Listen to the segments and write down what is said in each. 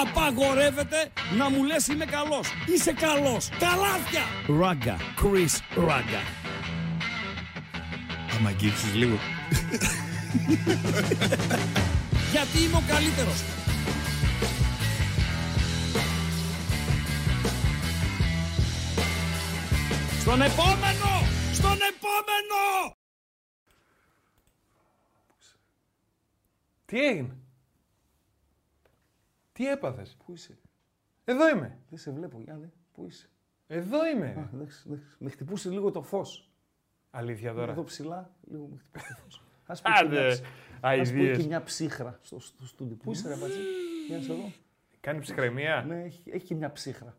Απαγορεύεται να μου λες είμαι καλός. Είσαι καλός. Καλάθια. Ράγκα. Chris Ράγκα. Άμα αγγίξεις λίγο. Γιατί είμαι ο καλύτερος. Στον επόμενο! Στον επόμενο! Τι έγινε; Τι έπαθες; Πού είσαι; Εδώ είμαι. Δεν σε βλέπω, Γιάννη. Πού είσαι; Εδώ είμαι. Α, εντάξει, εντάξει. Με χτυπούσε λίγο το φως. Αλήθεια τώρα. Εδώ ψηλά, λίγο με χτυπούσε το φως. Α Άντε, Ας πω αηδίες. και μια ψύχρα στο, στο στούντι. Πού είσαι, ρε Μπατζή. Για να σε δω. Κάνει ψυχραιμία; Ναι, έχει, έχει και μια ψύχρα.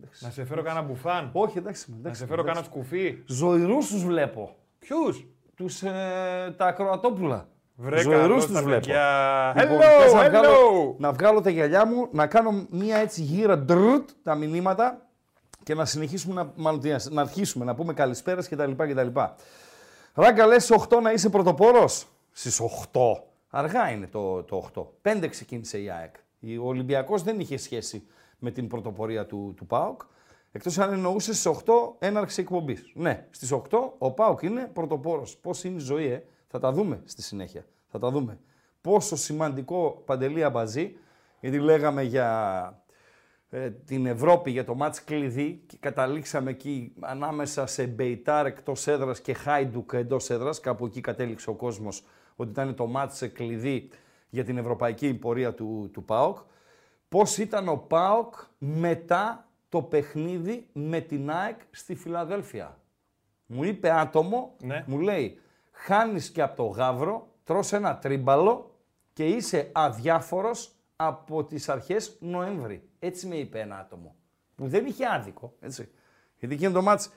Εντάξει. Να σε φέρω κανένα μπουφάν; Όχι, εντάξει. Να εντάξει σε φέρω εντάξει. κανένα σκουφί; Ζωηρούς τους βλέπω. Ποιους; Τους, ε, τα ακροατόπουλα. Βρε Ζωηρούς καλώς τους τα βλέπω. παιδιά. Λοιπόν, Hello, θες να, hello. βγάλω, να βγάλω τα γυαλιά μου, να κάνω μία έτσι γύρα ντρτ τα μηνύματα και να συνεχίσουμε να, μάλλον, τι, να αρχίσουμε να πούμε καλησπέρες κτλ. κτλ. Ράγκα λες στις 8 να είσαι πρωτοπόρος; Στις 8. Αργά είναι το, το 8. 5 ξεκίνησε η ΑΕΚ. Ο Ολυμπιακός δεν είχε σχέση με την πρωτοπορία του, του ΠΑΟΚ. Εκτός αν εννοούσες στις 8 έναρξη εκπομπής. Ναι, στις 8 ο ΠΑΟΚ είναι πρωτοπόρος. Πώς είναι η ζωή, ε; Θα τα δούμε στη συνέχεια. Θα τα δούμε. Πόσο σημαντικό παντελή αμπαζή, γιατί λέγαμε για ε, την Ευρώπη, για το μάτς κλειδί και καταλήξαμε εκεί ανάμεσα σε Μπεϊτάρ εκτός έδρας και Χάιντουκ εντός έδρας, κάπου εκεί κατέληξε ο κόσμος ότι ήταν το μάτς κλειδί για την ευρωπαϊκή πορεία του, του ΠΑΟΚ. Πώς ήταν ο ΠΑΟΚ μετά το παιχνίδι με την ΑΕΚ στη Φιλαδέλφια; Μου είπε άτομο, Ναι. μου λέει, χάνεις και από το γάβρο, τρως ένα τρίμπαλο και είσαι αδιάφορος από τις αρχές Νοέμβρη. Έτσι με είπε ένα άτομο, που δεν είχε άδικο, έτσι. Γιατί εκείνο το μάτς,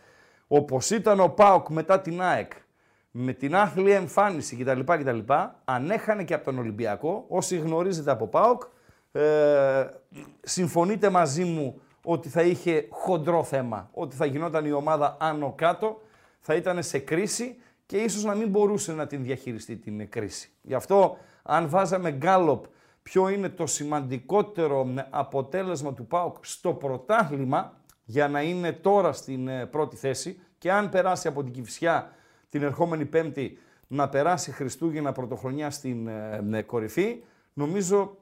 όπως ήταν ο ΠΑΟΚ μετά την ΑΕΚ, με την άθλια εμφάνιση κτλ. κτλ αν έχανε και από τον Ολυμπιακό, όσοι γνωρίζετε από ΠΑΟΚ, ε, συμφωνείτε μαζί μου ότι θα είχε χοντρό θέμα, ότι θα γινόταν η ομάδα άνω κάτω, θα ήταν σε κρίση και ίσως να μην μπορούσε να την διαχειριστεί την κρίση. Γι' αυτό αν βάζαμε γκάλοπ ποιο είναι το σημαντικότερο ε, αποτέλεσμα του ΠΑΟΚ στο πρωτάθλημα για να είναι τώρα στην ε, πρώτη θέση και αν περάσει από την Κηφισιά την ερχόμενη Πέμπτη να περάσει Χριστούγεννα Πρωτοχρονιά στην ε, ε, κορυφή, νομίζω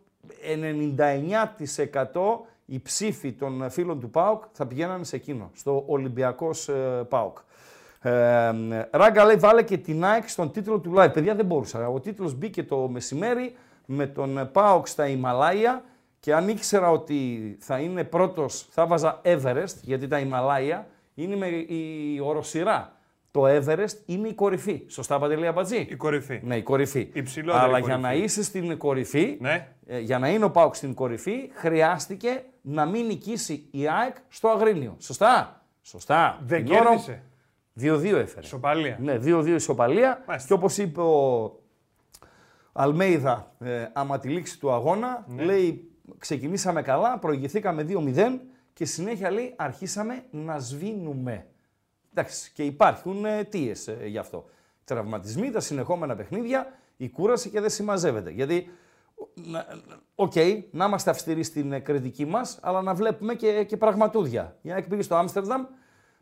99% οι ψήφοι των ε, φίλων του ΠΑΟΚ θα πηγαίνανε σε εκείνο, στο Ολυμπιακός ε, ΠΑΟΚ. Ε, Ράγκα λέει βάλε και την ΑΕΚ στον τίτλο του live. Παιδιά δεν μπορούσα. Ο τίτλος μπήκε το μεσημέρι με τον ε, ΠΑΟΚ στα Ιμαλάια και αν ήξερα ότι θα είναι πρώτος, θα βάζα Everest, γιατί τα Ιμαλάια είναι με η οροσυρά. Το Everest είναι η κορυφή. Σωστά, Παντελή Αμπατζή; Η κορυφή. Ναι, η κορυφή. Υψηλότερη Αλλά κορυφή. για να είσαι στην κορυφή, Ναι. ε, για να είναι ο Πάουκ στην κορυφή, χρειάστηκε να μην νικήσει η ΑΕΚ στο Αγρίνιο. Σωστά; Σωστά. Δεν Την ώρα- κέρδισε. 2-2 έφερε. Σοπαλία. Ναι, 2-2 ισοπαλία. Μάλιστα. Και όπως είπε ο Αλμέιδα, ε, άμα τη λήξη του αγώνα, Ναι. λέει ξεκινήσαμε καλά, προηγηθήκαμε 2-0 και συνέχεια λέει αρχίσαμε να σβήνουμε. Εντάξει, και υπάρχουν ε, αιτίες ε, γι' αυτό. Τραυματισμοί, τα συνεχόμενα παιχνίδια, η κούραση και δεν συμμαζεύεται. Γιατί, να- οκ, να είμαστε αυστηροί στην ε, κριτική μας, αλλά να βλέπουμε και, και πραγματούδια. Η ΑΕΚ πήγε στο Άμστερνταμ,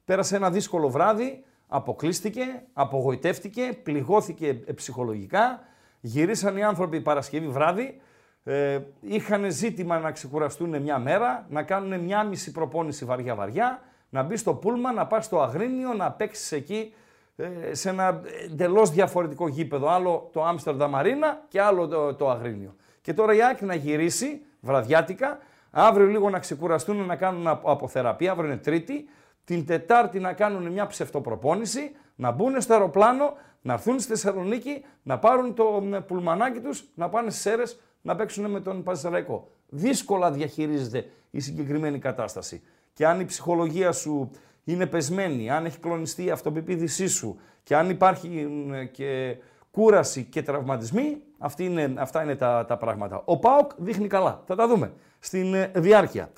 πέρασε ένα δύσκολο βράδυ, αποκλείστηκε, απογοητεύτηκε, πληγώθηκε ε, ψυχολογικά, γυρίσαν οι άνθρωποι Παρασκευή βράδυ, ε, είχαν ζήτημα να ξεκουραστούν μια μέρα, να κάνουν μια μισή προπόνηση βαριά-βαριά, να μπει στο πούλμα, να πας στο Αγρίνιο, να παίξεις εκεί ε, σε ένα εντελώς διαφορετικό γήπεδο. Άλλο το Άμστερνταμ Αρίνα και άλλο το, το Αγρίνιο. Και τώρα η ΑΕΚ να γυρίσει βραδιάτικα, αύριο λίγο να ξεκουραστούν να κάνουν απο- αποθεραπεία, αύριο είναι Τρίτη, την Τετάρτη να κάνουν μια ψευτοπροπόνηση, να μπουν στο αεροπλάνο, να έρθουν στη Θεσσαλονίκη, να πάρουν το μ, πουλμανάκι τους, να πάνε στις Σέρες, να παίξουν με τον Παζαραϊκό. Δύσκολα διαχειρίζεται η συγκεκριμένη κατάσταση. Και αν η ψυχολογία σου είναι πεσμένη, αν έχει κλονιστεί η αυτοπεποίθησή σου και αν υπάρχει μ, και κούραση και τραυματισμοί, αυτή είναι, αυτά είναι τα, τα πράγματα. Ο ΠΑΟΚ δείχνει καλά. Θα τα δούμε στην ε, διάρκεια.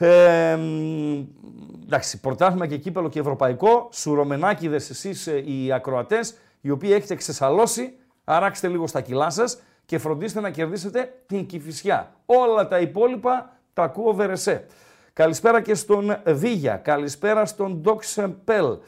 Ε, μ, εντάξει, πρωτάθλημα και κύπελο και ευρωπαϊκό. Σουρομενάκιδες εσείς ε, οι ακροατές, οι οποίοι έχετε ξεσαλώσει, αράξτε λίγο στα κιλά σας και φροντίστε να κερδίσετε την Κηφισιά. Όλα τα υπόλοιπα Τα ακούω βερεσέ. Καλησπέρα και στον Βίγια. Καλησπέρα στον Ντοκ Σεμπέλ.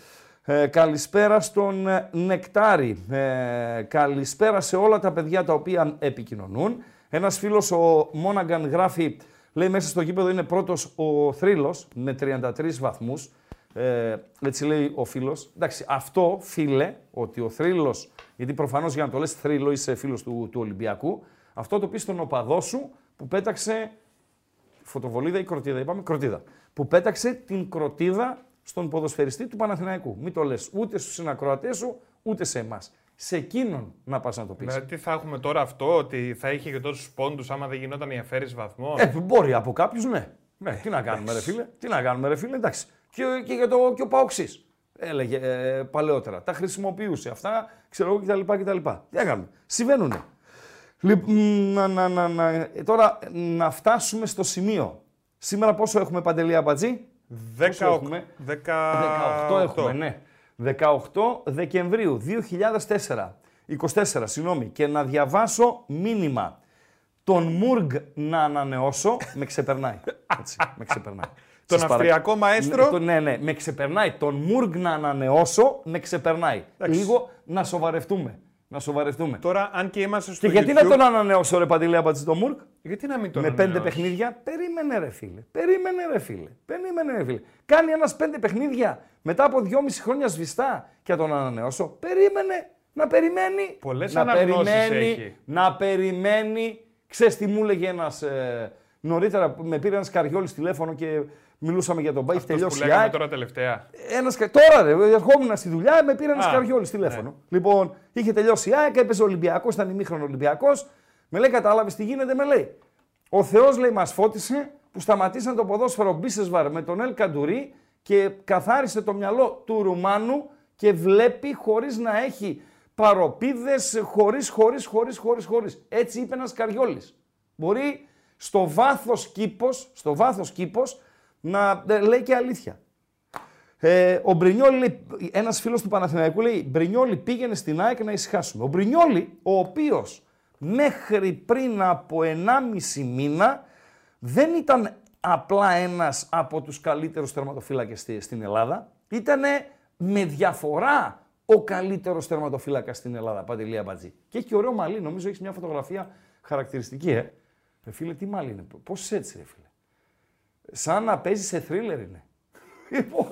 Ε, καλησπέρα στον ε, Νεκτάρη. Ε, καλησπέρα σε όλα τα παιδιά τα οποία επικοινωνούν. Ένας φίλος, ο Μόναγκαν, γράφει, λέει μέσα στο γήπεδο είναι πρώτος ο Θρύλος με 33 βαθμούς. Ε, έτσι λέει ο φίλος. Εντάξει, αυτό φίλε, ότι ο Θρύλος, γιατί προφανώς για να το λες Θρύλο είσαι φίλος του, του Ολυμπιακού, αυτό το πεις στον οπαδό σου που πέταξε φωτοβολίδα ή κροτίδα, είπαμε κροτίδα, που πέταξε την κροτίδα στον ποδοσφαιριστή του Παναθηναϊκού. Μην το λες ούτε στους συνακροατές σου, ούτε σε εμάς. Σε εκείνον να πας να το πεις. Δηλαδή, τι θα έχουμε τώρα αυτό, ότι θα είχε και τόσους πόντους άμα δεν γινόταν η αφαίρεση βαθμών; Ε, μπορεί από κάποιους, ναι. ναι. Τι να κάνουμε, ρε φίλε. Τι να κάνουμε, ρε φίλε. Εντάξει. Και, και για το και ο Παοξή. Έλεγε ε, παλαιότερα. Τα χρησιμοποιούσε αυτά, ξέρω εγώ κτλ. κτλ. Τι να κάνουμε. Συμβαίνουν. Λοιπόν, να, να, να, να. Ε, τώρα να φτάσουμε στο σημείο. Σήμερα πόσο έχουμε παντελή αμπατζή; 18, έχουμε; 18 έχουμε, ναι. 18 Δεκεμβρίου 2004. 24, συγγνώμη. Και να διαβάσω μήνυμα. Τον Μουργκ να ανανεώσω, με ξεπερνάει. Έτσι, με ξεπερνάει. Τον Σας παρα- Αυστριακό μαέστρο; Ναι, το- ναι, ναι, με ξεπερνάει. Τον Μουργκ να ανανεώσω, με ξεπερνάει. Λίγο να σοβαρευτούμε. Να σοβαρευτούμε. Τώρα, αν και είμαστε στο Και γιατί YouTube, να τον ανανεώσω, ρε Παντελή Αμπατζή, τον Μουργκ. Γιατί να μην τον Με πέντε ανανεώσεις; παιχνίδια. Περίμενε ρε φίλε. Περίμενε ρε φίλε. Περίμενε ρε φίλε. Κάνει ένας πέντε παιχνίδια μετά από δυόμιση χρόνια σβηστά και να τον ανανεώσω. Περίμενε να περιμένει. Πολλές να αναγνώσεις περιμένει. έχει. Να περιμένει. Ξέρεις τι μου έλεγε ένας ε, νωρίτερα που με πήρε ένας Καριόλης τηλέφωνο και μιλούσαμε για τον Μπάι. Έχει Αυτός που τελειώσει η λέγαμε ΑΕΚ. τώρα τελευταία. Ένας, κα- τώρα ρε, ερχόμουν στη δουλειά, με πήρε ένα Α, Καριόλη τηλέφωνο. Λοιπόν, είχε τελειώσει η ΑΕΚ, έπαιζε Ολυμπιακός, ήταν ημίχρονο Ολυμπιακός. Με λέει, κατάλαβες τι γίνεται, με λέει. Ο Θεός λέει, μας φώτισε που σταματήσαν το ποδόσφαιρο Μπίσεσβαρ με τον Ελ Καντουρί και καθάρισε το μυαλό του Ρουμάνου και βλέπει χωρίς να έχει παροπίδες, χωρίς, χωρίς, χωρίς, χωρίς, χωρίς. Έτσι είπε ένας Καριόλη. Μπορεί στο βάθος κήπος, στο βάθος κήπος, να ε, λέει και αλήθεια. Ε, ο Μπρινιόλη, λέει, ένας φίλος του Παναθηναϊκού λέει, Μπρινιόλη πήγαινε στην ΑΕΚ να ησυχάσουμε. Ο Μπρινιόλη, ο οποίος μέχρι πριν από 1,5 μήνα δεν ήταν απλά ένας από τους καλύτερους τερματοφύλακες στη- στην Ελλάδα, ήταν με διαφορά ο καλύτερος τερματοφύλακας στην Ελλάδα, Παντελή Αμπατζή. Και έχει και ωραίο μαλλί, νομίζω έχεις μια φωτογραφία χαρακτηριστική, ε. Ρε φίλε, τι μαλλί είναι, πώς έτσι ρε φίλε. Σαν να παίζει σε θρίλερ είναι. Λοιπόν,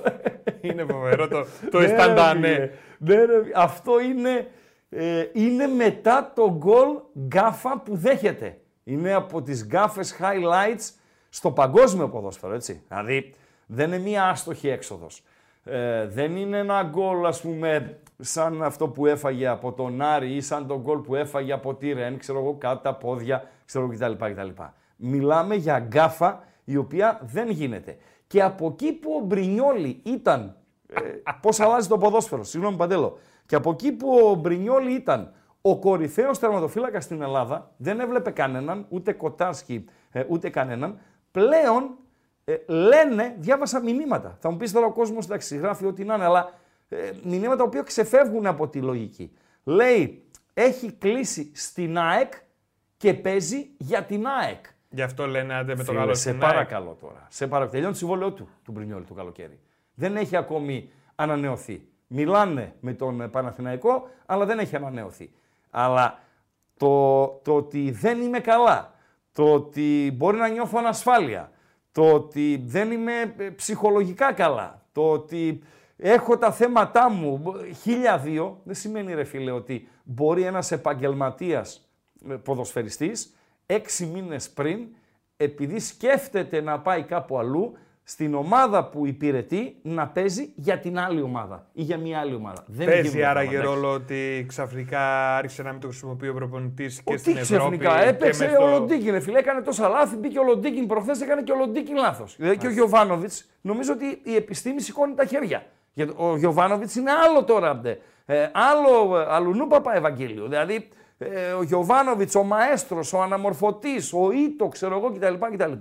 Είναι φοβερό το, το ναι, ρε αισθαντάνε. φίλε. Ναι, ρε, αυτό είναι, ε, είναι μετά το γκολ γκάφα που δέχεται. Είναι από τις γκάφες highlights στο παγκόσμιο ποδόσφαιρο, έτσι. Δηλαδή, δεν είναι μία άστοχη έξοδος. Ε, δεν είναι ένα γκολ, ας πούμε, σαν αυτό που έφαγε από τον Άρη ή σαν το γκολ που έφαγε από τη Ρεν, ξέρω εγώ, κάτω τα πόδια, ξέρω εγώ κτλ. κτλ. Μιλάμε για γκάφα η οποία δεν γίνεται. Και από εκεί που ο Μπρινιόλι ήταν ε, Πώς αλλάζει το ποδόσφαιρο, συγγνώμη Παντέλο. Και από εκεί που ο Μπρινιόλι ήταν ο κορυφαίος τερματοφύλακας στην Ελλάδα, δεν έβλεπε κανέναν, ούτε Κοτάσκι, ε, ούτε κανέναν. Πλέον ε, λένε, διάβασα μηνύματα. Θα μου πεις τώρα ο κόσμος, εντάξει, γράφει ό,τι να είναι, αλλά ε, μηνύματα τα οποία ξεφεύγουν από τη λογική. Λέει, έχει κλείσει στην ΑΕΚ και παίζει για την ΑΕΚ. Γι' αυτό λένε άντε με το Φίλε, καλό σε στην ΑΕΚ. παρακαλώ τώρα. Σε παρακαλώ. Τελειώνει το συμβόλαιό του, του Μπρινιόλη του καλοκαίρι. Δεν έχει ακόμη ανανεωθεί. Μιλάνε με τον ε, Παναθηναϊκό, αλλά δεν έχει ανανεωθεί. Αλλά το, το ότι δεν είμαι καλά, το ότι μπορεί να νιώθω ανασφάλεια, το ότι δεν είμαι ε, ψυχολογικά καλά, το ότι έχω τα θέματά μου μπο- χίλια δύο, δεν σημαίνει ρε φίλε ότι μπορεί ένας επαγγελματίας ε, ποδοσφαιριστής έξι μήνες πριν, επειδή σκέφτεται να πάει κάπου αλλού, στην ομάδα που υπηρετεί να παίζει για την άλλη ομάδα ή για μια άλλη ομάδα. Δεν Παίζει γίνονται άραγε πράγματα, ρόλο ότι ξαφνικά άρχισε να μην το χρησιμοποιεί ο προπονητής και ο στην τι Ευρώπη. ξαφνικά έπαιξε και μες ο στο- Λοντίκιν, ρε φίλε. Έκανε τόσα λάθη. Μπήκε ο Λοντίκιν προχθές, έκανε και ο Λοντίκιν λάθος. Δηλαδή και ο Γιωβάνοβιτς, νομίζω ότι η επιστήμη σηκώνει τα χέρια. Γιατί ο Γιωβάνοβιτς είναι άλλο τώρα. ντε. Ε, άλλο, ε, αλλουνού παπά Ευαγγέλιο. Δηλαδή ε, ο Γιωβάνοβιτς, ο μαέστρος, ο αναμορφωτής, ο Ήτο, ξέρω εγώ κτλ. κτλ.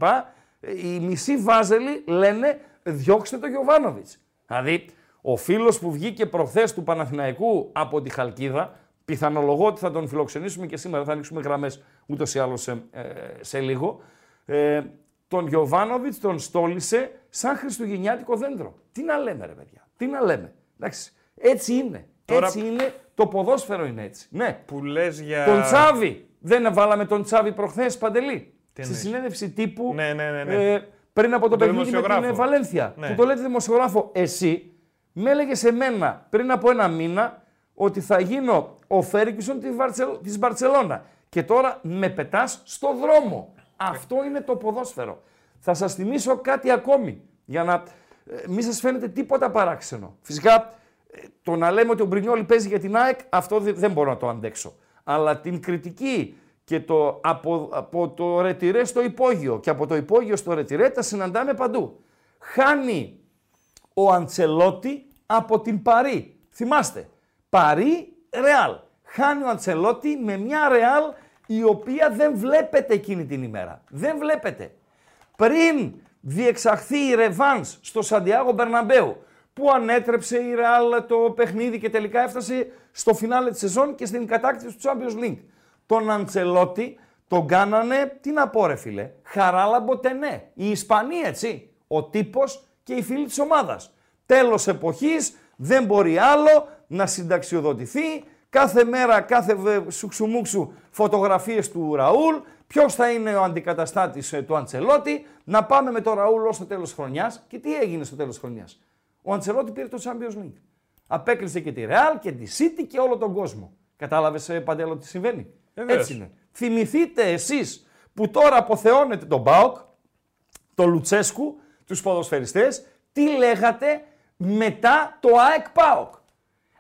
ε, οι μισοί βάζελοι λένε διώξτε το Γιωβάνοβιτς. Δηλαδή ο φίλος που βγήκε προχθές του Παναθηναϊκού από τη Χαλκίδα, πιθανολογώ ότι θα τον φιλοξενήσουμε και σήμερα, θα ανοίξουμε γραμμές ούτως ή άλλως σε, ε, σε λίγο. Ε, τον Γιωβάνοβιτς τον στόλισε σαν χριστουγεννιάτικο δέντρο. Τι να λέμε, ρε παιδιά. Τι να λέμε. Εντάξει. Έτσι είναι. Τώρα- Έτσι είναι. Το ποδόσφαιρο είναι έτσι. Ναι. Που λες για. Τον Τσάβη. Δεν βάλαμε τον Τσάβη προχθές, Παντελή. Στη εννοείς; συνέντευξη τύπου Ναι, ναι, ναι, ναι. Ε, πριν από το, Το παιχνίδι με την δημοσιογράφο. ε, Βαλένθια. Ναι. Που το λέτε δημοσιογράφο, εσύ με έλεγες σε μένα πριν από ένα μήνα ότι θα γίνω ο Φέρικισον της, Βαρτσελ, της Μπαρτσελώνα. Και τώρα με πετάς στο δρόμο. Αυτό είναι το ποδόσφαιρο. Θα σας θυμίσω κάτι ακόμη για να ε, μην σας φαίνεται τίποτα παράξενο. Φυσικά ε, το να λέμε ότι ο Μπρινιόλη παίζει για την ΑΕΚ, αυτό δε- δεν μπορώ να το αντέξω. Αλλά την κριτική και το από, από το ρετυρέ στο υπόγειο και από το υπόγειο στο ρετυρέ τα συναντάμε παντού. Χάνει ο Αντσελότη από την Παρή. Θυμάστε, Παρή Ρεάλ. Χάνει ο Αντσελότη με μια Ρεάλ η οποία δεν βλέπετε εκείνη την ημέρα. Δεν βλέπετε. Πριν διεξαχθεί η Ρεβάνς στο Σαντιάγο Μπερναμπέου που ανέτρεψε η Ρεάλ το παιχνίδι και τελικά έφτασε στο φινάλε της σεζόν και στην κατάκτηση του Champions League. Τον Αντσελότη τον κάνανε, τι να πω ρε φίλε, χαράλαμπο τενέ. Η Ισπανία έτσι, ο τύπος και οι φίλοι της ομάδας. Τέλος εποχής, δεν μπορεί άλλο να συνταξιοδοτηθεί, κάθε μέρα, κάθε βε- σουξουμούξου φωτογραφίες του Ραούλ, ποιος θα είναι ο αντικαταστάτης ε, του Αντσελότη, να πάμε με τον Ραούλ ως το τέλος χρονιάς. Και τι έγινε στο τέλος χρονιάς; Ο Αντσελότη πήρε το Champions League. Απέκλεισε και τη Real και τη City και όλο τον κόσμο. Κατάλαβες ε, Παντέλο τι συμβαίνει; Βεβαίως. Έτσι είναι. Θυμηθείτε εσείς που τώρα αποθεώνετε τον Μπάουκ, τον Λουτσέσκου, τους ποδοσφαιριστές, τι λέγατε μετά το ΑΕΚ ΠΑΟΚ.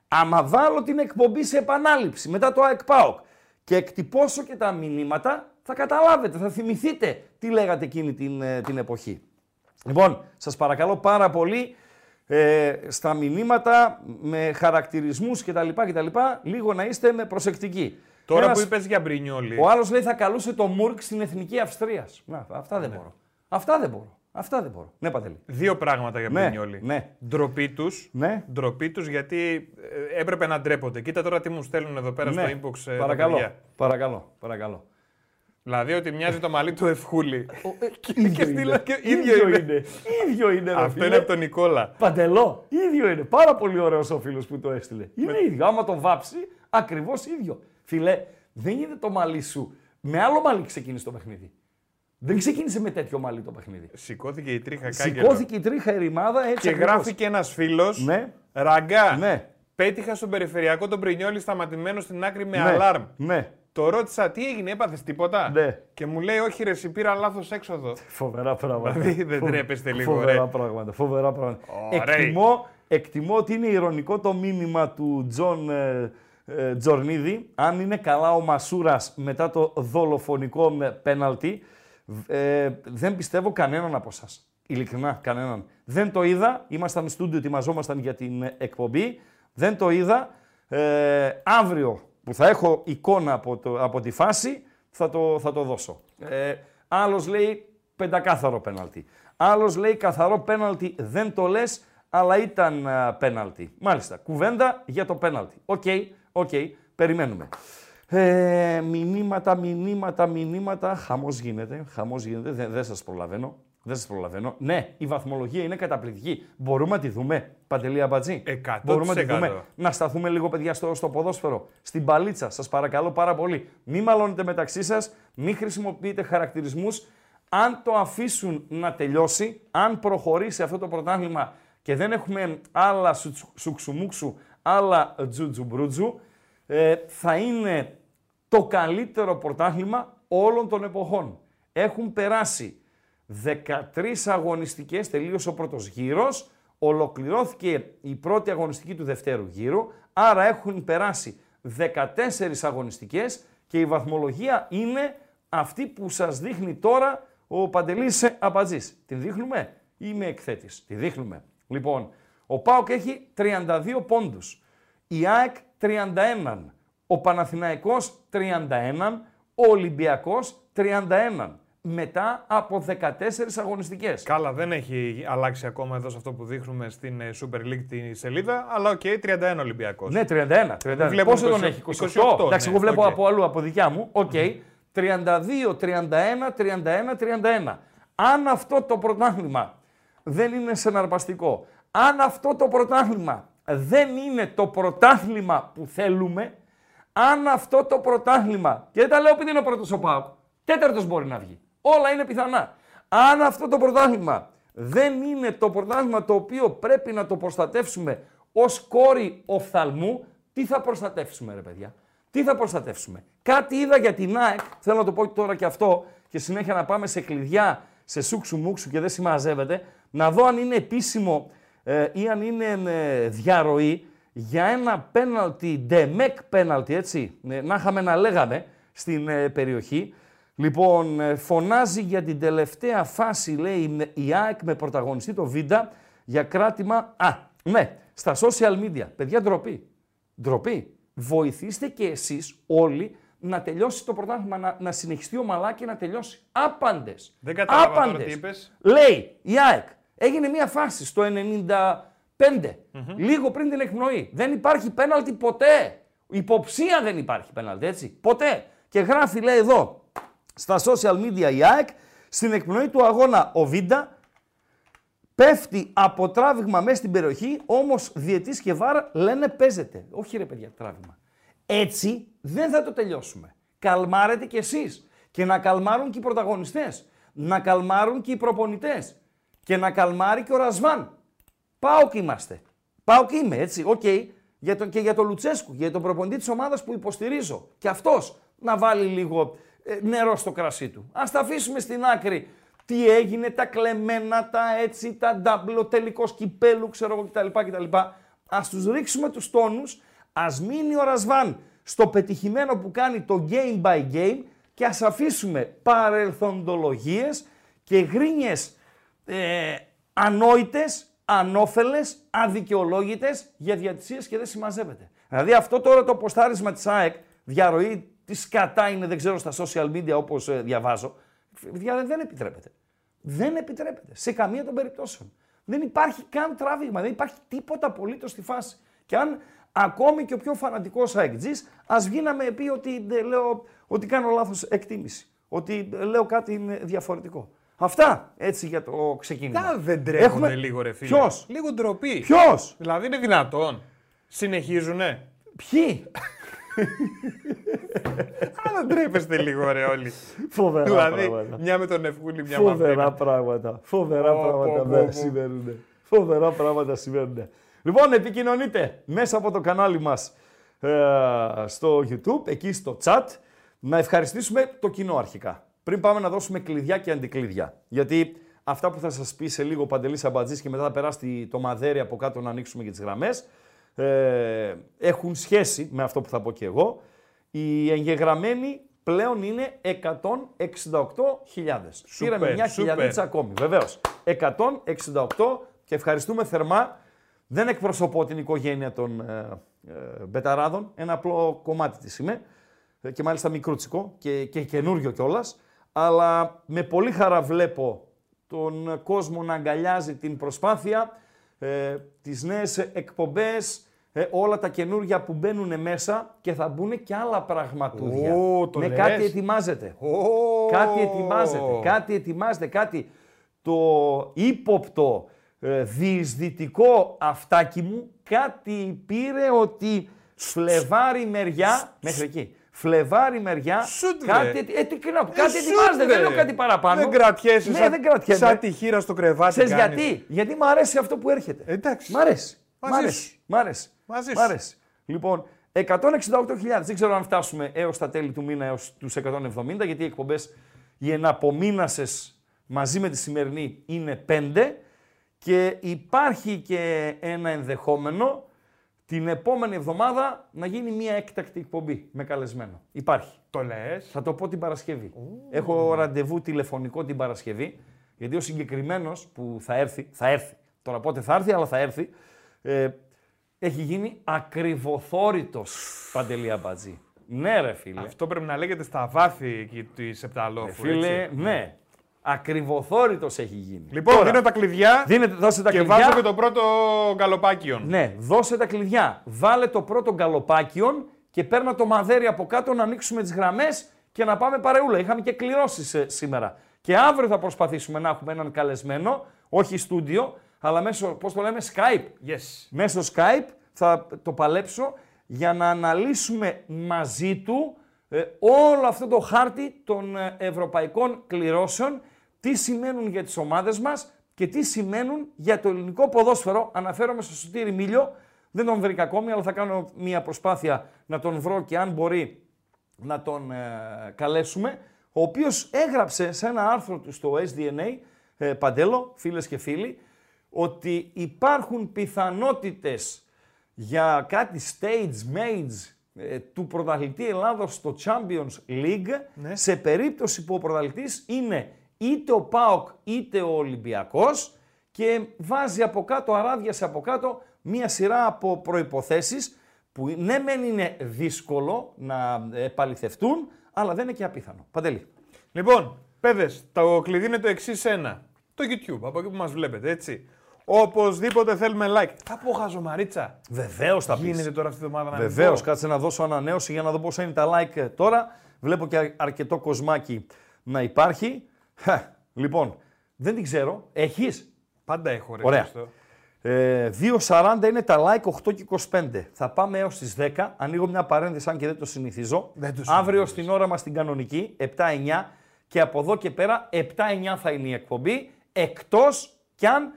Άμα βάλω την εκπομπή σε επανάληψη μετά το ΑΕΚ ΠΑΟΚ και εκτυπώσω και τα μηνύματα, θα καταλάβετε, θα θυμηθείτε τι λέγατε εκείνη την, ε, την εποχή. Λοιπόν, σας παρακαλώ πάρα πολύ ε, στα μηνύματα με χαρακτηρισμούς κτλ, κτλ λίγο να είστε με προσεκτικοί. Τώρα Ένας- που είπες για Μπρινιόλη. ο άλλος λέει θα καλούσε το Μουρκ στην εθνική Αυστρίας. Να, αυτά Ναι. δεν μπορώ. Αυτά δεν μπορώ. Αυτά δεν μπορώ. Ναι, Παντελή. Δύο πράγματα για Ναι, Μπρινιόλη. ναι. Ντροπή τους. Ναι. Ντροπή τους γιατί ε, έπρεπε να ντρέπονται. Κοίτα τώρα τι μου στέλνουν εδώ πέρα ναι. στο inbox. ε, τα παρακαλώ. παιδιά. Παρακαλώ. Παρακαλώ. Δηλαδή ότι μοιάζει το μαλλί του Ευχούλη. ίδιο και στείλα είναι. και- ίδιο είναι. ίδιο είναι. ρε Αυτό φίλε. είναι από τον Νικόλα. Παντελό. ίδιο είναι. Πάρα πολύ ωραίος ο φίλος που το έστειλε. Είναι ίδιο. Άμα το βάψει, ακριβώς ίδιο. Φιλέ, δεν είναι το μαλλί σου. Με άλλο μαλλί ξεκίνησε το παιχνίδι. Δεν ξεκίνησε με τέτοιο μαλλί το παιχνίδι. Σηκώθηκε η τρίχα κάγκελο. Σηκώθηκε η τρίχα ερημάδα έτσι. Και ακριβώς. γράφει και ένας φίλος. Ναι. Ραγκά. Ναι. Πέτυχα στον περιφερειακό τον Πρινιόλη σταματημένο στην άκρη με Ναι. αλάρμ. Ναι. Το ρώτησα τι έγινε, έπαθες τίποτα; Ναι. Και μου λέει, Όχι, ρε, εσύ πήρα λάθος έξοδο. Φοβερά πράγματα. Δηλαδή, δεν Φοβ- τρέπεστε λίγο, Φοβερά ρε. πράγματα. Φοβερά πράγματα. Ωραία. Εκτιμώ, εκτιμώ ότι είναι ειρωνικό το μήνυμα του Τζον ε, ε, Τζορνίδη. Αν είναι καλά ο Μασούρας μετά το δολοφονικό με πέναλτι, ε, δεν πιστεύω κανέναν από εσάς. Ειλικρινά, κανέναν. Δεν το είδα. Ήμασταν στούντιο, ετοιμαζόμασταν για την ε, εκπομπή. Δεν το είδα. Ε, αύριο που θα έχω εικόνα από, το, από τη φάση, θα το, θα το δώσω. Ε, άλλος λέει πεντακάθαρο πέναλτι. Άλλος λέει καθαρό πέναλτι, δεν το λες, αλλά ήταν α, πέναλτι. Μάλιστα, κουβέντα για το πέναλτι. OK, OK, περιμένουμε. Ε, μηνύματα, μηνύματα, μηνύματα. Χαμός γίνεται, χαμός γίνεται. Δεν, δεν σας προλαβαίνω. Δεν σας προλαβαίνω. Ναι, η βαθμολογία είναι καταπληκτική. Μπορούμε να τη δούμε, Παντελή Αμπατζή. 100%. Μπορούμε να τη δούμε. Να σταθούμε λίγο, παιδιά, στο, στο ποδόσφαιρο. Στην παλίτσα, σας παρακαλώ πάρα πολύ. Μην μαλώνετε μεταξύ σας, μην χρησιμοποιείτε χαρακτηρισμούς. Αν το αφήσουν να τελειώσει, αν προχωρήσει αυτό το πρωτάθλημα και δεν έχουμε άλλα σουτσου- σουξουμούξου, άλλα τζουτζουμπρούτζου, ε, θα είναι το καλύτερο πρωτάθλημα όλων των εποχών. Έχουν περάσει 13 αγωνιστικές, τελείωσε ο πρώτος γύρος, ολοκληρώθηκε η πρώτη αγωνιστική του δευτέρου γύρου, άρα έχουν περάσει 14 αγωνιστικές και η βαθμολογία είναι αυτή που σας δείχνει τώρα ο Παντελής Απατζής. Την δείχνουμε ή είμαι εκθέτης; Τη δείχνουμε. Λοιπόν, ο ΠΑΟΚ έχει 32 πόντους. Η ΑΕΚ 31. Ο Παναθηναϊκός 31. Ο Ολυμπιακός 31. Μετά από 14 αγωνιστικές. Καλά, δεν έχει αλλάξει ακόμα εδώ σε αυτό που δείχνουμε στην ε, Super League τη σελίδα, αλλά οκ, 31 Ολυμπιακός. Ναι, 31. 31. Βλέπω Πόσο 20, τον έχει, 28, 28. Εντάξει, ναι, εγώ βλέπω οκ. από αλλού, από δικιά μου. Οκ. 32, 31, 31, 31. Αν αυτό το πρωτάθλημα δεν είναι συναρπαστικό, αν αυτό το πρωτάθλημα δεν είναι το πρωτάθλημα που θέλουμε, αν αυτό το πρωτάθλημα, και δεν τα λέω επειδή είναι ο πρώτος ο Πάοκ, τέταρτος μπορεί να βγει. Όλα είναι πιθανά. Αν αυτό το πρωτάθλημα δεν είναι το πρωτάθλημα το οποίο πρέπει να το προστατεύσουμε ως κόρη οφθαλμού, τι θα προστατεύσουμε ρε παιδιά; Τι θα προστατεύσουμε; Κάτι είδα για την ΑΕΚ, θέλω να το πω τώρα και αυτό και συνέχεια να πάμε σε κλειδιά, σε σούξου μουξου και δεν συμμαζεύεται, να δω αν είναι επίσημο ε, ή αν είναι ε, διαρροή για ένα πέναλτι, ντεμεκ πέναλτι, έτσι, ε, να είχαμε να λέγαμε στην ε, περιοχή. Λοιπόν, ε, φωνάζει για την τελευταία φάση, λέει, η ΑΕΚ με πρωταγωνιστή το Βίντα για κράτημα. Α, ναι, στα social media. Παιδιά, ντροπή. Ντροπή. Βοηθήστε και εσείς όλοι να τελειώσει το πρωτάθλημα, να, να συνεχιστεί ο Μαλάκη να τελειώσει. Άπαντες. Δεν κατάλαβα τώρα Άπαντες. τι είπες. Λέει η ΑΕΚ. Έγινε μια φάση στο 95, λίγο πριν την εκπνοή. Δεν υπάρχει πέναλτι ποτέ. Υποψία δεν υπάρχει πέναλτι, έτσι. Ποτέ. Και γράφει, λέει εδώ, στα social media η ΑΕΚ, στην εκπνοή του αγώνα ο Βίντα, πέφτει από τράβηγμα μέσα στην περιοχή, όμως διετής και βάρ λένε παίζεται. Όχι ρε παιδιά, τράβηγμα. Έτσι δεν θα το τελειώσουμε. Καλμάρετε κι εσείς. Και να καλμάρουν και οι πρωταγωνιστές. Να καλμάρουν και οι προπονητές. Και να καλμάρει και ο Ρασβάν. ΠΑΟΚ είμαστε. ΠΑΟΚ είμαι, έτσι, οκ. Για το, και για τον Λουτσέσκου, για τον προπονητή της ομάδας που υποστηρίζω. Και αυτός να βάλει λίγο ε, νερό στο κρασί του. Ας τα αφήσουμε στην άκρη τι έγινε, τα κλεμμένα, τα έτσι, τα ντάμπλο, τελικός κυπέλου, ξέρω εγώ κτλ. κτλ. Ας τους ρίξουμε τους τόνους, ας μείνει ο Ρασβάν στο πετυχημένο που κάνει το game by game και ας αφήσουμε παρελθοντολογίες και γρίνιες ε, ανόητες, ανώφελες, αδικαιολόγητες για διατησίες και δεν συμμαζεύεται. Δηλαδή αυτό τώρα το ποστάρισμα της ΑΕΚ, διαρροή τη σκατά είναι, δεν ξέρω, στα social media όπως ε, διαβάζω, δια- δεν επιτρέπεται. Δεν επιτρέπεται. Σε καμία των περιπτώσεων. Δεν υπάρχει καν τράβηγμα, δεν υπάρχει τίποτα απολύτως στη φάση. Και αν ακόμη και ο πιο φανατικός αεκτζής, ας βγει να με πει ότι, ε, λέω, ότι κάνω λάθος εκτίμηση. Ότι ε, λέω κάτι είναι διαφορετικό. Αυτά έτσι για το ξεκίνημα. Τα δεν τρέχουνε Έχουμε- λίγο ρε φίλε. Ποιος; Λίγο ντροπή. Ποιος; Δηλαδή είναι δυνατόν. Συνεχίζουνε. Ποιοι; Α, δεν τρέπεστε λίγο ρε όλοι. Φοβερά δηλαδή μια με τον Ευκούλη, μια με Φοβερά αυτήν. πράγματα. Φοβερά Πω, πράγματα πω, δεν πω, πω. συμβαίνουν. Φοβερά πράγματα συμβαίνουν. Λοιπόν, επικοινωνείτε μέσα από το κανάλι μας ε, στο YouTube, εκεί στο chat, να ευχαριστήσουμε το κοινό αρχικά. Πριν πάμε να δώσουμε κλειδιά και αντικλείδια. Γιατί αυτά που θα σας πει σε λίγο ο Παντελής Αμπατζής και μετά θα περάσει το μαδέρι από κάτω να ανοίξουμε και τις γραμμές, ε, έχουν σχέση με αυτό που θα πω και εγώ. Οι εγγεγραμμένοι πλέον είναι 168.000. Πήραμε μια σούπερ. χιλιαδίτσα ακόμη, βεβαίως. 168 και ευχαριστούμε θερμά. Δεν εκπροσωπώ την οικογένεια των ε, ε, Μπεταράδων, ένα απλό κομμάτι της είμαι ε, και μάλιστα μικρούτσικο και, και καινούριο κιόλας. Αλλά με πολύ χαρά βλέπω τον κόσμο να αγκαλιάζει την προσπάθεια, ε, τις νέες εκπομπές, ε, όλα τα καινούργια που μπαίνουν μέσα και θα μπουν και άλλα πραγματούδια. Ω, το ναι, λες. κάτι ετοιμάζεται. Ω. Κάτι ετοιμάζεται, κάτι ετοιμάζεται, κάτι. Το ύποπτο, ε, διεισδυτικό αυτάκι μου κάτι πήρε ότι Φλεβάρι μεριά, μέχρι εκεί. Φλεβάρι μεριά, Σουτ, ρε. κάτι, ε, τι, να πω, κάτι Ε, ετοιμάζεται, σουτ, δεν ρε. λέω κάτι παραπάνω. Δεν κρατιέσαι Ναι, σαν, δεν κρατιέμαι. σαν τη χείρα στο κρεβάτι. Ξέρεις κάνεις. γιατί, γιατί μου αρέσει αυτό που έρχεται. Εντάξει. Μ' αρέσει. Μ' Μαζί αρέσει. σου. Μ' αρέσει. Μαζί Μ' σου. αρέσει. Λοιπόν, 168.000. Δεν ξέρω αν φτάσουμε έως τα τέλη του μήνα, έως τους 170, γιατί οι εκπομπές οι εναπομείνασες μαζί με τη σημερινή είναι 5 και υπάρχει και ένα ενδεχόμενο την επόμενη εβδομάδα να γίνει μια έκτακτη εκπομπή με καλεσμένο. Υπάρχει. Το λες. Θα το πω την Παρασκευή. Έχω ραντεβού τηλεφωνικό την Παρασκευή, γιατί ο συγκεκριμένος που θα έρθει, θα έρθει. Τώρα πότε θα έρθει, αλλά θα έρθει. Ε, έχει γίνει ακριβοθόρητο παντελή αμπατζή. Ναι, ρε φίλε. Αυτό πρέπει να λέγεται στα βάθη εκεί της Επταλόφου. Ρε φίλε, έτσι. ναι. Ακριβοθόρητο έχει γίνει. Λοιπόν, Τώρα, δίνω τα κλειδιά δίνετε, δώσε τα και κλειδιά. βάζω και το πρώτο γκαλοπάκιον. Ναι, δώσε τα κλειδιά. Βάλε το πρώτο γκαλοπάκιον και παίρνα το μαδέρι από κάτω να ανοίξουμε τις γραμμές και να πάμε παρεούλα. Είχαμε και κληρώσεις σήμερα. Και αύριο θα προσπαθήσουμε να έχουμε έναν καλεσμένο, όχι στούντιο, αλλά μέσω, πώς το λέμε, Skype. Yes. Μέσω Skype θα το παλέψω για να αναλύσουμε μαζί του ε, όλο αυτό το χάρτη των ε, ευρωπαϊκών κληρώσεων, τι σημαίνουν για τις ομάδες μας και τι σημαίνουν για το ελληνικό ποδόσφαιρο. Αναφέρομαι στο Σωτήρι Μίλιο, δεν τον βρήκα ακόμη, αλλά θα κάνω μια προσπάθεια να τον βρω και αν μπορεί να τον ε, καλέσουμε, ο οποίος έγραψε σε ένα άρθρο του στο SDNA, ε, Παντέλο, φίλες και φίλοι, ότι υπάρχουν πιθανότητες για κάτι stage mates ε, του πρωταθλητή Ελλάδος στο Champions League Ναι. σε περίπτωση που ο πρωταθλητής είναι είτε ο ΠΑΟΚ είτε ο Ολυμπιακός και βάζει από κάτω, αράδιασε από κάτω μία σειρά από προϋποθέσεις που ναι μεν είναι δύσκολο να επαληθευτούν, αλλά δεν είναι και απίθανο. Παντελή. Λοιπόν, παιδε, το κλειδί είναι το εξής ένα. Το YouTube, από εκεί που μας βλέπετε, έτσι. Οπωσδήποτε θέλουμε like. Θα πω χαζομαρίτσα. Βεβαίως θα πεις. Γίνεται τώρα αυτή τη εβδομάδα να Βεβαίως, μην πω. κάτσε να δώσω ανανέωση για να δω πόσα είναι τα like ε, τώρα. Βλέπω και αρκετό κοσμάκι να υπάρχει. Χα, λοιπόν, δεν την ξέρω. Έχεις; Πάντα έχω ρε. Ωραία. Χριστό. Ε, 2.40 είναι τα like, 8 και 25. Θα πάμε έως τις 10. Ανοίγω μια παρένθεση, αν και δεν το συνηθίζω. Δεν το Αύριο συνηθίζεις. στην ώρα μας την κανονική, 7-9. Και από εδώ και πέρα, 7-9 θα είναι η εκπομπή. Εκτός κι αν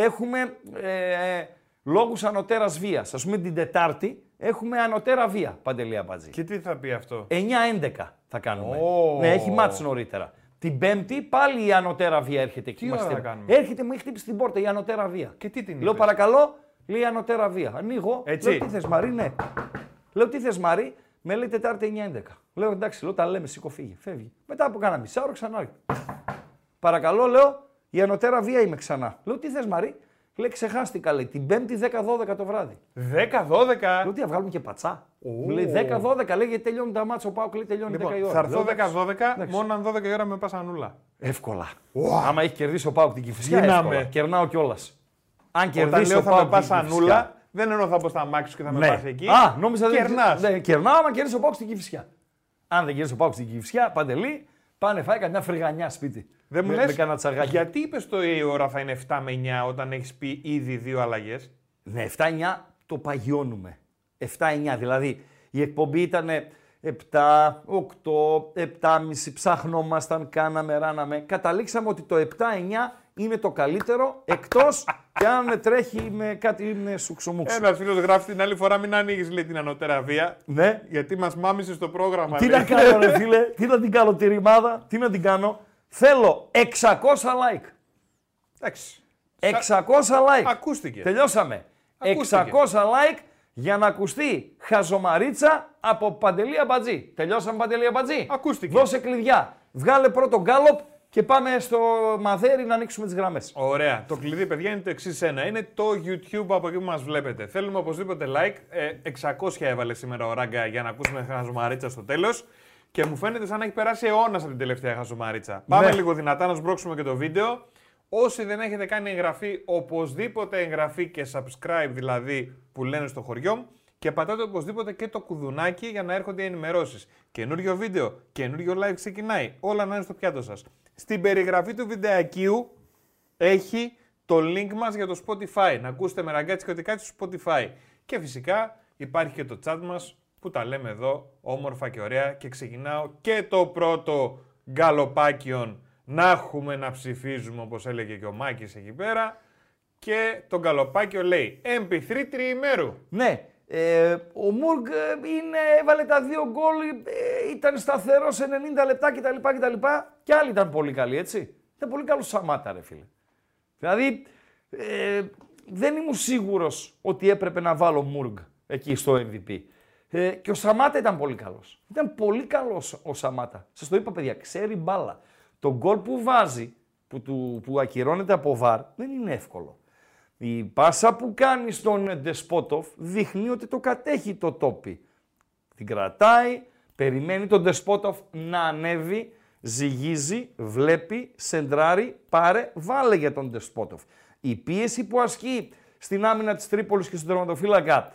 έχουμε ε, λόγους ανωτέρας βίας. Ας πούμε την Τετάρτη έχουμε ανωτέρα βία, Παντελία Μπατζή. Και τι θα πει αυτό; 9-11 θα κάνουμε. Ω. Ναι, έχει μάτς νωρίτερα. Την Πέμπτη πάλι η ανωτέρα βία έρχεται εκεί. Τι μας ώρα στέλνει. θα κάνουμε; Έρχεται, μου έχει χτύπησει την πόρτα η ανωτέρα βία. Και τι την Λέω είπες; παρακαλώ, λέει ανωτέρα βία. Ανοίγω. Έτσι. Λέω τι θες Μαρή, ναι. Λέω τι θες Μαρή, με λέει Τετάρτη 9-11. Λέω εντάξει, λέω τα λέμε, σήκω φύγε. Φεύγει. Μετά από κάνα μισάωρο ξανά. έρχεται. Παρακαλώ, λέω η ανωτέρα βία είμαι ξανά. Λέω τι θες Μαρή, λέει ξεχάστηκα λέει την Πέμπτη 10-12 το βράδυ. 10-12. Λέω τι θα βγάλουμε και πατσά. Ω. Μου λέει 10-12, λέει γιατί τελειώνει τα μάτσα. Ο Πάοκ λέει τελειώνει 10 η Λοιπόν, ώρα. θα έρθω Λέω, 10-12, μόνο αν 12 η ώρα με πας ανούλα. Εύκολα. Άμα έχει κερδίσει ο Πάοκ την Κυφυσιά, Γίναμε. εύκολα. Κερνάω κιόλας. Αν Όταν κερδίσει λέω ο θα με Πάοκ πας την Κηφισιά. ανούλα, δεν εννοώ θα πω στα μάξι σου και θα με Ναι. πας εκεί. Α, νόμιζα δεν Κερνάς. Ναι, κερνάω άμα κερδίσει ο Πάοκ στην Κυφυσιά. Αν δεν κερδίσει ο Πάοκ στην Κυφυσιά, παντελή, πάνε φάει καμιά φρυγανιά σπίτι. Δεν μου με, λες, με κανένα τσαγάκι. γιατί είπες το η ώρα θα είναι 7 με 9 όταν έχεις πει ήδη δύο αλλαγές; Ναι, 7-9 το παγιώνουμε. 7-9, δηλαδή η εκπομπή ήταν 7, 8, 7,5, ψάχνομασταν, κάναμε, ράναμε. Καταλήξαμε ότι το 7-9 είναι το καλύτερο, εκτός και αν τρέχει με κάτι με σουξομούξου. Ένας φίλος γράφει την άλλη φορά μην ανοίγεις λέει την ανωτέρα βία. Ναι, Γιατί μας μάμισες στο πρόγραμμα. τι λέει. να κάνω ρε φίλε, τι να την κάνω τη ρημάδα, τι να την κάνω. Θέλω 600 like. Εντάξει. 600 like. Ακούστηκε. Τελειώσαμε. Ακούστηκε. 600 like για να ακουστεί χαζομαρίτσα από Παντελία Μπατζή. Τελειώσαμε Παντελία Μπατζή. Ακούστηκε. Δώσε κλειδιά. Βγάλε πρώτο γκάλοπ και πάμε στο μαδέρι να ανοίξουμε τις γραμμές. Ωραία. Το κλειδί, παιδιά, είναι το εξής ένα. Είναι το YouTube από εκεί που μας βλέπετε. Θέλουμε οπωσδήποτε like. Ε, 600 έβαλε σήμερα ο Ράγκα για να ακούσουμε χαζομαρίτσα στο τέλος. Και μου φαίνεται σαν να έχει περάσει αιώνας από την τελευταία χαζομαρίτσα. Πάμε λίγο δυνατά να σμπρώξουμε και το βίντεο. Όσοι δεν έχετε κάνει εγγραφή, οπωσδήποτε εγγραφή και subscribe δηλαδή που λένε στο χωριό μου. Και πατάτε οπωσδήποτε και το κουδουνάκι για να έρχονται οι ενημερώσεις. Καινούριο βίντεο, καινούριο live ξεκινάει. Όλα να είναι στο πιάτο σας. Στην περιγραφή του βιντεακίου έχει το link μας για το Spotify. Να ακούσετε με ραγκάτσι και ότι κάτι στο Spotify. Και φυσικά υπάρχει και το chat μας που τα λέμε εδώ όμορφα και ωραία και ξεκινάω και το πρώτο γκαλοπάκιον να έχουμε να ψηφίζουμε όπως έλεγε και ο Μάκης εκεί πέρα και το γκαλοπάκιο λέει MP3 τριημέρου. Ναι, ε, ο Μουργκ ε, είναι, έβαλε τα δύο γκολ, ε, ήταν σταθερός σε 90 λεπτά κτλ. κτλ. Και άλλοι ήταν πολύ καλοί, έτσι. Ήταν πολύ καλό Σαμάτα, ρε φίλε. Δηλαδή, ε, δεν ήμουν σίγουρος ότι έπρεπε να βάλω Μουργκ εκεί στο MVP. Ε, και ο Σαμάτα ήταν πολύ καλός. Ήταν πολύ καλός ο Σαμάτα. Σας το είπα, παιδιά, ξέρει μπάλα. Το γκολ που βάζει, που, του, που ακυρώνεται από βαρ, δεν είναι εύκολο. Η πάσα που κάνει στον Ντεσπότοφ δείχνει ότι το κατέχει το τόπι. Την κρατάει, περιμένει τον Ντεσπότοφ να ανέβει, ζυγίζει, βλέπει, σεντράρει, πάρε, βάλε για τον Ντεσπότοφ. Η πίεση που ασκεί στην άμυνα της Τρίπολης και στον τερματοφύλακα ε,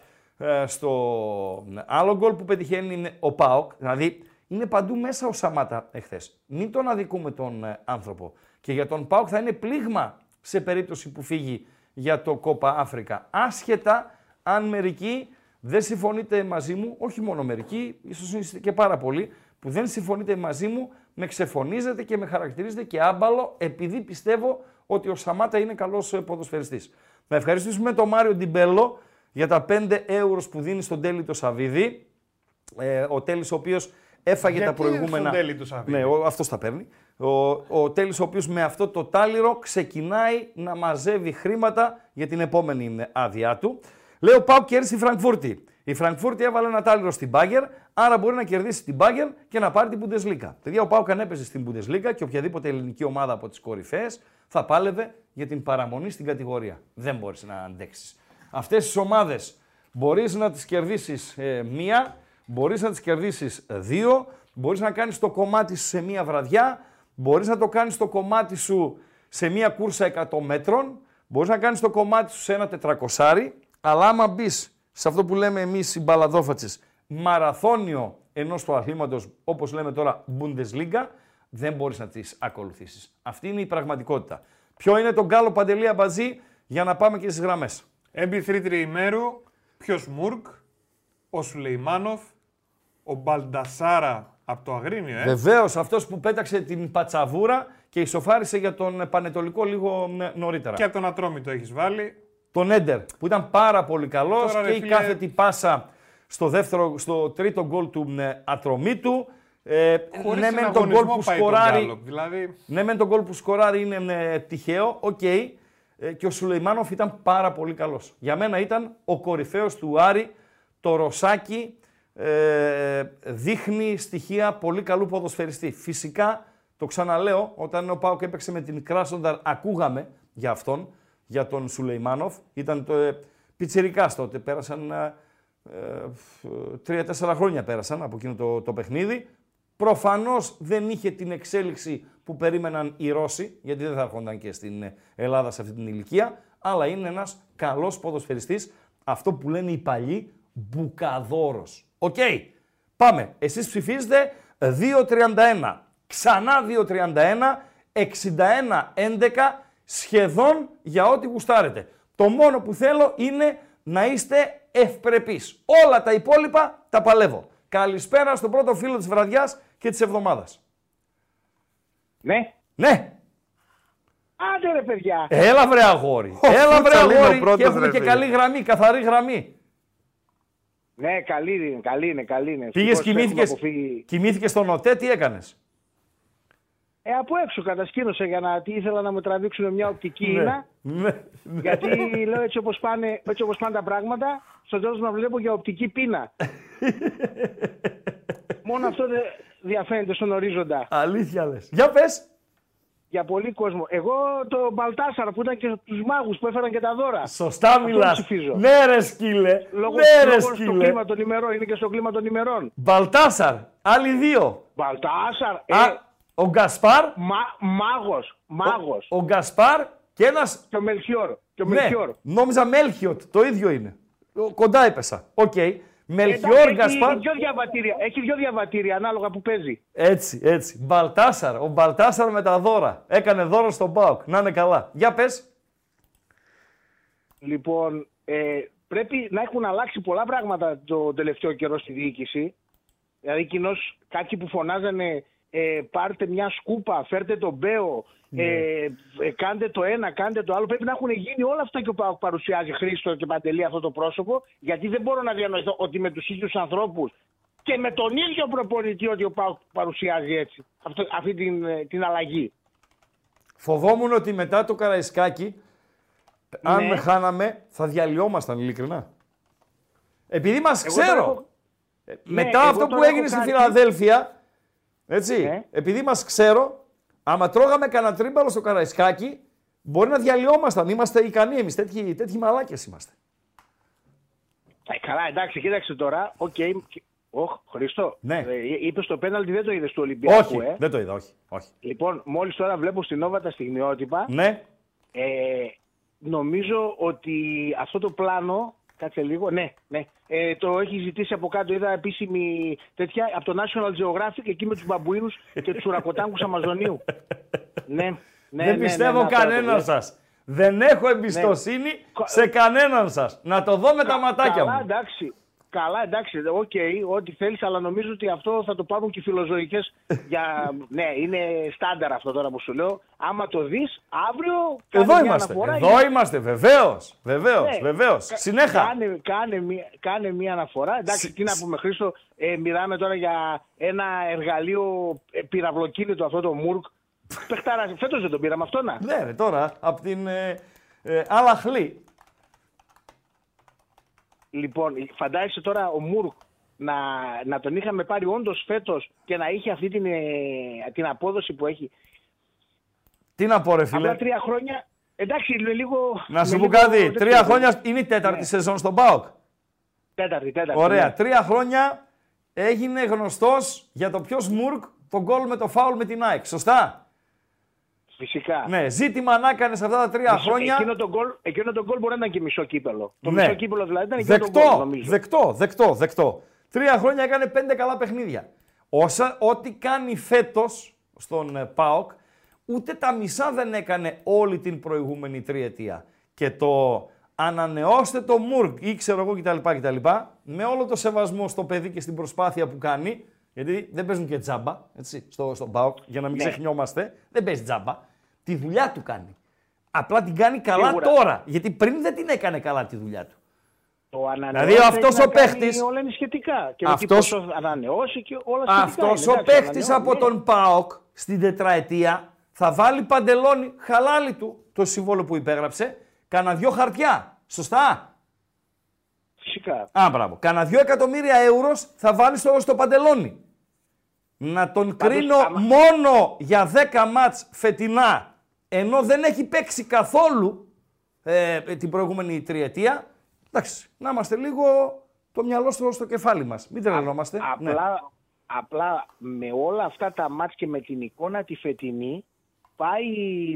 στο άλλο γκολ που πετυχαίνει είναι ο Πάοκ, δηλαδή είναι παντού μέσα ο Σαμάτα εχθές. Μην τον αδικούμε τον ε, άνθρωπο. Και για τον Πάουκ θα είναι πλήγμα σε περίπτωση που φύγει για το Κόπα Αφρικα. Άσχετα αν μερικοί δεν συμφωνείτε μαζί μου, όχι μόνο μερικοί, ίσως είστε και πάρα πολλοί, που δεν συμφωνείτε μαζί μου, με ξεφωνίζετε και με χαρακτηρίζετε και άμπαλο, επειδή πιστεύω ότι ο Σαμάτα είναι καλός ε, ποδοσφαιριστής. Να ευχαριστήσουμε τον Μάριο Ντιμπέλο για τα 5 ευρώ που δίνεις στον Τέλη το Σαββίδη. Ε, ο Τέλης ο οποίος έφαγε Γιατί τα προηγούμενα... στον Τέλη του Σαββίδη; Ναι, ο, αυτός τα παίρνει. Ο, ο Τέλης ο οποίος με αυτό το τάλιρο ξεκινάει να μαζεύει χρήματα για την επόμενη άδειά του. Λέω πάω κέρδισε η Φραγκφούρτη. Η Φραγκφούρτη έβαλε ένα τάλιρο στην Μπάγκερ, άρα μπορεί να κερδίσει την Μπάγκερ και να πάρει την Bundesliga. Παιδιά, ο Πάουκ αν έπαιζε στην Bundesliga και οποιαδήποτε ελληνική ομάδα από τις κορυφαίες θα πάλευε για την παραμονή στην κατηγορία. Δεν μπορείς να αντέξεις. Αυτές τις ομάδες μπορείς να τις κερδίσεις ε, μία, μπορείς να τις κερδίσεις δύο, μπορείς να κάνεις το κομμάτι σου σε μία βραδιά, μπορείς να το κάνεις το κομμάτι σου σε μία κούρσα 100 μέτρων, μπορείς να κάνεις το κομμάτι σου σε ένα τετρακοσάρι, αλλά άμα μπεις σε αυτό που λέμε εμείς οι μπαλαδόφατσες, μαραθώνιο ενός του αθλήματος, όπως λέμε τώρα Bundesliga, δεν μπορείς να τις ακολουθήσεις. Αυτή είναι η πραγματικότητα. Ποιο είναι το γκάλο παντελία μπαζί για να πάμε και στις γραμμές. MB3 τριημέρου, ποιος Μουρκ, ο Σουλεϊμάνοφ, ο Μπαλντασάρα από το Αγρίνιο, ε. Βεβαίως αυτός που πέταξε την πατσαβούρα και ισοφάρισε για τον Πανετολικό λίγο ε, νωρίτερα. Και από τον Ατρόμητο έχεις βάλει. Τον Έντερ που ήταν πάρα πολύ καλός Τώρα, και ρε η φίλε- κάθετη πάσα στο, δεύτερο, στο τρίτο γκολ του ε, Ατρομήτου. Ε, Χωρίς ναι, μεν τον γκολ συναγωνισμό που πάει το σκοράρει Γκάλοπ, Δηλαδή, Ναι, μεν τον γκολ που σκοράρει είναι ε, τυχαίο, οκ. Ε, και ο Σουλεϊμάνοφ ήταν πάρα πολύ καλός. Για μένα ήταν ο κορυφαίος του Άρη, το Ρωσάκι, ε, δείχνει στοιχεία πολύ καλού ποδοσφαιριστή. Φυσικά, το ξαναλέω, όταν ο Πάοκ έπαιξε με την Κράσονταρ, ακούγαμε για αυτόν, για τον Σουλεϊμάνοφ. Ήταν το ε, πιτσιρικάς τότε, πέρασαν ε, ε, τρία-τέσσερα χρόνια πέρασαν από εκείνο το, το παιχνίδι. Προφανώς δεν είχε την εξέλιξη που περίμεναν οι Ρώσοι, γιατί δεν θα έρχονταν και στην ε, Ελλάδα σε αυτή την ηλικία, αλλά είναι ένας καλός ποδοσφαιριστής, αυτό που λένε οι παλιοί, μπουκαδόρος. Οκ, πάμε. Εσείς ψηφίζετε 2.31, ξανά 2.31, 61-11, σχεδόν για ό,τι γουστάρετε. Το μόνο που θέλω είναι να είστε ευπρεπείς. Όλα τα υπόλοιπα τα παλεύω. Καλησπέρα στον πρώτο φίλο της βραδιάς και της εβδομάδας. Ναι. Ναι, Άντε ρε παιδιά. έλα βρε αγόρι. Έλα βρε Φούτσαλ είναι ο αγόρι πρώτος, και έχουμε ρε και φίλε. καλή γραμμή, καθαρή γραμμή. Ναι, καλή είναι, καλή είναι, καλή είναι. Πήγες Ευτυχώς έχουμε κοιμήθηκες, αποφύγει- κοιμήθηκες στον ΟΤΕ, τι έκανες; Ε, από έξω κατασκήνωσα για να τι ήθελα να μου τραβήξουν μια οπτική ίνα. Ναι, ναι. Γιατί λέω έτσι όπως, πάνε, έτσι όπως πάνε τα πράγματα, στο τέλος να βλέπω για οπτική πείνα. Μόνο αυτό δεν διαφαίνεται στον ορίζοντα. Αλήθεια λες. Για πες. Για πολύ κόσμο. Εγώ το Μπαλτάσαρ που ήταν και τους μάγους που έφεραν και τα δώρα. Σωστά μιλάς. ψηφίζω. Ναι ρε σκύλε. Λόγω, ναι ρε λόγω στο σκύλε. κλίμα των ημερών. Είναι και στο κλίμα των ημερών. Μπαλτάσαρ. Άλλοι δύο. Μπαλτάσαρ, ε, Α, ο Γκασπάρ. μα, μάγος, μάγος. Ο Γκασπάρ και ένας Και ο Μελχιόρ. Και ο Ναι, Μελχιόρ. νόμιζα Μέλχιοτ. Το ίδιο είναι. Ο- Κοντά έπεσα. Οκ. Μελχιόρ Εντάξει, Γκασπάρ. Έχει δύο, διαβατήρια, έχει δύο διαβατήρια ανάλογα που παίζει. Έτσι, έτσι. Μπαλτάσαρ. Ο Μπαλτάσαρ με τα δώρα. Έκανε δώρο στον Πάοκ. Να είναι καλά. Για πες. Λοιπόν, ε, πρέπει να έχουν αλλάξει πολλά πράγματα το τελευταίο καιρό στη διοίκηση. Δηλαδή, κοινώς κάποιοι που φωνάζανε ε, πάρτε μια σκούπα, φέρτε τον Μπέο, Ναι. ε, ε, κάντε το ένα, κάντε το άλλο. Πρέπει να έχουν γίνει όλα αυτά και ο ΠΑΟΚ παρουσιάζει Χρήστο και Παντελή αυτό το πρόσωπο, γιατί δεν μπορώ να διανοηθώ ότι με τους ίδιους ανθρώπους και με τον ίδιο προπονητή ότι ο ΠΑΟΚ παρουσιάζει έτσι αυτό, αυτή την, ε, την αλλαγή. Φοβόμουν ότι μετά το Καραϊσκάκι, αν Ναι. με χάναμε, θα διαλυόμασταν ειλικρινά. Επειδή μας Εγώ το ξέρω. έχω- Ε, Ναι, μετά εγώ αυτό το που έχω έγινε στη κάνει. Φιλαδέλφια, έτσι, Ναι. επειδή μας ξέρω, άμα τρώγαμε κανένα τρίμπαλο στο Καραϊσκάκι, μπορεί να διαλυόμασταν. Είμαστε ικανοί εμείς, τέτοιοι, τέτοιοι μαλάκες είμαστε. Ε, καλά, εντάξει, κοίταξε τώρα. Οκ. Όχ, Χριστό. Ναι. Ε, είπες το πέναλτι, δεν το είδες του Ολυμπιακού, όχι, ε; δεν το είδα, όχι. όχι. Λοιπόν, μόλις τώρα βλέπω στην Nova τα στιγμιότυπα, Ναι, ε, νομίζω ότι αυτό το πλάνο Κάτσε λίγο. Ναι, ναι. Ε, το έχει ζητήσει από κάτω. Είδα επίσημη τέτοια από το National Geographic εκεί με τους μπαμπουίνους και τους ουρακοτάγκους Αμαζονίου. ναι, ναι, Δεν ναι, πιστεύω ναι, ναι, κανέναν ναι. σας. Δεν έχω εμπιστοσύνη σε κανέναν σας. Να το δω με τα ματάκια Καλά, μου. εντάξει. Καλά, εντάξει, οκ, ό,τι θέλεις, αλλά νομίζω ότι αυτό θα το πάρουν και οι φιλοζωικές. για... ναι, είναι στάνταρ αυτό τώρα που σου λέω. Άμα το δεις, αύριο. κάνε Εδώ μια είμαστε. αναφορά Εδώ για- είμαστε. Βεβαίως. Βεβαίως. Ναι. Βεβαίως. Κα- Συνέχα. Κάνε, κάνε, μία, κάνε μία αναφορά. Εντάξει, Συ- τι να πούμε, Χρήστο, ε, μιλάμε τώρα για ένα εργαλείο ε, πυραυλοκίνητο αυτό το Μουργκ. Πεχτάρα, φέτος δεν τον πήραμε αυτό να. Ναι, ρε, τώρα από την ε, ε, Αλαχλή. Λοιπόν, φαντάζεσαι τώρα ο Μουρκ να, να τον είχαμε πάρει όντως φέτος και να είχε αυτή την, ε, την απόδοση που έχει. Τι να πω, ρε φίλε; Απλά τρία χρόνια. Εντάξει, είναι λίγο. Να σου με πω λίγο κάτι. τέτοιο. Τρία χρόνια είναι η τέταρτη Ναι. σεζόν στον ΠΑΟΚ. Τέταρτη, τέταρτη. Ωραία. ναι. Τρία χρόνια έγινε γνωστός για το ποιος Μουρκ τον γκολ με το φάουλ με την ΑΕΚ. Σωστά; Φυσικά. Ναι, ζήτημα να έκανε αυτά τα τρία Μισό- χρόνια. Εκείνο το γκολ, εκείνο το γκολ μπορεί να ήταν και μισό κύπελο. Το Ναι. μισό κύπελο δηλαδή ήταν εκείνο το Δεκτό, γκολ, νομίζω. δεκτό, δεκτό, δεκτό. Τρία χρόνια έκανε πέντε καλά παιχνίδια. Όσα, ό,τι κάνει φέτος στον ε, ΠΑΟΚ, ούτε τα μισά δεν έκανε όλη την προηγούμενη τριετία. Και το ανανεώστε το Μουρκ ή ξέρω εγώ κτλ, κτλ. Με όλο το σεβασμό στο παιδί και στην προσπάθεια που κάνει, γιατί δεν παίζουν και τζάμπα έτσι, στο, στον ΠΑΟΚ, για να μην Ναι. ξεχνιόμαστε, δεν παίζει τζάμπα. Τη δουλειά του κάνει. Απλά την κάνει καλά Σίγουρα. τώρα, γιατί πριν δεν την έκανε καλά τη δουλειά του. Το ανανεώσει Δηλαδή, αυτός έχει ο να κάνει παίχτης- Όλα είναι σχετικά. Και αυτός... Αυτός- πόσο ανανεώσει και όλα σχετικά. Αυτός είναι, ο εντάξει, παίχτης ανανεώσει, από ναι. τον ΠΑΟΚ στην τετραετία θα βάλει παντελόνι χαλάλι του το συμβόλαιο που υπέγραψε. Κάνα δυο χαρτιά. Σωστά; Φυσικά. Α, μπράβο. Κάνα δυο εκατομμύρια ευρώ θα βάλει στο, στο παντελόνι. Να τον Πάντως, κρίνω άμα- μόνο για 10 μάτς φετινά, ενώ δεν έχει παίξει καθόλου ε, την προηγούμενη τριετία. Εντάξει, να είμαστε λίγο το μυαλό στο, στο κεφάλι μας. Μην τρελανόμαστε. Ναι. Απλά, απλά με όλα αυτά τα μάτς και με την εικόνα τη φετινή πάει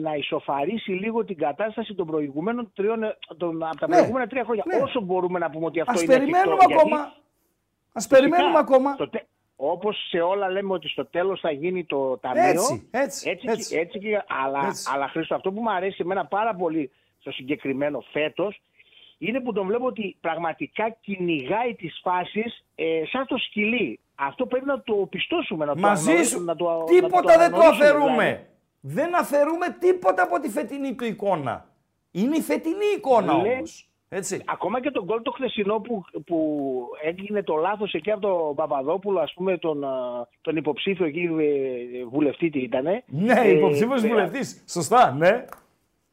να ισοφαρίσει λίγο την κατάσταση των προηγουμένων τριών, ε, των, από τα Ναι, προηγούμενα τρία χρόνια. ναι. Όσο μπορούμε να πούμε ότι αυτό Ας είναι περιμένουμε εφικτό, γιατί ακόμα. Ας περιμένουμε φυσικά ακόμα. στο τε- Όπως σε όλα λέμε ότι στο τέλος θα γίνει το ταμείο. Έτσι, έτσι, έτσι, έτσι. και- έτσι και- αλλά, Έτσι. αλλά Χρήστο, αυτό που μου αρέσει εμένα πάρα πολύ στο συγκεκριμένο φέτος είναι που τον βλέπω ότι πραγματικά κυνηγάει τις φάσεις ε, σαν το σκυλί. Αυτό πρέπει να το πιστώσουμε, να το Μαζί αναγνωρίσουμε, σου. να το, να τίποτα το δεν το αναγνωρίσουμε, αφαιρούμε. δηλαδή. Δεν αφαιρούμε τίποτα από τη φετινή του εικόνα. Είναι η φετινή εικόνα Λέ- όμως. Έτσι. Ακόμα και τον γκολ το χθεσινό που, που έγινε το λάθος εκεί από τον Παπαδόπουλο, ας πούμε τον, ε, τον υποψήφιο εκεί ε, βουλευτή τι ήτανε. Ναι, Ε, υποψήφιος ε, βουλευτής. Σωστά, ναι.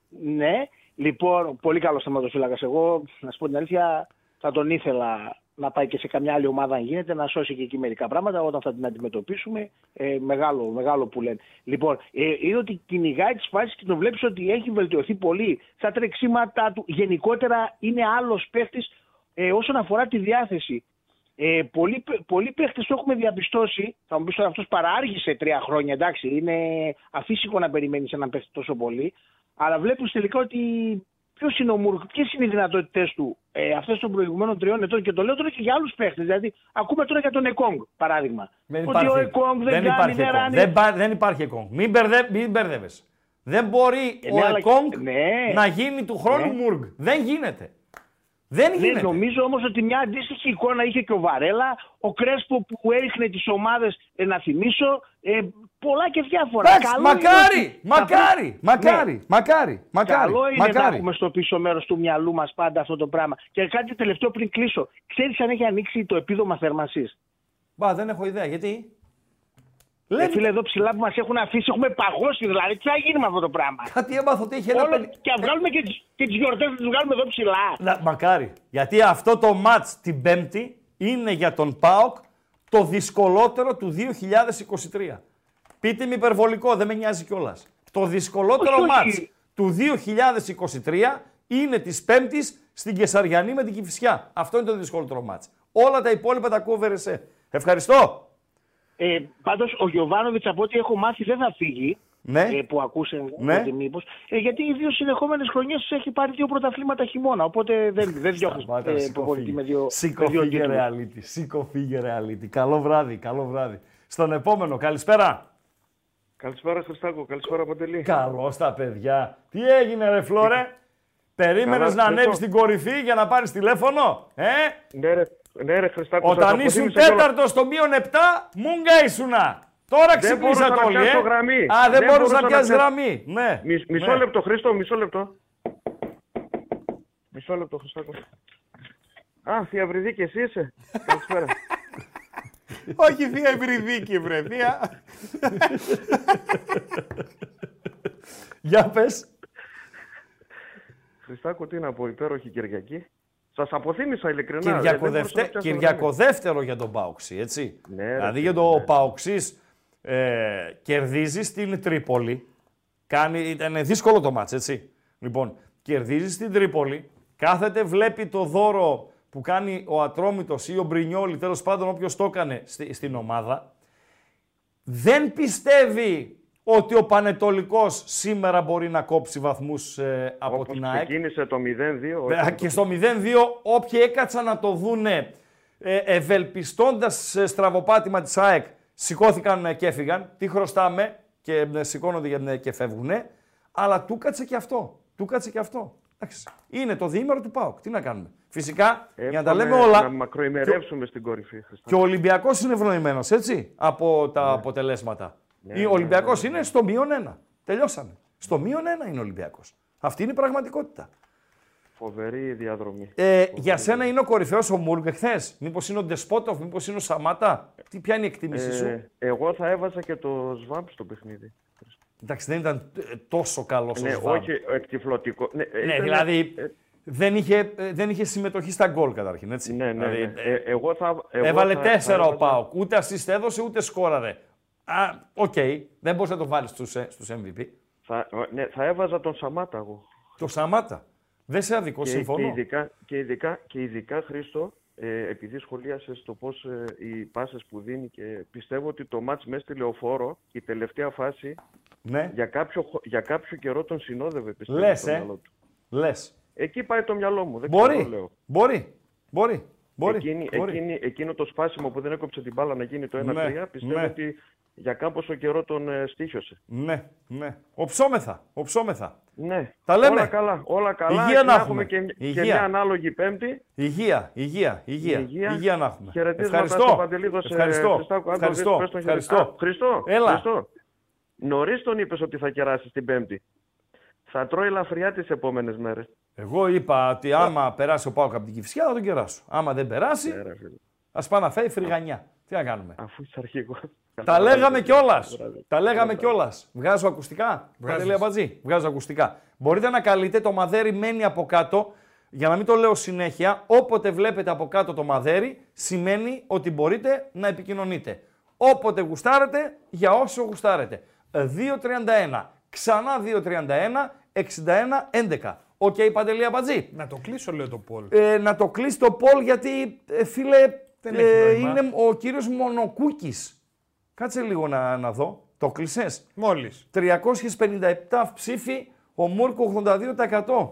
Ναι, λοιπόν, πολύ καλός θεματοφύλακας. Εγώ, να σου πω την αλήθεια, θα τον ήθελα να πάει και σε καμιά άλλη ομάδα, αν γίνεται, να σώσει και εκεί μερικά πράγματα όταν θα την αντιμετωπίσουμε. Ε, μεγάλο, μεγάλο που λένε. Λοιπόν, ε, είναι ότι κυνηγάει τις φάσεις και τον βλέπεις ότι έχει βελτιωθεί πολύ. Στα τρεξίματα του, γενικότερα είναι άλλος παίχτης ε, όσον αφορά τη διάθεση. Ε, πολλοί, παί- πολλοί παίχτες το έχουμε διαπιστώσει. Θα μου πεις τώρα αυτός παράργησε τρία χρόνια. Εντάξει, είναι αφύσικο να περιμένεις έναν παίχτη τόσο πολύ. Αλλά βλέπεις τελικά ότι ποιος είναι ο Μουρκ, ποιες είναι οι δυνατότητές του ε, αυτές των προηγουμένων τριών ετών. Και το λέω τώρα και για άλλους παίχτες. Δηλαδή, ακούμε τώρα για τον Εκόνγκ, παράδειγμα. Δεν ότι ο υπάρχει, Εκόνγκ δεν, κάνει, υπάρχει δεν Εκόνγκ. ράνει. Δεν, πα- δεν υπάρχει Εκόνγκ. Μην, μπερδε, μην μπερδεύεσαι. Δεν μπορεί Ε, ο ναι, αλλά- Εκόνγκ ναι. να γίνει του χρόνου Ναι. Μουργκ. Δεν γίνεται. Δεν Ναι, γίνεται. νομίζω όμως ότι μια αντίστοιχη εικόνα είχε και ο Βαρέλα, ο Κρέσπο που έριχνε τις ομάδες, ε, να θυμίσω, ε, πολλά και διάφορα. Εντάξει, Καλό είναι μακάρι, ότι- μακάρι, Ναι. μακάρι, μακάρι, μακάρι, Καλό είναι να μακάρι. έχουμε στο πίσω μέρος του μυαλού μας πάντα αυτό το πράγμα. Και κάτι τελευταίο πριν κλείσω. Ξέρεις αν έχει ανοίξει το επίδομα θέρμανσης; Μπα, δεν έχω ιδέα. Γιατί; Ε, Λένε φίλε, εδώ ψηλά που μας έχουν αφήσει, έχουμε παγώσει δηλαδή. Τι θα γίνει με αυτό το πράγμα; κάτι έμαθα ότι έχει ένα Όλο, πενι- και να βγάλουμε και, τις- και τις γιορτές να τις βγάλουμε εδώ ψηλά. Να, μακάρι. Γιατί αυτό το μάτς την Πέμπτη είναι για τον ΠΑΟΚ το δυσκολότερο του 2023. Πείτε με υπερβολικό, δεν με νοιάζει κιόλας. Το δυσκολότερο Όχι, όχι. μάτς του 2023 είναι της Πέμπτης στην Κεσαριανή με την Κηφισιά. Αυτό είναι το δυσκολότερο μάτς. Όλα τα υπόλοιπα τα κόβερε σε. Ευχαριστώ. Ε, Πάντως ο Γιωβάνοβιτς από ό,τι έχω μάθει δεν θα φύγει. Ναι. ε, που ακούσε Ναι. ότι μήπως. Ε, γιατί οι δύο συνεχόμενες χρονιές έχει πάρει δύο πρωταθλήματα χειμώνα. Οπότε δεν, δεν διώχνεις Σταμάτα, ε, σήκω προπονητή φύγε. με δύο, Σήκω με δύο φύγε τίτλους. reality. Σήκω φύγε reality. Καλό βράδυ, καλό βράδυ. Στον επόμενο, καλησπέρα. Καλησπέρα Χριστάκο, καλησπέρα Παντελή. Καλώς τα παιδιά. Τι έγινε, ρε Φλόρε; Περίμενες Καλά, να ανέβεις Χριστό. στην κορυφή για να πάρεις τηλέφωνο. Ε; Ναι ρε, ναι, ρε Χριστάκο, σας Όταν ήσουν αποθύμισα κιόλας. τέταρτος στο μείον 7, μούγκα ήσουνα. Τώρα Δεν μπορούσα ξυπνήσατε να όλοι, ε. πιάσω γραμμή. Α, δεν, Δεν μπορούσα μπορούσα να να πιάσεις πιάσω. γραμμή. Ναι. Μισ- Μισό ναι. λεπτό Χρήστο, μισό λεπτό. Μισό λεπτό Χριστάκο. Α, θεία Βρυδίκη, εσύ είσαι. Καλησπέρα. Όχι θεία ευρυδίκη, βρε. Θεία. Για πες. Χριστάκο, τι να πω, υπέροχη Κυριακή. Σας αποθύμισα ειλικρινά. Κυριακο, δεν μπορούσα δευτε- να πιάσω Κυριακο γραμμή. δεύτερο για τον Πάοξη, έτσι. Ναι, ρε, δηλαδή φίλε, για τον ναι. Πάοξης ε, κερδίζεις στην Τρίπολη. Κάνει, ήταν δύσκολο το μάτς, έτσι. Λοιπόν, κερδίζεις στην Τρίπολη, κάθεται, βλέπει το δώρο που κάνει ο Ατρόμητος ή ο Μπρινιόλη, τέλος πάντων όποιος το έκανε στη- στην ομάδα. Δεν πιστεύει ότι ο Πανετολικός σήμερα μπορεί να κόψει βαθμούς ε, από Όπως την ΑΕΚ. ξεκίνησε το 0-2. Βέβαια, όχι, Και στο 0-2 όποιοι έκατσαν να το δούνε ε, ευελπιστώντας σε στραβοπάτημα της ΑΕΚ σηκώθηκαν ε, και έφυγαν. Τι χρωστάμε και ε, σηκώνονται για- ε, και φεύγουνε. Αλλά του κάτσε και αυτό. Του κάτσε και αυτό. Εντάξει. Είναι το διήμερο του ΠΑΟΚ. Τι να κάνουμε. Φυσικά, για να τα λέμε εύχομαι όλα, Να μακροημερεύσουμε στην κορυφή, Χριστάκο. και ο Ολυμπιακός είναι ευνοημένος, έτσι, από τα αποτελέσματα. Ναι, ο Ολυμπιακός είναι στο μείον ένα. Τελειώσαμε. Στο μείον ένα είναι ο Ολυμπιακός. Αυτή είναι η πραγματικότητα. Φοβερή διαδρομή. Ε, για σένα είναι ο κορυφαίος ο Μούργκ εχθές; Μήπως είναι ο Ντεσπότοφ, μήπως είναι ο Σαμάτα; Τι, ποια είναι η εκτίμησή σου; Ε, εγώ θα έβαζα και το ΣΒΑΜ στο παιχνίδι. Εντάξει, δεν ήταν ε, τόσο καλός Ναι, ο Σβάμπ. όχι εκτιφλωτικό. Ναι, ε, Ναι, ήταν- δηλαδή ε, δεν, είχε, ε, δεν είχε συμμετοχή στα γκολ καταρχήν. Έτσι. ναι, ναι, Δηλαδή, ναι. ε, Ε, εγώ θα, εγώ έβαλε θα- τέσσερα θα ο έβαζα- ΠΑΟΚ. Ούτε assist έδωσε, ούτε σκόραρε. Α, οκ. Δεν μπορείς να το βάλεις στους στους MVP. Θα, ναι, θα έβαζα τον Σαμάτα εγώ. Το Σαμάτα. Δεν σε αδικώ, Και, συμφωνώ. και, ειδικά, και, ειδικά, και ειδικά, Χρήστο, ε, επειδή σχολίασες το πώς ε, οι πάσες που δίνει και πιστεύω ότι το ματς μέσα στη Λεωφόρο, η τελευταία φάση, Ναι, για κάποιο, χο- για κάποιο καιρό τον συνόδευε, πιστεύω, Λες, στο ε. μυαλό του. λες. Εκεί πάει το μυαλό μου, δεν ξέρω, Μπορεί. λέω. Μπορεί. Μπορεί. Μπορεί. Εκείνη, Μπορεί. εκείνη, εκείνο το σπάσιμο που δεν έκοψε την μπάλα να γίνει το 1-3, Ναι, πιστεύω ναι. ότι για κάποιο καιρό τον ε, στήχιωσε. Ναι, ναι. Οψόμεθα. Οψόμεθα. Ναι. Τα λέμε. Όλα καλά. Όλα καλά. Υγεία να έχουμε έχουμε. και, και Υγεία. μια ανάλογη πέμπτη. Υγεία, υγεία, υγεία. Υγεία. Υγεία να έχουμε. Χαιρετίσματα Ευχαριστώ. στον Παντελίδο σε Ευχαριστώ. Χριστάκο. Αν το Ευχαριστώ. δεις, πες τον χαιρε- Ευχαριστώ. Α, Χριστό. Έλα. Χριστό. Νωρίς τον είπες ότι θα κεράσεις την Πέμπτη. Θα τρώει λαφριά τις επόμενες μέρες. Εγώ είπα ότι άμα περάσει ο Πάοκ από την Κυφσιά θα τον κεράσω. Άμα δεν περάσει, Ε, ρε φίλε. ας πάει να φέρει φρυγανιά. Τι να κάνουμε; Αφού είσαι αρχηγός. Τα λέγαμε κιόλας. Βράδυ. Τα λέγαμε κιόλας. Βγάζω ακουστικά; Παντελή Αμπατζή. Βγάζω ακουστικά. Μπορείτε να καλείτε το μαδέρι μένει από κάτω. Για να μην το λέω συνέχεια, όποτε βλέπετε από κάτω το μαδέρι, σημαίνει ότι μπορείτε να επικοινωνείτε. Όποτε γουστάρετε, για όσο γουστάρετε. 2.31. Ξανά 2.31, 61, 11. Οκ, Παντελή Αμπατζή. Να το κλείσω, λέω το poll. Ε, να το κλείσει το poll γιατί, ε, φίλε, Δεν ε, έχει νόημα. είναι ο κύριος Μονοκούκης. Κάτσε λίγο να, να δω. Το 'κλεισες. Μόλις. 357 ψήφοι, ο Μουργκ ο 82%.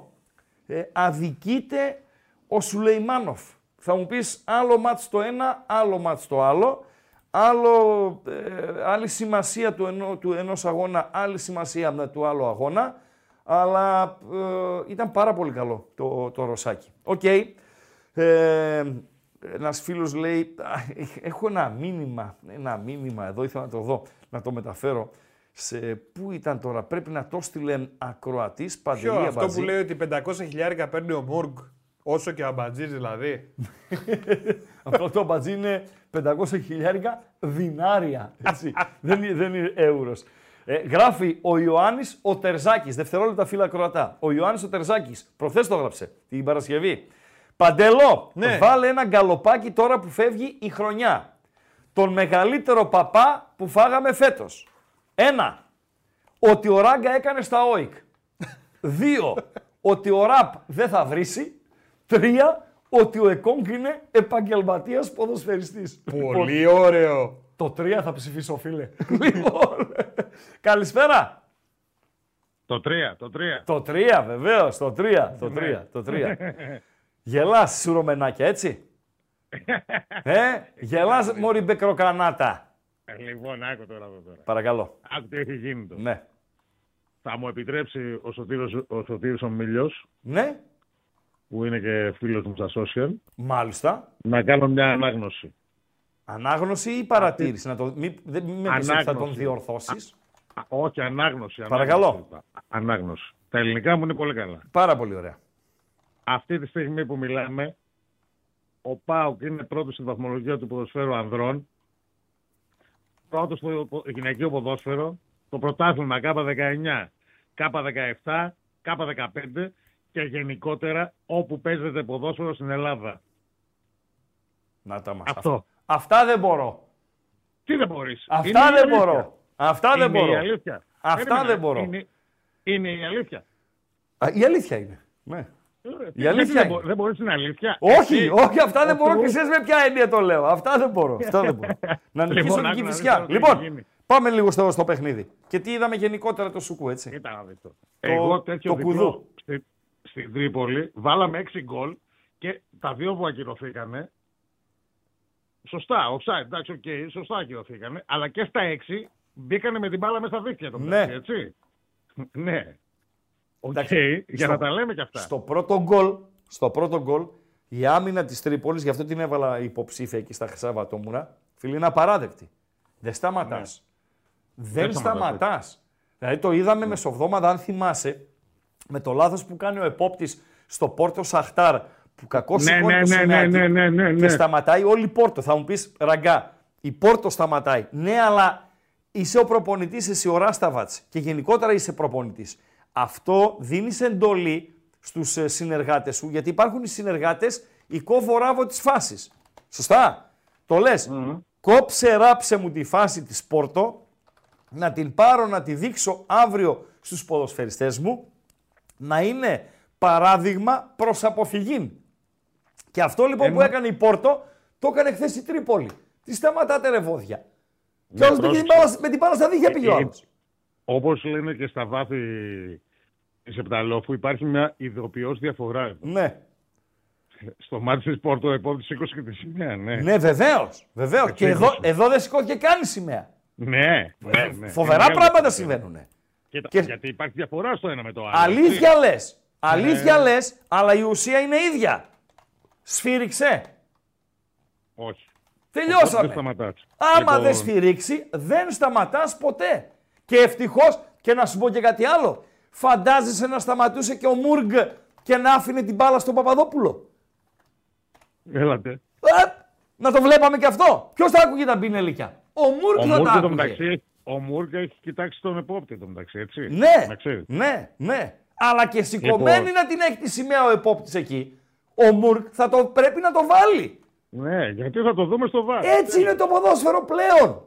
Ε, αδικείται ο Σουλεϊμάνοφ. Θα μου πεις άλλο ματς το ένα, άλλο ματς το άλλο. Άλλο, ε, άλλη σημασία του, ενό, του ενός αγώνα, άλλη σημασία του άλλου αγώνα. Αλλά ε, ήταν πάρα πολύ καλό το, το Ρωσάκι. Οκ. Ε, ένας φίλος λέει, «Α, έχω ένα μήνυμα, ένα μήνυμα εδώ, ήθελα να το δω, να το μεταφέρω. Σε, πού ήταν τώρα, πρέπει να το 'στειλε ακροατής, Παντελή Ποιο, αυτό Αμπατζή. που λέει ότι 500 χιλιάρικα παίρνει ο Μουργκ, όσο και ο Αμπατζής δηλαδή. Αυτό το μπατζί είναι 500 χιλιάρικα δινάρια. Έτσι. δεν, είναι- δεν είναι εύρος. Ε, γράφει ο Ιωάννης ο Τερζάκης, δευτερόλεπτα φύλλα Κροατά. Ο Ιωάννης ο Τερζάκης, προχθές το έγραψε, την Παρασκευή. Παντελό, Ναι. βάλε ένα γκαλοπάκι τώρα που φεύγει η χρονιά. Τον μεγαλύτερο παπά που φάγαμε φέτος. Ένα, ότι ο Ράγκα έκανε στα ΟΙΚ. Δύο, ότι ο Ραπ δεν θα βρήσει. Τρία, ότι ο Εκόνγκ είναι επαγγελματίας ποδοσφαιριστής. Πολύ ωραίο. Το τρία θα ψηφίσω, φίλε. λοιπόν, καλησπέρα. Το 3, το 3. Το 3, βεβαίως. Το 3. Το 3. Το 3. Γελάς, σουρωμενάκια, έτσι. ε, γελάς, Μωρή Μπεκροκανάτα. Ε, λοιπόν, άκου τώρα εδώ τώρα. Παρακαλώ. Άκου τι έχει γίνει τώρα. Ναι. Θα μου επιτρέψει ο Σωτήρος ο, Σωτήρης ο Μίλιος, Ναι, που είναι και φίλος μου στα social, μάλιστα. να κάνω μια ανάγνωση. Ανάγνωση ή παρατήρηση. Να το, μη, δεν μη με πεις ότι θα τον Ανάγνωση. διορθώσεις. Α, όχι, ανάγνωση. Παρακαλώ. ανάγνωση είπα. Ανάγνωση. Τα ελληνικά μου είναι πολύ καλά. Πάρα πολύ ωραία. Αυτή τη στιγμή που μιλάμε, ο ΠΑΟΚ είναι πρώτος στη βαθμολογία του ποδοσφαίρου ανδρών, πρώτος στο πο- γυναικείο ποδόσφαιρο, το πρωτάθλημα K19, K17, K15 και γενικότερα όπου παίζεται ποδόσφαιρο στην Ελλάδα. Να τα μας. Αυτό. Αυτά δεν μπορώ. Τι δεν μπορείς; Αυτά Είναι η δεν αλήθεια. μπορώ. Αυτά δεν Είναι η μπορώ. αλήθεια. Αυτά Περίμενε. δεν μπορώ. Είναι, είναι η αλήθεια. Α, η αλήθεια είναι. Ναι. Η αλήθεια δεν, είναι. μπο- δεν μπορείς την αλήθεια. Όχι, Εσύ, όχι, αυτά δεν ο μπορώ και Θεός- ξέρεις με ποια έννοια το λέω. Αυτά δεν μπορώ. Αυτά δεν μπορώ. να νικήσω Λοιπόν, την άκου να Κηφισιά. δεις τώρα τι έχει Λοιπόν, γίνει. πάμε λίγο στο, στο παιχνίδι. Και τι είδαμε γενικότερα το Σουκού, έτσι. Κοίτα να δεις τώρα. Εγώ τέτοιο το διπλό κουδού. στη, στην Τρίπολη βάλαμε 6 γκολ και τα δύο που ακυρωθήκανε. Σωστά, offside, εντάξει, οκ, σωστά ακυρωθήκανε. Αλλά και στα 6 μπήκανε με την μπάλα μέσα στα δίχτυα το Ναι. μεταξύ, έτσι. ναι. Οκ, Εντάξει, για στο- να τα λέμε και αυτά. Στο πρώτο γκολ, στο πρώτο γκολ, η άμυνα της Τρίπολης, γι' αυτό την έβαλα υποψήφια εκεί στα Χρυσά Βατόμουρα, φίλοι, είναι απαράδεκτη. Δεν σταματάς. Ναι. Δεν Δεν σταματάς, σταματά. Δηλαδή το είδαμε μεσοβδόμαδα, αν θυμάσαι, με το λάθος που κάνει ο επόπτης στο Πόρτο Σαχτάρ, που κακός Ναι, σηκώνει ναι, το ναι, σημαιάκι ναι, ναι, ναι, ναι. και σταματάει όλη η Πόρτο. Θα μου πεις Ραγκά, η Πόρτο σταματάει. Ναι, αλλά είσαι ο προπονητής, εσύ ο Ράσταβατς και γενικότερα είσαι προπονητής. Αυτό δίνεις εντολή στους συνεργάτες σου, γιατί υπάρχουν οι συνεργάτες η κόβο της φάσης. Σωστά; Το λες. Κόψε, ράψε μου τη φάση της Πόρτο, να την πάρω να τη δείξω αύριο στους ποδοσφαιριστές μου, να είναι παράδειγμα προς αποφυγή. Και αυτό λοιπόν που έκανε η Πόρτο, το έκανε χθες η Τρίπολη. Τη σταματάτε ρε βόδια. Και όλος με την, πρόσεξε. μπάλα, με την μπάλα στα δίχτυα πήγε ο Ε, άλλος. Όπως λένε και στα βάθη της Επταλόφου υπάρχει μια ειδοποιώς διαφορά. εδώ. Ναι, Στο μάτι της Πόρτο επόπτης σήκωσε και τη σημαία, ναι. ναι βεβαίως. Βεβαίως. Και εδώ, σήκωσε. εδώ δεν σηκώθηκε καν η σημαία. Ναι, ναι, ναι. Φοβερά Είναι πράγματα μεγάλη συμβαίνουν. Κοίτα, Και- Γιατί υπάρχει διαφορά στο ένα με το άλλο. Αλήθεια λες. Αλήθεια Ναι. λες, αλλά η ουσία είναι ίδια. Σφύριξε. Όχι. Τελειώσαμε. Δεν σταματάς. Άμα Λοιπόν, δεν σφυρίξει, δεν σταματάς ποτέ. Και ευτυχώς, και να σου πω και κάτι άλλο, φαντάζεσαι να σταματούσε και ο Μούργκ και να άφηνε την μπάλα στον Παπαδόπουλο. Έλατε. Ε, να το βλέπαμε και αυτό. Ποιος θα άκουγε τα πινελίκια. Ο Μούργκ Ο θα Μούργκ τα το άκουγε. μεταξύ, ο Μούργκ έχει κοιτάξει τον επόπτη το μεταξύ, έτσι. Ναι, Να ξέρεις. ναι, ναι. Αλλά και σηκωμένη Λοιπόν. να την έχει τη σημαία ο επόπτης εκεί. Ο Μούργκ θα το πρέπει να το βάλει. Ναι, γιατί θα το δούμε στο βάρ. Έτσι είναι το ποδόσφαιρο πλέον.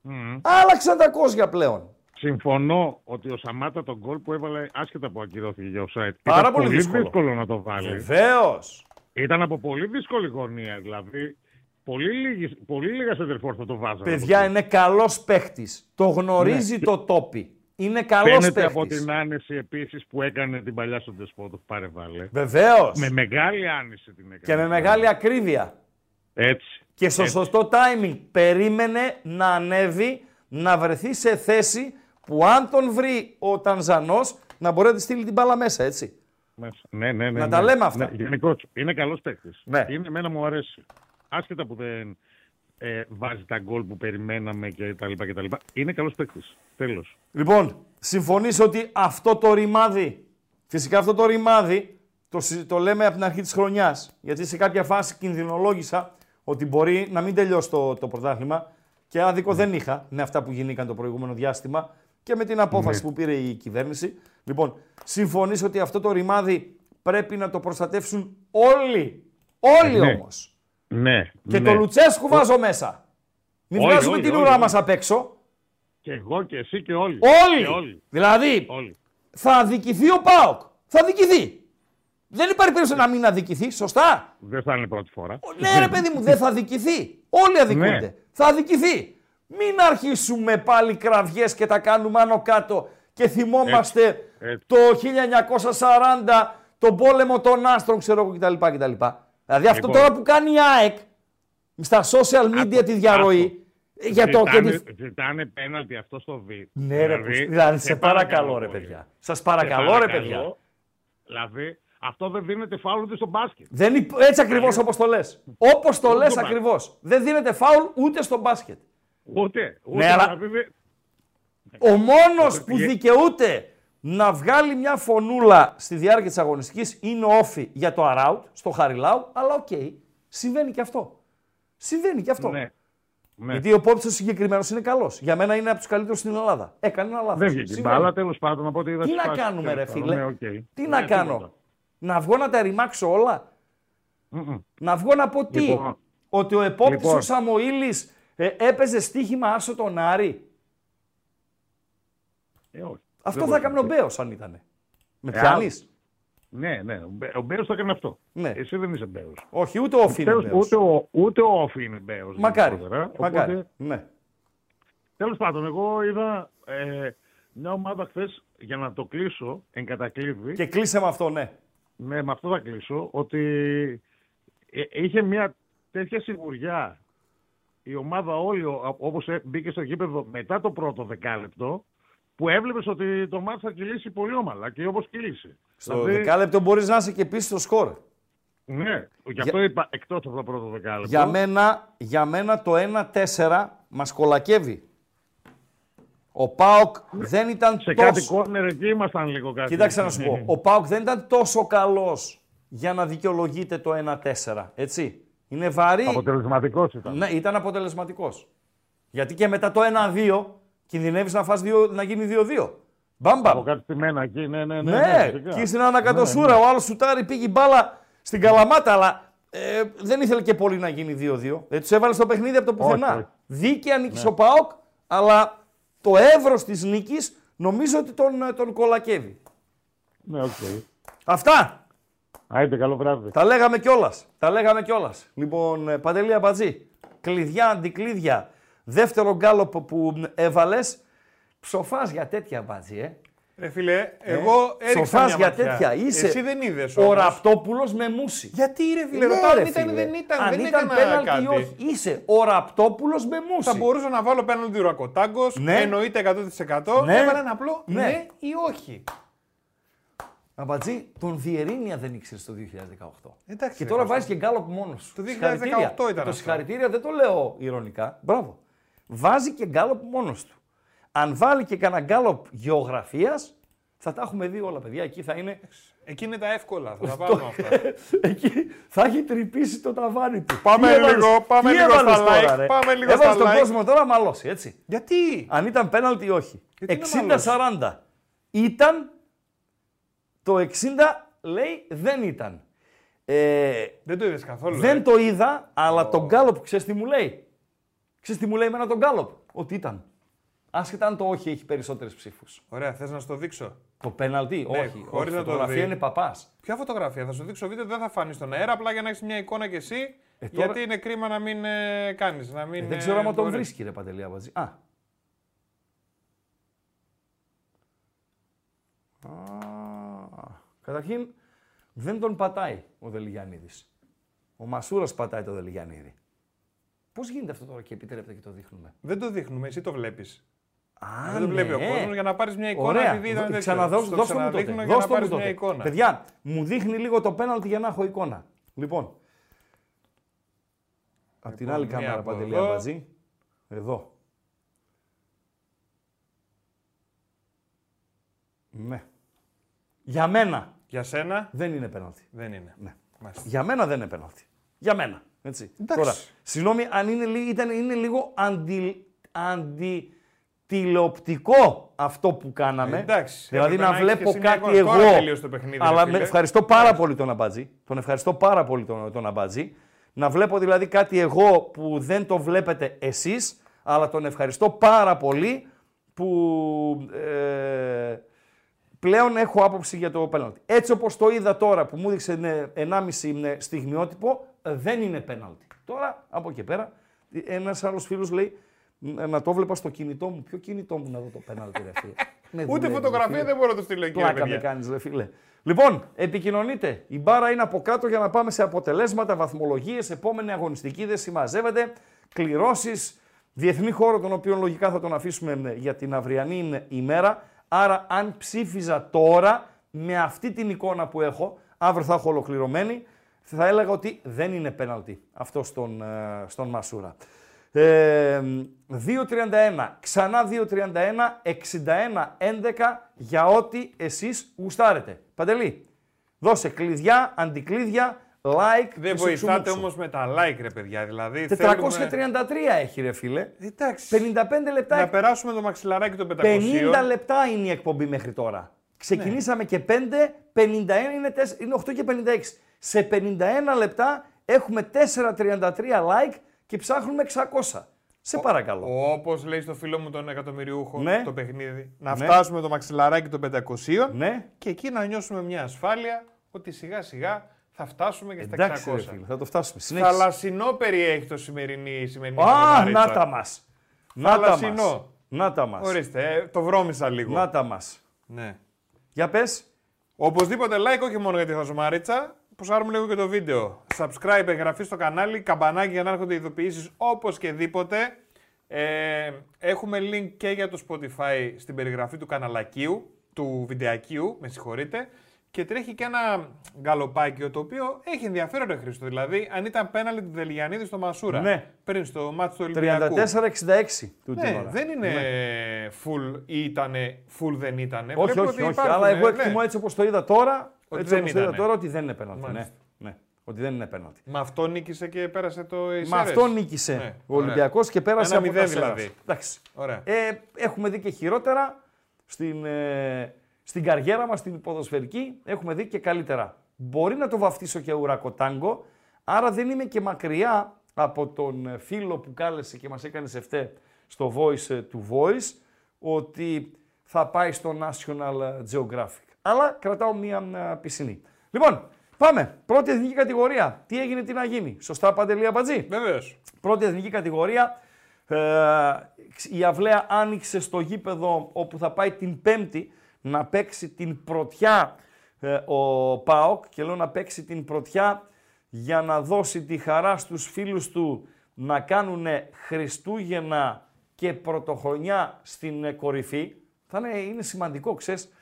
Μμμ. Άλλαξαν τα κόσια πλέον. Συμφωνώ ότι ο Σαμάτα τον γκολ που έβαλε άσχετα που ακυρώθηκε για offside. Πάρα ήταν πολύ πολύ δύσκολο. να το βάλει. Βεβαίως. Ήταν από πολύ δύσκολη γωνία. Δηλαδή, πολύ, λίγης, πολύ λίγα σεντερφόρ θα το βάζανε. Παιδιά είναι καλός παίχτης. Το γνωρίζει το τόπι. Είναι καλός Φαίνεται από παίχτης. την άνεση επίσης που έκανε την παλιά στον Τεσπότοφ. Πάρε βάλε. Βεβαίως. Με μεγάλη άνεση την έκανε. Και με μεγάλη ακρίβεια. Έτσι. Και στο Έτσι. σωστό timing. Περίμενε να ανέβει, να βρεθεί σε θέση που αν τον βρει ο Τανζανός να μπορεί να τη στείλει την μπάλα μέσα, έτσι. Μέσα. Ναι, ναι, ναι. Να ναι. τα λέμε αυτά. Ναι, γενικώς, είναι καλός παίκτης. Ναι. Είναι, εμένα μου αρέσει. Άσχετα που δεν ε, βάζει τα γκολ που περιμέναμε και τα λοιπά και τα λοιπά. Είναι καλός παίκτης. Τέλος. Λοιπόν, συμφωνείς ότι αυτό το ρημάδι, φυσικά αυτό το ρημάδι, το, συ- το λέμε από την αρχή της χρονιάς, γιατί σε κάποια φάση κινδυνολόγησα ότι μπορεί να μην τελειώσει το, το πρωτάθλημα και άδικο δεν είχα με αυτά που γίνηκαν το προηγούμενο διάστημα και με την απόφαση που πήρε η κυβέρνηση. Λοιπόν, συμφωνείς ότι αυτό το ρημάδι πρέπει να το προστατεύσουν όλοι. Όλοι Ναι. όμως. Ναι. Και ναι. το Λουτσέσκου βάζω μέσα. Μην Όλοι, βγάζουμε όλοι, την όλοι, ουρά όλοι. μας απ' έξω. Και εγώ και εσύ και όλοι. Όλοι. Και όλοι. Δηλαδή, όλοι. θα αδικηθεί ο ΠΑΟΚ. Θα αδικηθεί. Δεν υπάρχει περίπτωση να μην αδικηθεί, σωστά; Δεν θα είναι πρώτη φορά. Ναι, ρε παιδί μου, δεν θα αδικηθεί. Όλοι αδικούνται. Ναι. Θα αδικηθεί. Μην αρχίσουμε πάλι κραυγές και τα κάνουμε άνω κάτω και θυμόμαστε Έτσι. το 1940, τον πόλεμο των άστρων, ξέρω εγώ κτλ. κτλ. Δηλαδή αυτό Λοιπόν. τώρα που κάνει η ΑΕΚ στα social media τη διαρροή. Για το, και Ζητάνε, τη- ζητάνε πέναλτι αυτό στο β. Ναι, ρε, δηλαδή, δηλαδή σε παρακαλώ, ρε παιδιά. Σας παρακαλώ, ρε παιδιά. Δηλαδή, αυτό δεν δίνεται φάουλ ούτε στο μπάσκετ. Δεν υπ- έτσι ακριβώς όπως το λες. Όπως το Ούτε λες στο ακριβώς. Δεν δίνεται φάουλ ούτε στο μπάσκετ. Ούτε. ούτε Ναι, αλλά- δηλαδή, δεν- Ο μόνος που πήγε- δικαιούται να βγάλει μια φωνούλα στη διάρκεια της αγωνιστικής είναι ο ΟΦΗ για το αράουτ στο Χαριλάου. Αλλά οκ, συμβαίνει και αυτό. Συμβαίνει και αυτό. Ναι. Ναι. Γιατί ο επόπτης ο συγκεκριμένος είναι καλός. Για μένα είναι από τους καλύτερους στην Ελλάδα. Έκανε ένα λάθος. Δεν βγήκε η μπάλα, τέλος πάντων. Από ό,τι είδα Τι στις να φάσεις, κάνουμε, ρε τέλος πάντων. φίλε; Ναι, οκ. Τι να Ναι, κάνω; Τίποτα. Να βγω να τα ρημάξω όλα. Μμμ. Να βγω να πω τι. Λοιπόν. ότι ο επόπτης Λοιπόν. ο Σαμοήλης ε, έπαιζε στοίχημα άσο τον Άρη. Ε, όχι. Αυτό Δεν θα μπορεί έκανε να ο πει. Μπέος αν ήταν. Με Ε, πιάνεις; Ναι, ναι. Ο Μπέ- Ο Μπέος θα έκανε αυτό. Ναι. Εσύ δεν είσαι Μπέος. Όχι, ούτε ο Φίνε Ούτε, ο, ούτε ο Όφη είναι Μπέος. Μακάρι. Μακάρι. Ναι. Τέλος πάντων, εγώ είδα ε, μια ομάδα χθες για να το κλείσω εν κατακλείδη. Και κλείσε με αυτό, ναι. Ναι, με αυτό θα κλείσω. Ότι ε, είχε μια τέτοια σιγουριά η ομάδα όλη ο- όπως ε, μπήκε στο γήπεδο μετά το πρώτο δεκάλεπτο που έβλεπες ότι το μάτι θα κυλήσει πολύ όμαλα και όπως κυλήσει. Στο δεκάλεπτο μπορείς να είσαι και πίσω στο σκορ. Ναι, γι' αυτό είπα εκτός από το πρώτο δεκάλεπτο. Για μένα, για μένα το 1-4 μας κολακεύει. Ο Πάοκ δεν ήταν σε τόσο... κάτι κόρνερ εκεί ήμασταν λίγο κάτι. Κοίταξε να σου πω. Ο Πάοκ δεν ήταν τόσο καλός για να δικαιολογείται το 1-4. Έτσι. Είναι βαρύ. Αποτελεσματικός ήταν. Ναι, ήταν αποτελεσματικός. Γιατί και μετά το 1-2 κινδυνεύεις να, φας δύο, να γίνει 2-2. Μπαμπαμ. Από κάτι στημένα εκεί, ναι, ναι, ναι. Ναι, φυσικά. και στην ανακατοσούρα ο άλλος σουτάρει, πήγε η μπάλα στην Καλαμάτα, αλλά ε, δεν ήθελε και πολύ να γίνει 2-2. Δεν τους έβαλε στο παιχνίδι από το πουθενά. όχι. Δίκαια νίκησε ο ΠΑΟΚ, αλλά το εύρος της νίκης νομίζω ότι τον, ε, τον κολακεύει. Ναι, οκ. Αυτά. Άιντε, καλό βράδυ. Τα λέγαμε κιόλας. Τα λέγαμε κιόλας. Λοιπόν, ε, Παντελή Αμπατζή. Κλειδιά, αντικλείδια. Δεύτερο γκάλοπ που έβαλες. Ψοφάς για τέτοια Αμπατζή, ε. Ρε φίλε, εγώ έριξα Ψοφάς μια για ματιά. τέτοια. Είσαι Εσύ δεν είδες ο όμως. Ραπτόπουλος με μούσι. Γιατί ρε φίλε, Ναι, ρωτάω ρε αν ήταν φίλε. δεν ήταν, Αν δεν ήταν έκανα πέναλτι κάτι. ή όχι. Είσαι ο Ραπτόπουλος με μούσι. Θα μπορούσα να βάλω πέναλτι Ρακοτάγκος, Ναι. εννοείται 100%. Ναι. Έβαλα ένα απλό Ναι. ναι. ή όχι. Αμπατζή, τον Διερήνια δεν ήξερες το 2018. Εντάξει, και ρε, τώρα Κώστα. βάζεις και γκάλοπ μόνος σου. Το 2018 Συγχαρητήρια. ήταν Το αυτό. συγχαρητήρια δεν το λέω ειρωνικά. Μπράβο. Βάζει και γκάλοπ μόνος του. Αν βάλει και κανένα γκάλοπ γεωγραφίας, θα τα έχουμε δει όλα, παιδιά. Εκεί θα είναι. Εκεί είναι τα εύκολα, θα τα βάλουμε αυτά. Εκεί θα έχει τρυπήσει το ταβάνι του. Πάμε Τι έβαλες- λίγο, πάμε τι λίγο έβαλες στα τώρα, like, ρε; πάμε λίγο Έβαλες στα τον like. κόσμο τώρα μαλώσει, έτσι. Γιατί; Αν ήταν πέναλτι ή όχι. Γιατί να μαλώσει. 60-40. Ήταν. Το 60 λέει δεν ήταν. Ε, Δεν το είδες καθόλου. δεν ε. το είδα, αλλά τον γκάλοπ ξέρεις τι μου λέει; Ξέρεις τι μου λέει εμένα τον γκάλωπ; Ότι ήταν. Άσχετα αν το όχι έχει περισσότερες ψήφους. Ωραία, θες να στο δείξω; Το πέναλτι, Ναι, όχι. χωρίς όχι, να το φωτογραφία δει. είναι παπάς. Ποια φωτογραφία, θα σου δείξω βίντεο, δεν θα φανεί στον αέρα, απλά για να έχεις μια εικόνα κι εσύ. Ε, τώρα- Γιατί είναι κρίμα να μην ε, κάνεις. Να μην, δεν ξέρω ε, άμα τον μπορείς. βρίσκει, ρε Παντελή Αβαζή. Α. Α. Καταρχήν, δεν τον πατάει ο Δελιγιαννίδης. Ο Μασούρας πατάει το Δελιγιαννίδη. Πώς γίνεται αυτό τώρα και επιτρέπεται και το δείχνουμε; Δεν το δείχνουμε, εσύ το βλέπεις. Α, δεν το βλέπει ο ναι. κόσμος για να πάρεις μια εικόνα. Ωραία. Επειδή ήταν Δω- τέτοιο. Ξαναδώ- Στο δώστε μου τότε. ξαναδείχνω για να Δώστε μου πάρεις τότε. μια εικόνα. Παιδιά, μου δείχνει λίγο το πέναλτι για να έχω εικόνα. Λοιπόν. Απ' την άλλη μία κάμερα, από Παντελή εδώ. Αμπατζή. Εδώ. Ναι. Για μένα Για σένα δεν είναι πέναλτι. δεν είναι. Ναι. Μάλιστα. Για μένα δεν είναι πέναλτι. Για μένα. Έτσι. Εντάξει. Τώρα, συγγνώμη αν είναι, λι- ήταν, είναι λίγο αντι, αντιτηλεοπτικό αυτό που κάναμε. Ε, εντάξει. Δηλαδή Έπρεπε να να έχεις βλέπω και εσύ μια κάτι εικόνα. Τώρα εγώ. τελείωσε το παιχνίδι, ρε αλλά φίλε. με ευχαριστώ πάρα πολύ τον Αμπάτζη. Τον ευχαριστώ πάρα πολύ τον, τον Αμπάτζη. Να βλέπω δηλαδή κάτι εγώ που δεν το βλέπετε εσείς, αλλά τον ευχαριστώ πάρα πολύ που ε, πλέον έχω άποψη για το πέναλτι. Έτσι όπως το είδα τώρα που μου έδειξε ναι, 1,5 στιγμιότυπο, ε, δεν είναι πέναλτι. Τώρα, από εκεί πέρα, ένας άλλος φίλος λέει, «Ε, να το βλέπα στο κινητό μου. Ποιο κινητό μου να δω το πέναλτι, ρε φίλε. Με Ούτε δουλεύει, φωτογραφία φίλε. δεν μπορώ να το στείλω εκεί, ρε Πλάκα με παιδιά. κάνεις, ρε φίλε. Λοιπόν, επικοινωνείτε. Η μπάρα είναι από κάτω για να πάμε σε αποτελέσματα, βαθμολογίες. Επόμενη αγωνιστική δεν συμμαζεύεται. Κληρώσεις. Διεθνή χώρο, τον οποίο λογικά θα τον αφήσουμε ε, για την αυριανή ημέρα. Άρα, αν ψήφιζα τώρα με αυτή την εικόνα που έχω, αύριο θα έχω ολοκληρωμένη, θα έλεγα ότι δεν είναι πέναλτι αυτό στον, ε, στον Μασούρα. Ε, 2.31, ξανά 2.31, 61-11 για ό,τι εσείς γουστάρετε. Παντελή, δώσε κλειδιά, αντικλείδια, like. Δεν και βοηθάτε σουξουμούξου. όμως με τα like, ρε παιδιά. Δηλαδή 433 θέλουμε... έχει ρε φίλε. Εντάξει. 55 λεπτά. Να περάσουμε το μαξιλαράκι των 500. 50 λεπτά είναι η εκπομπή μέχρι τώρα. Ξεκινήσαμε και 5, 51 είναι, 4, είναι 8 και 56. Σε 51 λεπτά έχουμε 433 like και ψάχνουμε 600. Σε παρακαλώ. Όπως λέει στο φίλο μου τον εκατομμυριούχο Ναι. το παιχνίδι, να Ναι. φτάσουμε το μαξιλαράκι των 500 Ναι. και εκεί να νιώσουμε μια ασφάλεια ότι σιγά σιγά θα φτάσουμε και στα Εντάξει, 600. ρε φίλε, θα το φτάσουμε. Συνέχισε. Θαλασσινό περιέχει το σημερινή, η σημερινή Α, χαζομαρίτσα. να τα μας. Να τα μας. Θαλασσινό. Να τα μας. Ορίστε, ε, το βρώμισα λίγο. Να τα μας. Ναι. Για πες. Οπωσδήποτε like, όχι μόνο για τη χαζομαρίτσα. Προσάρουμε λίγο και το βίντεο. Subscribe, εγγραφή στο κανάλι, καμπανάκι για να έρχονται ειδοποιήσεις όπως και δίποτε. Ε, έχουμε link και για το Spotify στην περιγραφή του καναλακίου, του βιντεακίου, με συγχωρείτε. Και τρέχει και ένα γκαλοπάκιο το οποίο έχει ενδιαφέρον ρε Χρήστο. Δηλαδή, αν ήταν πέναλι του Δελγιανίδη στο Μασούρα Ναι. πριν στο μάτι του Ολυμπιακού. 34-66 τούτη Ναι, ώρα. δεν είναι full ή ήταν full δεν ήταν. Όχι, όχι, όχι. Αλλά εγώ εκτιμώ έτσι όπως το είδα τώρα, Ότι έτσι δεν όπως το είδα ήτανε. τώρα ότι δεν είναι πέναλτι. Ναι, Μάλιστα. ναι. Ότι δεν είναι πέναλτι. Με αυτό νίκησε και πέρασε το Με Ισέρες. αυτό νίκησε Ναι, ο ωραία. Ολυμπιακός και πέρασε Ένα από μηδέν τα σέρας. δηλαδή. Εντάξει. Ωραία. Ε, έχουμε δει και χειρότερα στην, ε, στην καριέρα μας, στην ποδοσφαιρική. Έχουμε δει και καλύτερα. Μπορεί να το βαφτίσω και ουρακοτάγκο, άρα δεν είμαι και μακριά από τον ε, φίλο που κάλεσε και μας έκανε σεφτέ στο Voice ε, του Voice, ότι θα πάει στο National Geographic. Αλλά κρατάω μία ε, πισινή. Λοιπόν, πάμε. Πρώτη εθνική κατηγορία. Τι έγινε, τι να γίνει. Σωστά, Παντελή Αμπατζή; Βεβαίως. Πρώτη εθνική κατηγορία. Ε, η Αυλαία άνοιξε στο γήπεδο όπου θα πάει την Πέμπτη να παίξει την πρωτιά ε, ο ΠΑΟΚ και λέω να παίξει την πρωτιά για να δώσει τη χαρά στους φίλους του να κάνουν Χριστούγεννα και πρωτοχρονιά στην ε, κορυφή. Θα είναι, είναι σημαντικό, ξέρεις.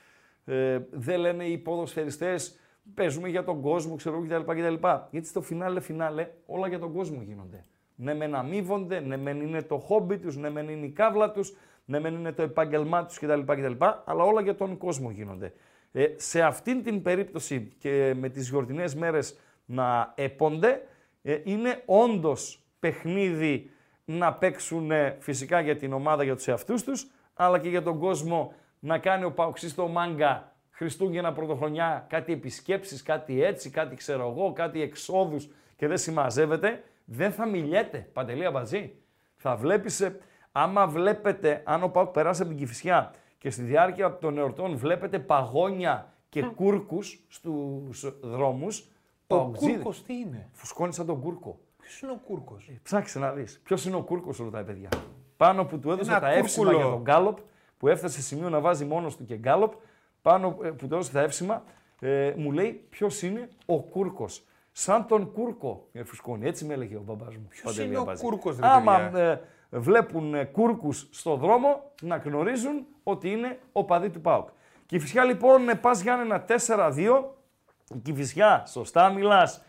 Ε, δεν λένε οι ποδοσφαιριστές παίζουμε για τον κόσμο, ξέρω εγώ κτλ, κτλ. Γιατί στο φινάλε φινάλε όλα για τον κόσμο γίνονται. Ναι, μεν αμείβονται, ναι, μεν είναι το χόμπι τους, ναι, μεν είναι η κάβλα τους, ναι, μεν είναι το επάγγελμά τους κτλ, κτλ. Αλλά όλα για τον κόσμο γίνονται. Ε, σε αυτήν την περίπτωση και με τις γιορτινές μέρες να έπονται, ε, είναι όντως παιχνίδι να παίξουν ε, φυσικά για την ομάδα, για τους εαυτούς τους, αλλά και για τον κόσμο να κάνει ο Παοξής στο μάγκα Χριστούγεννα, Πρωτοχρονιά, κάτι επισκέψεις, κάτι έτσι, κάτι ξέρω εγώ, κάτι εξόδους και δεν συμμαζεύεται, δεν θα μιλιέται. Παντελή Αμπατζή. Θα βλέπεις, ε, άμα βλέπετε, αν ο ΠΑΟΚ περάσει από την Κηφισιά και στη διάρκεια των εορτών βλέπετε παγόνια και κούρκους στους δρόμους, Οι Παοκτζήδες. Κούρκος τι είναι; Φουσκώνεις σαν τον κούρκο. Ποιος είναι ο Κούρκος; Ψάξε να δεις. Ποιος είναι ο κούρκος, ρωτάει παιδιά. Πάνω που του έδωσε Ένα τα εύσημα κούρκουλο. για τον γκάλοπ, που έφτασε σε σημείο να βάζει μόνος του και γκάλοπ, πάνω ε, που του έδωσε τα εύσημα, ε, μου λέει ποιος είναι ο κούρκος. Σαν τον κούρκο ε, φουσκώνει. Έτσι με έλεγε ο μπαμπάς μου. Ποιος είναι ο κούρκος, ρε Άμα παιδιά; ε, βλέπουν ε, κούρκους στο δρόμο, να γνωρίζουν ότι είναι ο παδί του ΠΑΟΚ. Και φυσικά λοιπόν ε, πας Γιάννενα 4-2, η Κηφισιά, σωστά μιλάς,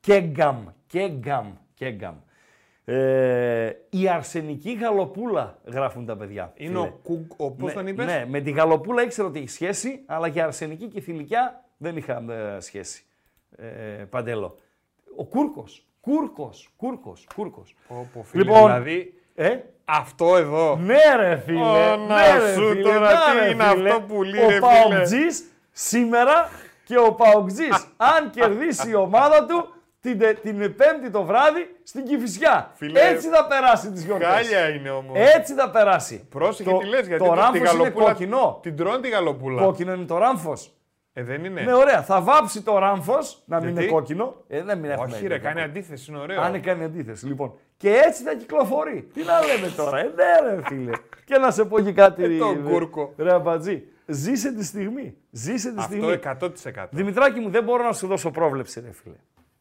Κέγκαμ, Κέγκαμ, Κέγκαμ. Ε, η αρσενική γαλοπούλα γράφουν τα παιδιά. Είναι φίλε. ο Κούγκ. Ο, Πώς ναι, τον είπες; Ναι, με τη γαλοπούλα ήξερα ότι έχει σχέση, αλλά για αρσενική και θηλυκιά δεν είχαν ε, σχέση. Ε, παντέλο. Ο Κούρκος, Κούρκος, Κούρκος, Κούρκος. Λοιπόν. Δηλαδή, ε, αυτό εδώ. ναι ρε φίλε, Ω, να ναι, ρε, σου φίλε, τώρα, να, τι ρε, είναι φίλε. αυτό που λέει, Ο ρε, φίλε. Παοκτζής σήμερα και ο Παοκτζής, αν κερδίσει η ομάδα του, την, τε- την πέμπτη το βράδυ στην Κηφισιά. Φίλε, Έτσι θα περάσει τις γιορτές. Χάλια είναι όμως. Έτσι θα περάσει. Πρόσεχε Το- τι λες, γιατί το το, τη ράμφος είναι γαλοπούλα κόκκινο. Την τρώνε τη γαλοπούλα. Κόκκινο είναι το ράμφος. Ε, δεν είναι. Ναι, ωραία. Θα βάψει το ράμφος, να μην Γιατί; είναι κόκκινο. Ε, δεν μην έχουμε Όχι, ρε, τέτοιο κάνει κόκκινο. αντίθεση, είναι ωραίο. Αν κάνει αντίθεση. Λοιπόν. Και έτσι θα κυκλοφορεί. Τι να λέμε τώρα. Ε, ναι, ρε φίλε. Και να σε πω και κάτι. Ε, τον ρε- Κούρκο. Ρε αμπατζή. Ζήσε τη στιγμή. Ζήσε τη στιγμή. Αυτό 100%. Δημητράκη μου, δεν μπορώ να σου δώσω πρόβλεψη, ρε φίλε.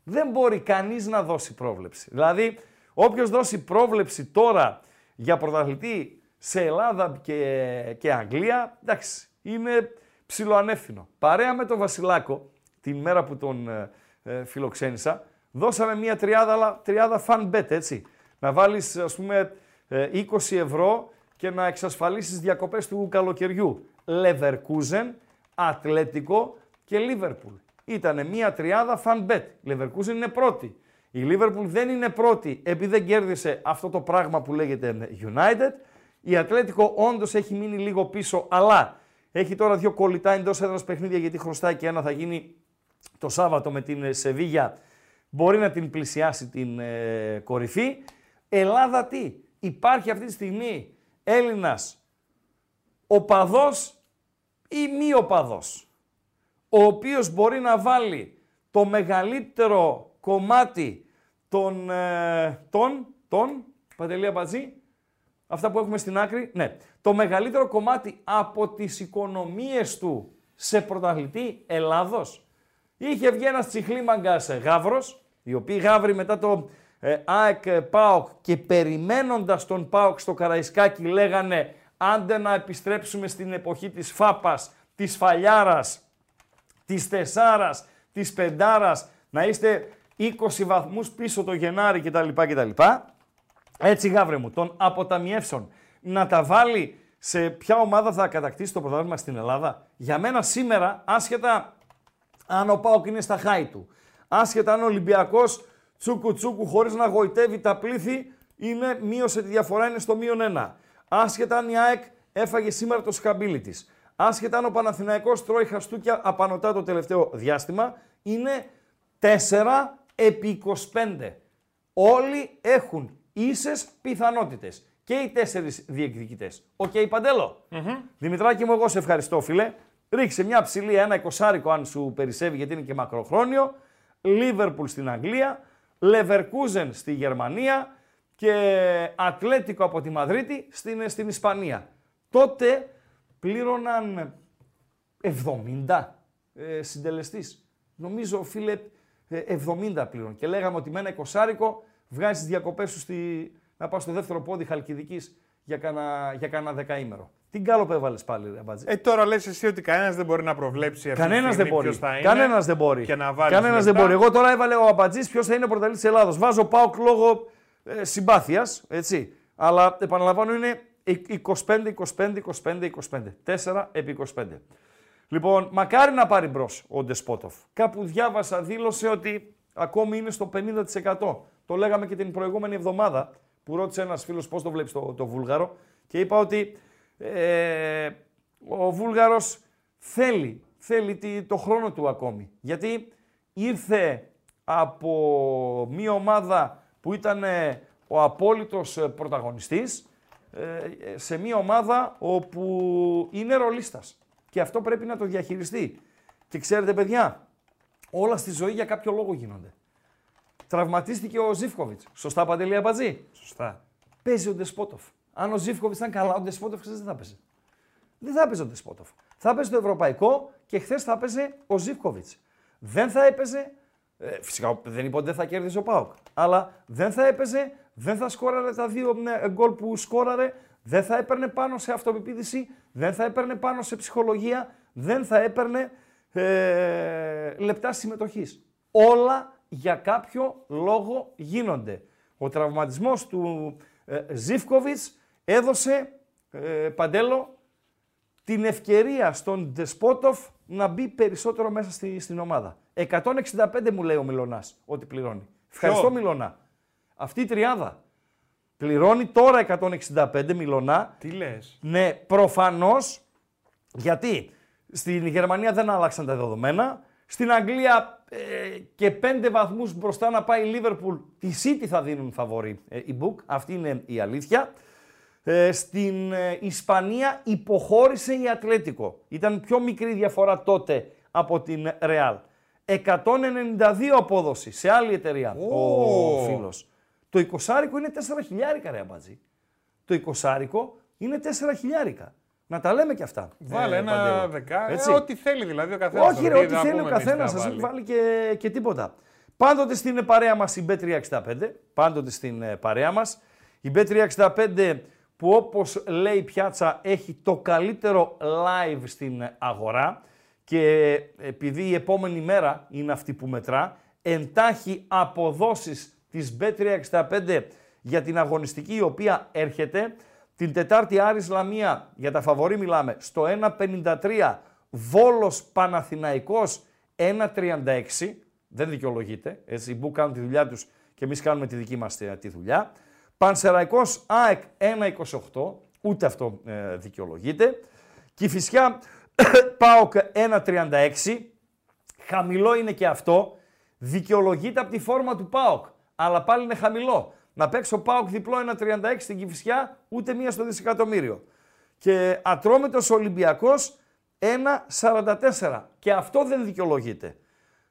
Δεν μπορεί κανείς να δώσει πρόβλεψη. Δηλαδή, όποιος δώσει πρόβλεψη τώρα για πρωταθλητή σε Ελλάδα και, και Αγγλία, εντάξει, είναι ψιλοανεύθυνο. Παρέα με τον Βασιλάκο, την μέρα που τον ε, ε, φιλοξένησα, δώσαμε μια τριάδα, αλλά τριάδα fan bet, έτσι. Να βάλεις, ας πούμε, ε, 20 ευρώ και να εξασφαλίσεις διακοπές του καλοκαιριού. Leverkusen, Ατλέτικο και Λίβερπουλ. Ήταν μια τριάδα fan bet. Η Leverkusen είναι πρώτη. Η Liverpool δεν είναι πρώτη επειδή δεν κέρδισε αυτό το πράγμα που λέγεται United. Η Ατλέτικο όντως έχει μείνει λίγο πίσω, αλλά έχει τώρα δύο κολλητά εντός έδρας παιχνίδια γιατί χρωστάει και ένα θα γίνει το Σάββατο με την ε, Σεβίγια. Μπορεί να την πλησιάσει την ε, κορυφή. Ελλάδα τι, υπάρχει αυτή τη στιγμή Έλληνας οπαδός ή μη οπαδός, ο οποίος μπορεί να βάλει το μεγαλύτερο κομμάτι των, ε, των, των, Παντελία Μπατζή, αυτά που έχουμε στην άκρη, ναι, το μεγαλύτερο κομμάτι από τις οικονομίες του σε πρωταθλητή Ελλάδος. Είχε βγει ένας τσιχλίμαγκας ε, γάβρος, οι οποίοι γάβροι μετά το ε, ΑΕΚ ε, ΠΑΟΚ και περιμένοντας τον ΠΑΟΚ στο Καραϊσκάκι λέγανε άντε να επιστρέψουμε στην εποχή της Φάπας, της Φαλιάρας, της Τεσάρας, της Πεντάρας, να είστε 20 βαθμούς πίσω το Γενάρη κτλ. κτλ. Έτσι γάβρε μου, των αποταμιεύσεων να τα βάλει σε ποια ομάδα θα κατακτήσει το πρωτάθλημα στην Ελλάδα. Για μένα σήμερα, άσχετα αν ο Πάοκ είναι στα χάη του, άσχετα αν ο Ολυμπιακός τσούκου τσούκου χωρίς να γοητεύει τα πλήθη, είναι, μείωσε τη διαφορά, είναι στο μείον ένα. Άσχετα αν η ΑΕΚ έφαγε σήμερα το σκαμπίλι της. Άσχετα αν ο Παναθηναϊκός τρώει χαστούκια απανωτά το τελευταίο διάστημα, είναι 4 επί 25. Όλοι έχουν ίσες πιθανότητες. Και οι τέσσερις διεκδικητές. Οκ, παντελο Δημητράκη μου, εγώ σε ευχαριστώ, φίλε. Ρίξε μια ψηλή, ένα εικοσάρικο αν σου περισσεύει, γιατί είναι και μακροχρόνιο. Λίβερπουλ στην Αγγλία, Leverkusen στη Γερμανία και Ατλέτικο από τη Μαδρίτη στην, στην Ισπανία. Τότε πλήρωναν 70 ε, συντελεστής. Νομίζω, φίλε, ε, 70 πλήρων. Και λέγαμε ότι με ένα εικοσάρικο βγάζεις τις διακοπές σου στη... να πας στο δεύτερο πόδι Χαλκιδικής για κάνα, για κάνα δεκαήμερο. Τι κάλοπε έβαλες πάλι, ρε Μπατζή; Ε, τώρα λες εσύ ότι κανένας δεν μπορεί να προβλέψει αυτή Κανένας τη δεν στιγμή μπορεί. ποιος θα είναι Κανένας δεν μπορεί. Και να βάλεις. Κανένας δεν μπορεί. Εγώ τώρα έβαλε ο Αμπατζής ποιος θα είναι πρωταθλητή της Ελλάδος. Βάζω πάω λόγω ε, συμπάθειας, έτσι. Αλλά επαναλαμβάνω είναι 25, 25, 25, 25. 4 επί 25. Λοιπόν, μακάρι να πάρει μπρος ο Ντεσπότοφ. Κάπου διάβασα, δήλωσε ότι ακόμη είναι στο 50%. Το λέγαμε και την προηγούμενη εβδομάδα που ρώτησε ένας φίλος πώς το βλέπεις το, το Βούλγαρο και είπα ότι ε, ο Βούλγαρος θέλει, θέλει τη- το χρόνο του ακόμη. Γιατί ήρθε από μια ομάδα που ήταν ε, ο απόλυτος ε, πρωταγωνιστής ε, σε μια ομάδα όπου είναι ρολίστας. Και αυτό πρέπει να το διαχειριστεί. Και ξέρετε παιδιά, όλα στη ζωή για κάποιο λόγο γίνονται. Τραυματίστηκε ο Ζήφκοβιτς. Σωστά Παντελή Αμπατζή; Σωστά. Παίζει ο Ντεσπότοφ. Αν ο Ζήφκοβιτς ήταν καλά, ο Ντεσπότοφ χθε δεν θα παίζει. Δεν θα έπαιζε ο Ντεσπότοφ. Θα έπαιζε το ευρωπαϊκό και χθες θα έπαιζε ο Ζήφκοβιτς. Δεν θα έπαιζε. Ε, φυσικά δεν είπα ότι δεν θα κέρδιζε ο Πάουκ. Αλλά δεν θα έπαιζε, δεν θα σκόραρε τα δύο ναι, γκολ που σκόραρε, δεν θα έπαιρνε πάνω σε αυτοπεποίθηση, δεν θα έπαιρνε πάνω σε ψυχολογία, δεν θα έπαιρνε ε, λεπτά συμμετοχής. Όλα για κάποιο λόγο γίνονται. Ο τραυματισμός του ε, Ζίφκοβιτς έδωσε, ε, Παντέλο, την ευκαιρία στον Ντεσπότοφ να μπει περισσότερο μέσα στη, στην ομάδα. 165 μου λέει ο Μιλωνάς ότι πληρώνει. Ευχαριστώ Μιλωνά. Αυτή η τριάδα πληρώνει τώρα 165 Μιλωνά. Τι λες; Ναι, προφανώς, γιατί στην Γερμανία δεν άλλαξαν τα δεδομένα. Στην Αγγλία ε, και πέντε βαθμούς μπροστά να πάει η Λίβερπουλ, τη City θα δίνουν φαβορή ε, η Book. Αυτή είναι η αλήθεια. Ε, στην ε, Ισπανία υποχώρησε η Ατλέτικο. Ήταν πιο μικρή διαφορά τότε από την Real. 192 απόδοση σε άλλη εταιρεία ο Ω. φίλος. Το 20 είναι 4 χιλιάρικα ρε αμπατζή. Το 20 είναι 4 χιλιάρικα. Να τα λέμε και αυτά. Βάλε ε, ένα Παντέλο. δεκά. Ε, Έτσι. ό,τι θέλει δηλαδή ο καθένας. Όχι, ρε, ό,τι θέλει ο καθένας, σα μην βάλει και, και τίποτα. Πάντοτε στην ε, παρέα μας η B365. Πάντοτε στην ε, παρέα μας. Η B365 που όπως λέει η πιάτσα έχει το καλύτερο live στην ε, αγορά και επειδή η επόμενη μέρα είναι αυτή που μετρά, εντάχει αποδόσεις της B365 για την αγωνιστική η οποία έρχεται. Την Τετάρτη Άρης Λαμία, για τα φαβορή μιλάμε, στο 1.53, Βόλος Παναθηναϊκός 1.36, δεν δικαιολογείται, έτσι, οι Μπου κάνουν τη δουλειά τους και εμείς κάνουμε τη δική μας ε, τη δουλειά. Πανσεραϊκός ΑΕΚ 1.28, ούτε αυτό ε, δικαιολογείται. Κηφισιά ΠΑΟΚ 1.36, χαμηλό είναι και αυτό, δικαιολογείται από τη φόρμα του ΠΑΟΚ, αλλά πάλι είναι χαμηλό. Να παίξω ΠΑΟΚ διπλό 1.36 στην Κηφισιά, ούτε μία στο δισεκατομμύριο. Και Ατρόμητος Ολυμπιακός 1.44 και αυτό δεν δικαιολογείται.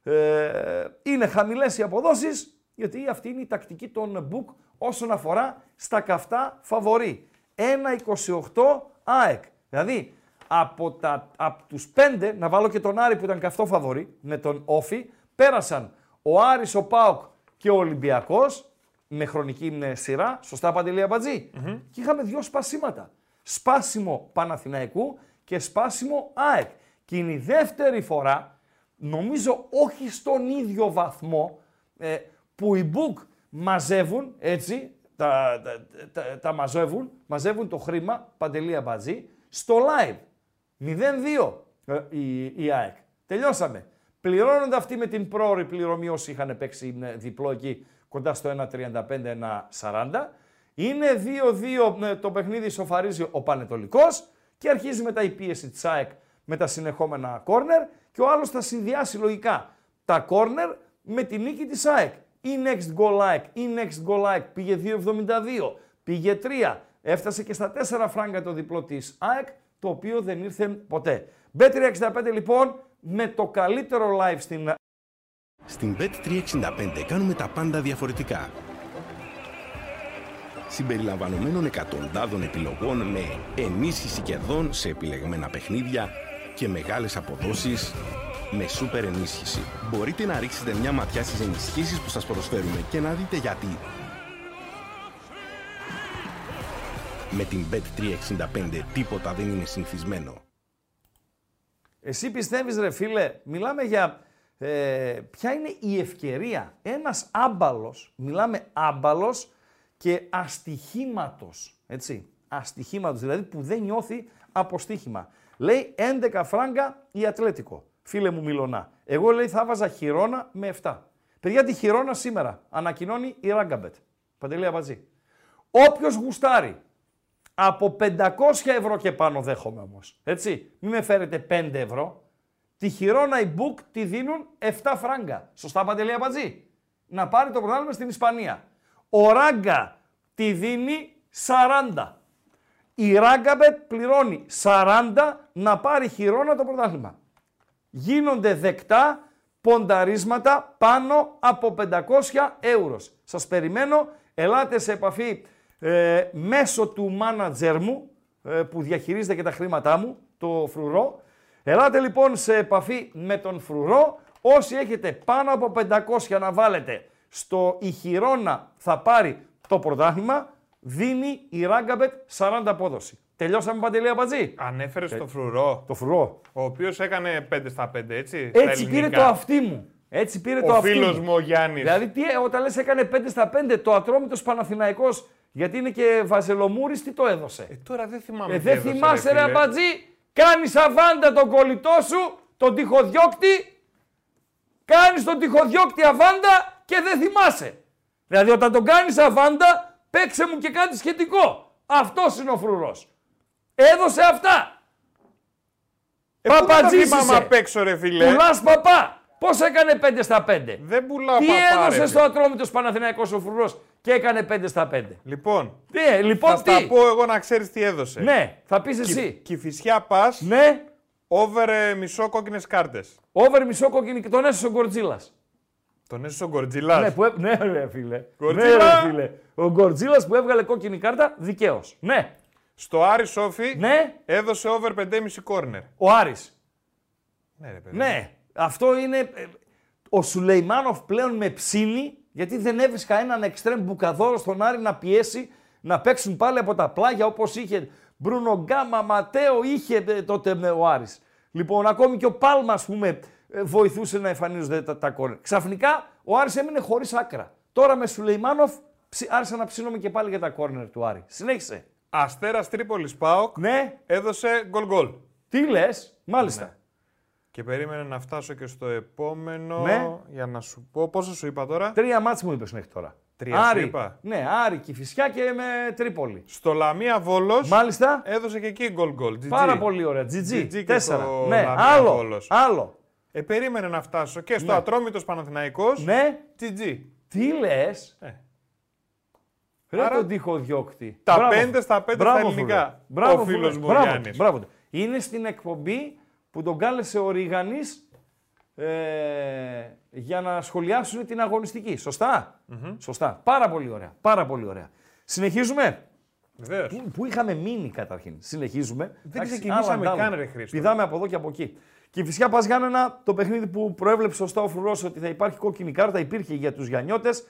Ε, είναι χαμηλές οι αποδόσεις, γιατί αυτή είναι η τακτική των Book όσον αφορά στα καυτά φαβορή. 1.28 ΑΕΚ. Δηλαδή, από, τα, από τους πέντε, να βάλω και τον Άρη που ήταν καυτό φαβορή, με τον Όφη, πέρασαν ο Άρης, ο ΠΑΟΚ και ο Ολυμπιακός, με χρονική ε, σειρά, σωστά Παντελή Αμπατζή. Και είχαμε δύο σπασίματα. Σπάσιμο Παναθηναϊκού και σπάσιμο ΑΕΚ. Και είναι η δεύτερη φορά, νομίζω όχι στον ίδιο βαθμό, ε, που οι Book μαζεύουν, έτσι, τα, τα, τα, τα μαζεύουν, μαζεύουν το χρήμα, Παντελή Αμπατζή, στο live. 0-2 ε, η, η ΑΕΚ. Τελειώσαμε. Πληρώνονται αυτοί με την πρόορη πληρωμή όσοι είχαν παίξει ε, διπλό εκεί κοντά στο 1.35-1.40. Είναι 2-2 ε, το παιχνίδι σοφαρίζει ο Πανετολικός και αρχίζει μετά η πίεση της ΑΕΚ με τα συνεχόμενα κόρνερ και ο άλλος θα συνδυάσει λογικά τα κόρνερ με τη νίκη της ΑΕΚ. Η next goal like, η next goal like πήγε 2.72, πήγε 3, έφτασε και στα 4 φράγκα το διπλό της ΑΕΚ, το οποίο δεν ήρθε ποτέ. Bet365 λοιπόν με το καλύτερο live στην Στην Bet365 κάνουμε τα πάντα διαφορετικά. Συμπεριλαμβανομένων εκατοντάδων επιλογών με ενίσχυση κερδών σε επιλεγμένα παιχνίδια και μεγάλες αποδόσεις με σούπερ ενίσχυση. Μπορείτε να ρίξετε μια ματιά στις ενισχύσεις που σας προσφέρουμε και να δείτε γιατί. Με την Bet365 τίποτα δεν είναι συνηθισμένο. Εσύ πιστεύεις ρε φίλε, μιλάμε για ε, ποια είναι η ευκαιρία; Ένας άμπαλος, μιλάμε άμπαλος και αστοιχήματος, έτσι, αστοιχήματος, δηλαδή που δεν νιώθει αποστήχημα. Λέει 11 φράγκα η Ατλέτικο, φίλε μου Μιλωνά. Εγώ λέει θα βάζα χειρόνα με 7. Παιδιά τη χειρόνα σήμερα ανακοινώνει η Ράγκαμπετ. Παντελή Αμπατζή. Όποιος γουστάρει από 500 ευρώ και πάνω δέχομαι όμως. Έτσι, μην με φέρετε 5 ευρώ. Τη χειρόνα η Book τη δίνουν 7 φράγκα. Σωστά Παντελή Αμπατζή. Να πάρει το πρωτάθλημα στην Ισπανία. Ο Ράγκα τη δίνει 40. Η Ράγκαμπετ πληρώνει 40 να πάρει χειρόνα το πρωτάθλημα. Γίνονται δεκτά πονταρίσματα πάνω από 500 ευρώ. Σας περιμένω, ελάτε σε επαφή ε, μέσω του μάνατζερ μου, ε, που διαχειρίζεται και τα χρήματά μου, το φρουρό. Ελάτε λοιπόν σε επαφή με τον φρουρό. Όσοι έχετε πάνω από 500 να βάλετε στο ηχηρώνα θα πάρει το πρωτάθλημα, δίνει η Ράγκαμπετ 40 απόδοση. Τελειώσαμε παντελή Αμπατζή; Ανέφερε το φρουρό, Το φρουρό. ο οποίος έκανε 5 στα 5, έτσι. στα Έτσι πήρε ελληνικά. το αυτί μου. Έτσι πήρε το Ο αυτί φίλος μου. μου ο Γιάννης. Δηλαδή, τι, ε, όταν λες έκανε 5 στα 5, το ατρόμητος Παναθηναϊκός, γιατί είναι και βαζελομούρης, τι το έδωσε; Ε, τώρα δεν θυμάμαι. Ε, τι δεν έδωσε, θυμάσαι ρε φίλε. αμπατζή, κάνεις αβάντα τον κολλητό σου, τον τυχοδιώκτη, κάνεις τον τυχοδιώκτη αβάντα και δεν θυμάσαι. Δηλαδή όταν τον κάνεις αβάντα, παίξε μου και κάτι σχετικό. Αυτός είναι ο φρουρός. Έδωσε αυτά. Ε, πού να τα Παπατζής θυμάμαι είσαι. απ' έξω, ρε φίλε. Πουλάς παπά. Πώς έκανε 5 στα 5. Δεν πουλάω Τι παπά, ρε, έδωσε φίλε. στο Ατρόμητος Παναθηναϊκός ο φρουρός και έκανε 5 στα 5. Λοιπόν, Ναι, λοιπόν θα στα τι. πω εγώ να ξέρεις τι έδωσε. Ναι, θα πεις εσύ. Κυφυσιά πας, Ναι, over ε, μισό κόκκινες κάρτες. over μισό κόκκινη και τον έσωσε ο Γκορτζίλας. Τον έσωσε ο Γκορτζιλά. Ναι, που, έ- ναι, ρε φίλε. Γκορτζίλα! Ναι, ρε, φίλε. Ο Γκορτζίλας που έβγαλε κόκκινη κάρτα, δικαίως. Ναι. Στο Άρη Σόφι Ναι, έδωσε over 5,5 corner. ο Άρης. Ναι, ρε παιδί. Ναι, αυτό είναι. ε, Ο Σουλεϊμάνοφ πλέον με ψήνει, γιατί δεν έβρισκα έναν εξτρέμ μπουκαδόρο στον Άρη να πιέσει να παίξουν πάλι από τα πλάγια όπως είχε Μπρούνο Γκάμα, Ματέο, είχε ε, τότε με ο Άρης. Λοιπόν, ακόμη και ο Πάλμα, ας πούμε, ε, βοηθούσε να εμφανίζονται τα, τα κόρνερ. Ξαφνικά ο Άρης έμεινε χωρίς άκρα. Τώρα με Σουλεϊμάνοφ ψι- άρχισα να ψήνομαι και πάλι για τα κόρνερ του Άρη. Συνέχισε. Αστέρας Τρίπολης Πάοκ Ναι, έδωσε γκολ γκολ. τι λες, μάλιστα. Ναι. Και περίμενε να φτάσω και στο επόμενο. Ναι. Για να σου πω. Πόσο σου είπα τώρα; Τρία μάτς μου είπες μέχρι τώρα. Τρία σου Άρη, είπα. Ναι, Άρη, Κηφισιά και με Τρίπολη. Στο Λαμία Βόλος Μάλιστα. έδωσε και εκεί γκολ γκολ. GG. Πάρα πολύ ωραία. GG. GG και Τέσσερα. στο Ναι, Λαμία άλλο. Βόλος. Άλλο. Ε, περίμενε να φτάσω και στο Ναι. Ατρόμητος Παναθηναϊκός. Ναι. GG. Τι λες; Ε. Ρε Άρα, τον τείχο διώκτη. τα Μπράβο. πέντε στα πέντε Μπράβο, στα φίλε. ελληνικά. Μπράβο, Ο φίλος φίλε. μου ο Μπράβο, Γιάννης. Μπράβο. Είναι στην εκπομπή που τον κάλεσε ο Ρίγανης ε, για να σχολιάσουν την αγωνιστική. Σωστά; Σωστά. Πάρα πολύ ωραία. Πάρα πολύ ωραία. Συνεχίζουμε; Βεβαίως. Πού, πού είχαμε μείνει καταρχήν; Συνεχίζουμε. Δεν Εντάξει, ξεκινήσαμε άλλα, καν, άλλα. ρε Χρήστο. Πηδάμε από εδώ και από εκεί. Και φυσικά πας Γιάννενα, το παιχνίδι που προέβλεψε σωστά ο Φρουρό ότι θα υπάρχει κόκκινη κάρτα, υπήρχε για τους Γιαννιώτες.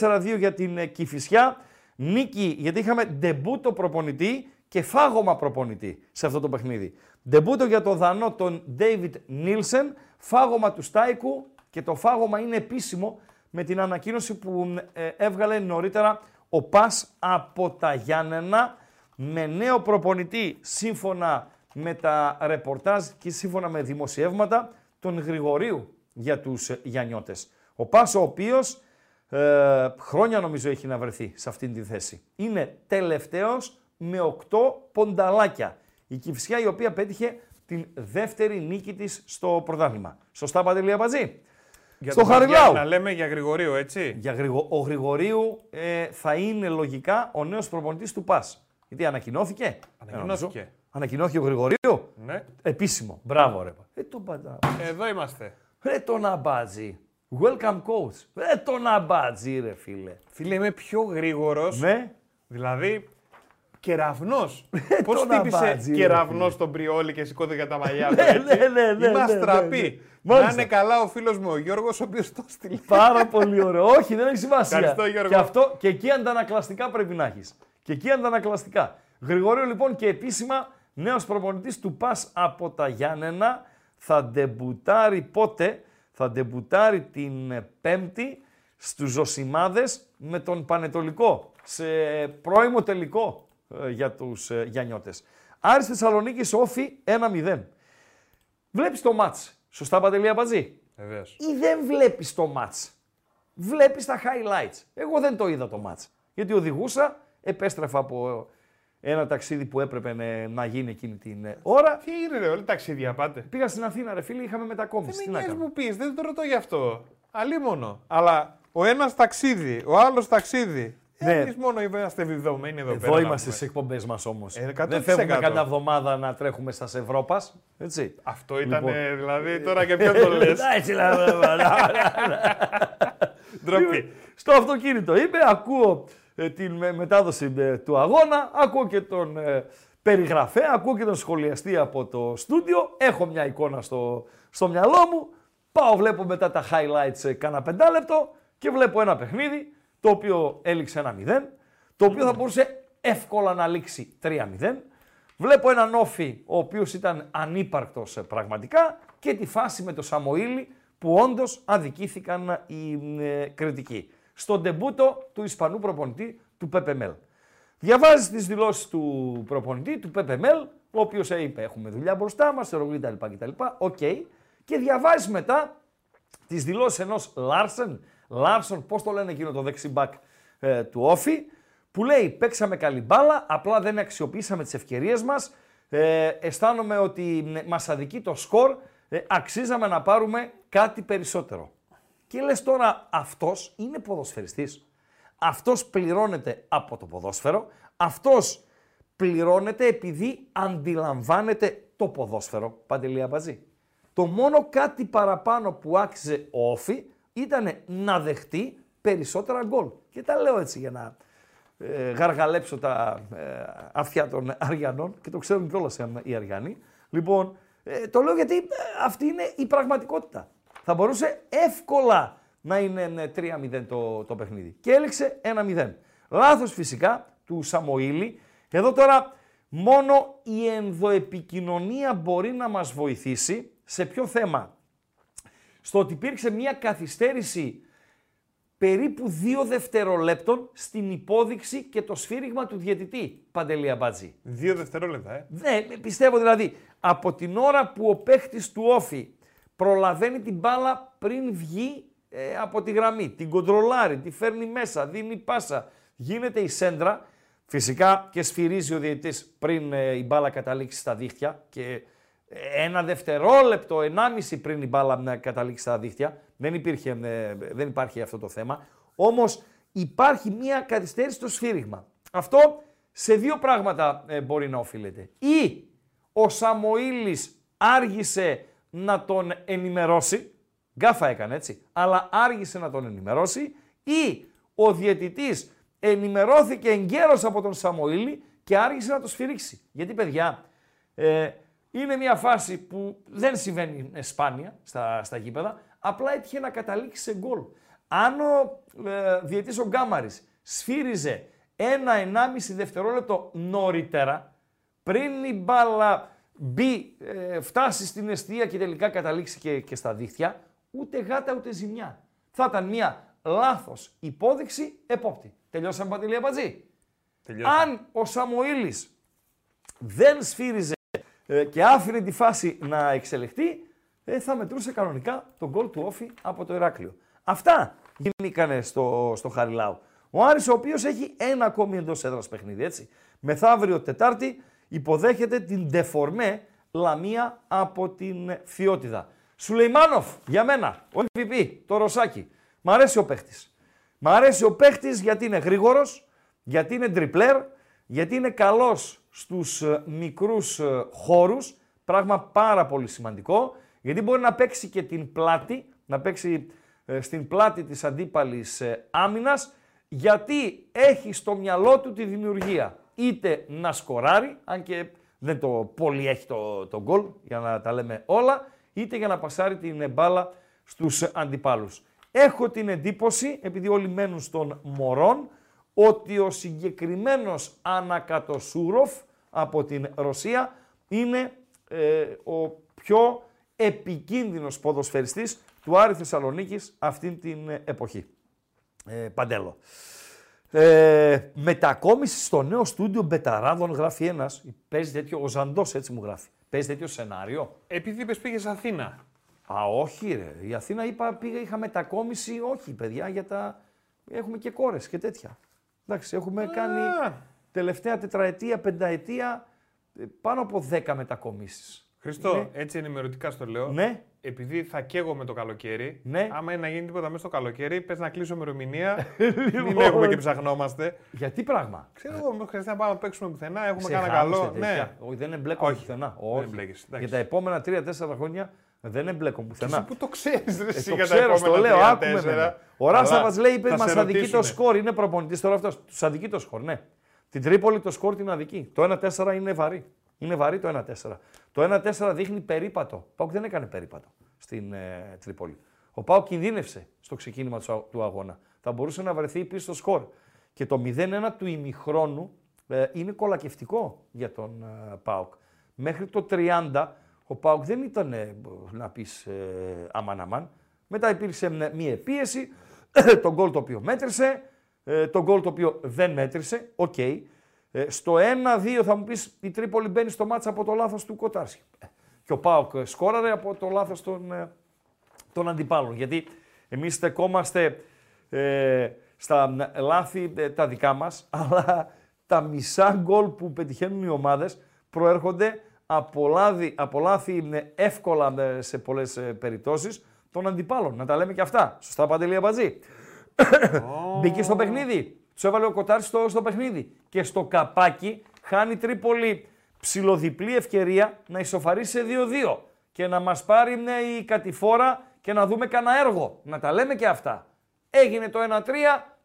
4-2 για την ε, Κηφισιά. Νίκη, γιατί είχαμε ντεμπούτο προπονητή και φάγωμα προπονητή σε αυτό το παιχνίδι. Ντεμπούτο για το Δανό τον David Νίλσεν, φάγωμα του Στάικου και το φάγωμα είναι επίσημο με την ανακοίνωση που ε, έβγαλε νωρίτερα ο Πας από τα Γιάννενα με νέο προπονητή σύμφωνα με τα ρεπορτάζ και σύμφωνα με δημοσιεύματα τον Γρηγορίου για τους ε, Γιαννιώτες. Ο Πας ο οποίος ε, χρόνια νομίζω έχει να βρεθεί σε αυτήν τη θέση. Είναι τελευταίος με 8 πονταλάκια. Η Κηφισιά η οποία πέτυχε την δεύτερη νίκη της στο πρωτάθλημα. Σωστά Παντελή Αμπατζή. Για στο τον Παπαγιάννη Χαριλάου. Να λέμε για Γρηγορίου, έτσι. Για Γρηγο... Ο Γρηγορίου ε, θα είναι λογικά ο νέος προπονητής του ΠΑΣ. Γιατί ανακοινώθηκε; Ανακοινώθηκε. Ε, νομίζω. Ανακοινώθηκε ο Γρηγορίου; Ναι. Επίσημο. Μπράβο ρε. Ε, τον πατά. Εδώ είμαστε. Ρε τον αμπάτζι. Welcome coach. Ρε τον αμπάτζι ρε φίλε. Φίλε, είμαι πιο γρήγορος. Ναι. Δηλαδή, κεραυνός. Ε, Πώς τον χτύπησε αμπάτζι, ρε κεραυνός φίλε. στον Πριόλη και σηκώθηκε για τα μαλλιά του. Ναι, έτσι; ναι, ναι, ναι, Είμαστε ναι, ναι, τραπεί. ναι. Να Μάλιστα. είναι καλά ο φίλος μου ο Γιώργος, ο οποίος το στείλει. Πάρα πολύ ωραίο. Όχι, δεν έχει σημασία. Ευχαριστώ, Γιώργο. Και, αυτό, και εκεί αντανακλαστικά πρέπει να έχεις. Και εκεί αντανακλαστικά. Γρηγορείο λοιπόν και επίσημα νέος προπονητής του ΠΑΣ από τα Γιάννενα θα ντεμπουτάρει πότε, θα ντεμπουτάρει την ε, Πέμπτη στους Ζωσιμάδες με τον Πανετολικό σε πρώιμο τελικό ε, για τους ε, Γιαννιώτες. Άρης Θεσσαλονίκης Όφη 1-0. Βλέπεις το μάτς. Σωστά Παντελία Πατζή Βεβαίως. ή δεν βλέπεις το μάτς. Βλέπεις τα highlights. Εγώ δεν το είδα το μάτς. Γιατί οδηγούσα, επέστρεφα από ένα ταξίδι που έπρεπε να- να γίνει εκείνη την ε, ώρα. Τι είναι, ρε, όλοι ταξίδια πάτε. Πήγα στην Αθήνα, ρε φίλε, είχαμε μετακόμιση. Δεν Τι με να νοιάζει κάνω; μου πεις, δεν το ρωτώ γι' αυτό. Αλίμονο. Αλλά ο ένας ταξίδι, ο άλλος ταξίδι. Ναι. Εμείς μόνο είμαστε βιδωμένοι εδώ, πέρα. Εδώ να είμαστε πούμε. στι εκπομπές μας όμως. Ε, 100%. δεν φεύγουμε cada εβδομάδα να τρέχουμε στα Ευρώπας. Έτσι. Αυτό ήταν Λοιπόν. δηλαδή τώρα και ποιο το λες. Έτσι, λέμε, Ντροπή. Στο αυτοκίνητο είπε, ακούω ε, την με- μετάδοση ε, του αγώνα, ακούω και τον ε, περιγραφέα, ακούω και τον σχολιαστή από το στούντιο, έχω μια εικόνα στο, στο μυαλό μου, πάω βλέπω μετά τα highlights ε, κάνα πεντάλεπτο και βλέπω ένα παιχνίδι το οποίο έληξε ένα 0, το οποίο θα μπορούσε εύκολα να λήξει 3-0. Βλέπω έναν Όφη ο οποίος ήταν ανύπαρκτος ε, πραγματικά και τη φάση με το Σαμοήλι που όντως αδικήθηκαν οι ε, Κρητικοί. Στον ντεμπούτο του Ισπανού προπονητή του ΠΠΜΕΛ. Διαβάζει τις δηλώσεις του προπονητή του ΠΠΜΕΛ, ο οποίος είπε έχουμε δουλειά μπροστά μας, κτλ. κτλ. Οκ. Και διαβάζει μετά τις δηλώσεις ενός Λάρσεν, Λάρσον, πώς το λένε εκείνο το δεξί μπακ ε, του ΟΦΗ, που λέει παίξαμε καλή μπάλα, απλά δεν αξιοποιήσαμε τις ευκαιρίες μας, ε, αισθάνομαι ότι μ, μας αδικεί το σκορ, ε, αξίζαμε να πάρουμε κάτι περισσότερο. Και λες τώρα αυτός είναι ποδοσφαιριστής. Αυτός πληρώνεται από το ποδόσφαιρο, αυτός πληρώνεται επειδή αντιλαμβάνεται το ποδόσφαιρο. Παντελή Αμπαζή. Το μόνο κάτι παραπάνω που άξιζε ο Όφη ήταν να δεχτεί περισσότερα γκολ. Και τα λέω έτσι για να ε, γαργαλέψω τα ε, αυτιά των Αριανών και το ξέρουν κιόλας οι Αριανοί. Λοιπόν, ε, το λέω γιατί ε, αυτή είναι η πραγματικότητα. Θα μπορούσε εύκολα να είναι 3-0 το, το παιχνίδι. Και έλεξε 1-0. Λάθος φυσικά του Σαμοήλη. Εδώ τώρα μόνο η ενδοεπικοινωνία μπορεί να μας βοηθήσει. Σε ποιο θέμα; Στο ότι υπήρξε μια καθυστέρηση περίπου δύο δευτερολέπτων στην υπόδειξη και το σφύριγμα του διαιτητή, Παντελία Μπάτζη. Δύο δευτερόλεπτα, ε. Ναι, πιστεύω δηλαδή, από την ώρα που ο παίχτης του Όφη προλαβαίνει την μπάλα πριν βγει ε, από τη γραμμή, την κοντρολάρει, τη φέρνει μέσα, δίνει πάσα, γίνεται η σέντρα, φυσικά και σφυρίζει ο διαιτητής πριν ε, η μπάλα καταλήξει στα δίχτυα και ένα δευτερόλεπτο, ενάμιση πριν η μπάλα να καταλήξει στα δίχτυα. Δεν, υπήρχε, ε, δεν υπάρχει αυτό το θέμα. Όμως υπάρχει μια καθυστέρηση στο σφύριγμα. Αυτό σε δύο πράγματα ε, μπορεί να οφείλεται. Ή ο Σαμοήλης άργησε να τον ενημερώσει, γκάφα έκανε έτσι, αλλά άργησε να τον ενημερώσει ή ο διαιτητής ενημερώθηκε εγκαίρως από τον Σαμοήλη και άργησε να το σφυρίξει. Γιατί παιδιά, ε, είναι μια φάση που δεν συμβαίνει σπάνια στα, στα γήπεδα, απλά έτυχε να καταλήξει σε γκολ. Αν ο ε, διαιτής ο Γκάμαρης σφύριζε ένα-ενάμιση δευτερόλεπτο νωρίτερα, πριν η μπάλα μπει, ε, φτάσει στην αιστεία και τελικά καταλήξει και, και στα δίχτυα, ούτε γάτα ούτε ζημιά. Θα ήταν μια λάθος υπόδειξη επόπτη. Τελειώσαμε Παντελία Μπατζή. Αν ο Σαμοήλης δεν σφύριζε ε, και άφηνε τη φάση να εξελιχθεί, ε, θα μετρούσε κανονικά τον γκολ του Όφη από το Ηράκλειο. Αυτά γίνηκαν στο, στο Χαριλάου. Ο Άρης ο οποίος έχει ένα ακόμη εντός έδρας παιχνίδι, έτσι. Μεθαύριο Τετάρτη υποδέχεται την Ντεφορμέ Λαμία από την Φιώτιδα. Σουλεϊμάνοφ, για μένα, ο MVP, το Ρωσάκι. Μ' αρέσει ο παίχτης. Μ' αρέσει ο παίχτης γιατί είναι γρήγορος, γιατί είναι τριπλέρ, γιατί είναι καλός στους ε, μικρούς ε, χώρους, πράγμα πάρα πολύ σημαντικό, γιατί μπορεί να παίξει και την πλάτη, να παίξει ε, στην πλάτη της αντίπαλης άμυνας, γιατί έχει στο μυαλό του τη δημιουργία. Είτε να σκοράρει, αν και δεν το πολύ έχει το, το γκολ, για να τα λέμε όλα, είτε για να πασάρει την μπάλα στους αντιπάλους. Έχω την εντύπωση, επειδή όλοι μένουν στον Μωρόν, ότι ο συγκεκριμένος Ανακατοσούροφ από την Ρωσία είναι ε, ο πιο επικίνδυνος ποδοσφαιριστής του Άρη Θεσσαλονίκης αυτήν την εποχή. Ε, παντέλο. Ε, μετακόμιση στο νέο στούντιο Μπεταράδων γράφει ένας. Παίζει τέτοιο, ο Ζαντός έτσι μου γράφει. Παίζει τέτοιο σενάριο. Επειδή είπες πήγες Αθήνα. Α, όχι ρε. Η Αθήνα είπα, πήγα, είχα μετακόμιση, όχι παιδιά, για τα... Έχουμε και κόρες και τέτοια. Εντάξει, έχουμε κάνει τελευταία τετραετία, πενταετία ε, πάνω από 10 μετακομίσεις. Χριστό, ναι. έτσι ενημερωτικά στο λέω. Ναι. Επειδή θα καίγομαι το καλοκαίρι, ναι. άμα είναι να γίνει τίποτα μέσα στο καλοκαίρι, πες να κλείσω ημερομηνία. λοιπόν, μην έχουμε και ψαχνόμαστε. Γιατί πράγμα; Ξέρω εγώ, χρειάζεται να πάμε να παίξουμε πουθενά, έχουμε κάνει καλό. Ναι. Όχι, δεν εμπλέκομαι πουθενά. Όχι. Για τα επόμενα 3-4 χρόνια δεν εμπλέκομαι πουθενά. Εσύ που το ξέρεις, δεν ε, Το ξέρω, το λέω, άκουμε Ο Ράσταβα λέει: Είπε, μας αδικεί το σκορ. Είναι προπονητής τώρα αυτός. Τους αδικεί το σκορ, ναι. Την Τρίπολη το σκορ την αδική. Το 1-4 είναι βαρύ. Είναι βαρύ το 1-4. Το 1-4 δείχνει περίπατο. Ο Πάουκ δεν έκανε περίπατο στην ε, Τρίπολη. Ο Πάουκ κινδύνευσε στο ξεκίνημα του αγώνα. Θα μπορούσε να βρεθεί πίσω στο σκορ. Και το 0-1 του ημιχρόνου ε, είναι κολακευτικό για τον ε, Πάουκ. Μέχρι το 30 ο Πάουκ δεν ήταν ε, να πεις ε, αμαν αμάν. Μετά υπήρξε μία πίεση, το γκολ το οποίο μέτρησε, ε, το γκολ το οποίο δεν μέτρησε, OK. Okay. Ε, στο 1-2 θα μου πεις η Τρίπολη μπαίνει στο ματς από το λάθος του Κοτάρσκι. Ε, και ο ΠΑΟΚ σκόραρε από το λάθος των, ε, των αντιπάλων. Γιατί εμείς στεκόμαστε ε, στα λάθη τα δικά μας, αλλά τα μισά γκολ που πετυχαίνουν οι ομάδες προέρχονται από λάθη, από λάθη εύκολα σε πολλές περιπτώσεις των αντιπάλων. Να τα λέμε και αυτά. Σωστά, Παντελή Αμπατζή. Μπήκε στο παιχνίδι. Του έβαλε ο Κοτάρη στο, στο παιχνίδι. Και στο καπάκι χάνει Τρίπολη ψηλοδιπλή ευκαιρία να ισοφαρίσει σε 2-2 και να μας πάρει μια η κατηφόρα και να δούμε κανένα έργο. Να τα λέμε και αυτά. Έγινε το 1-3,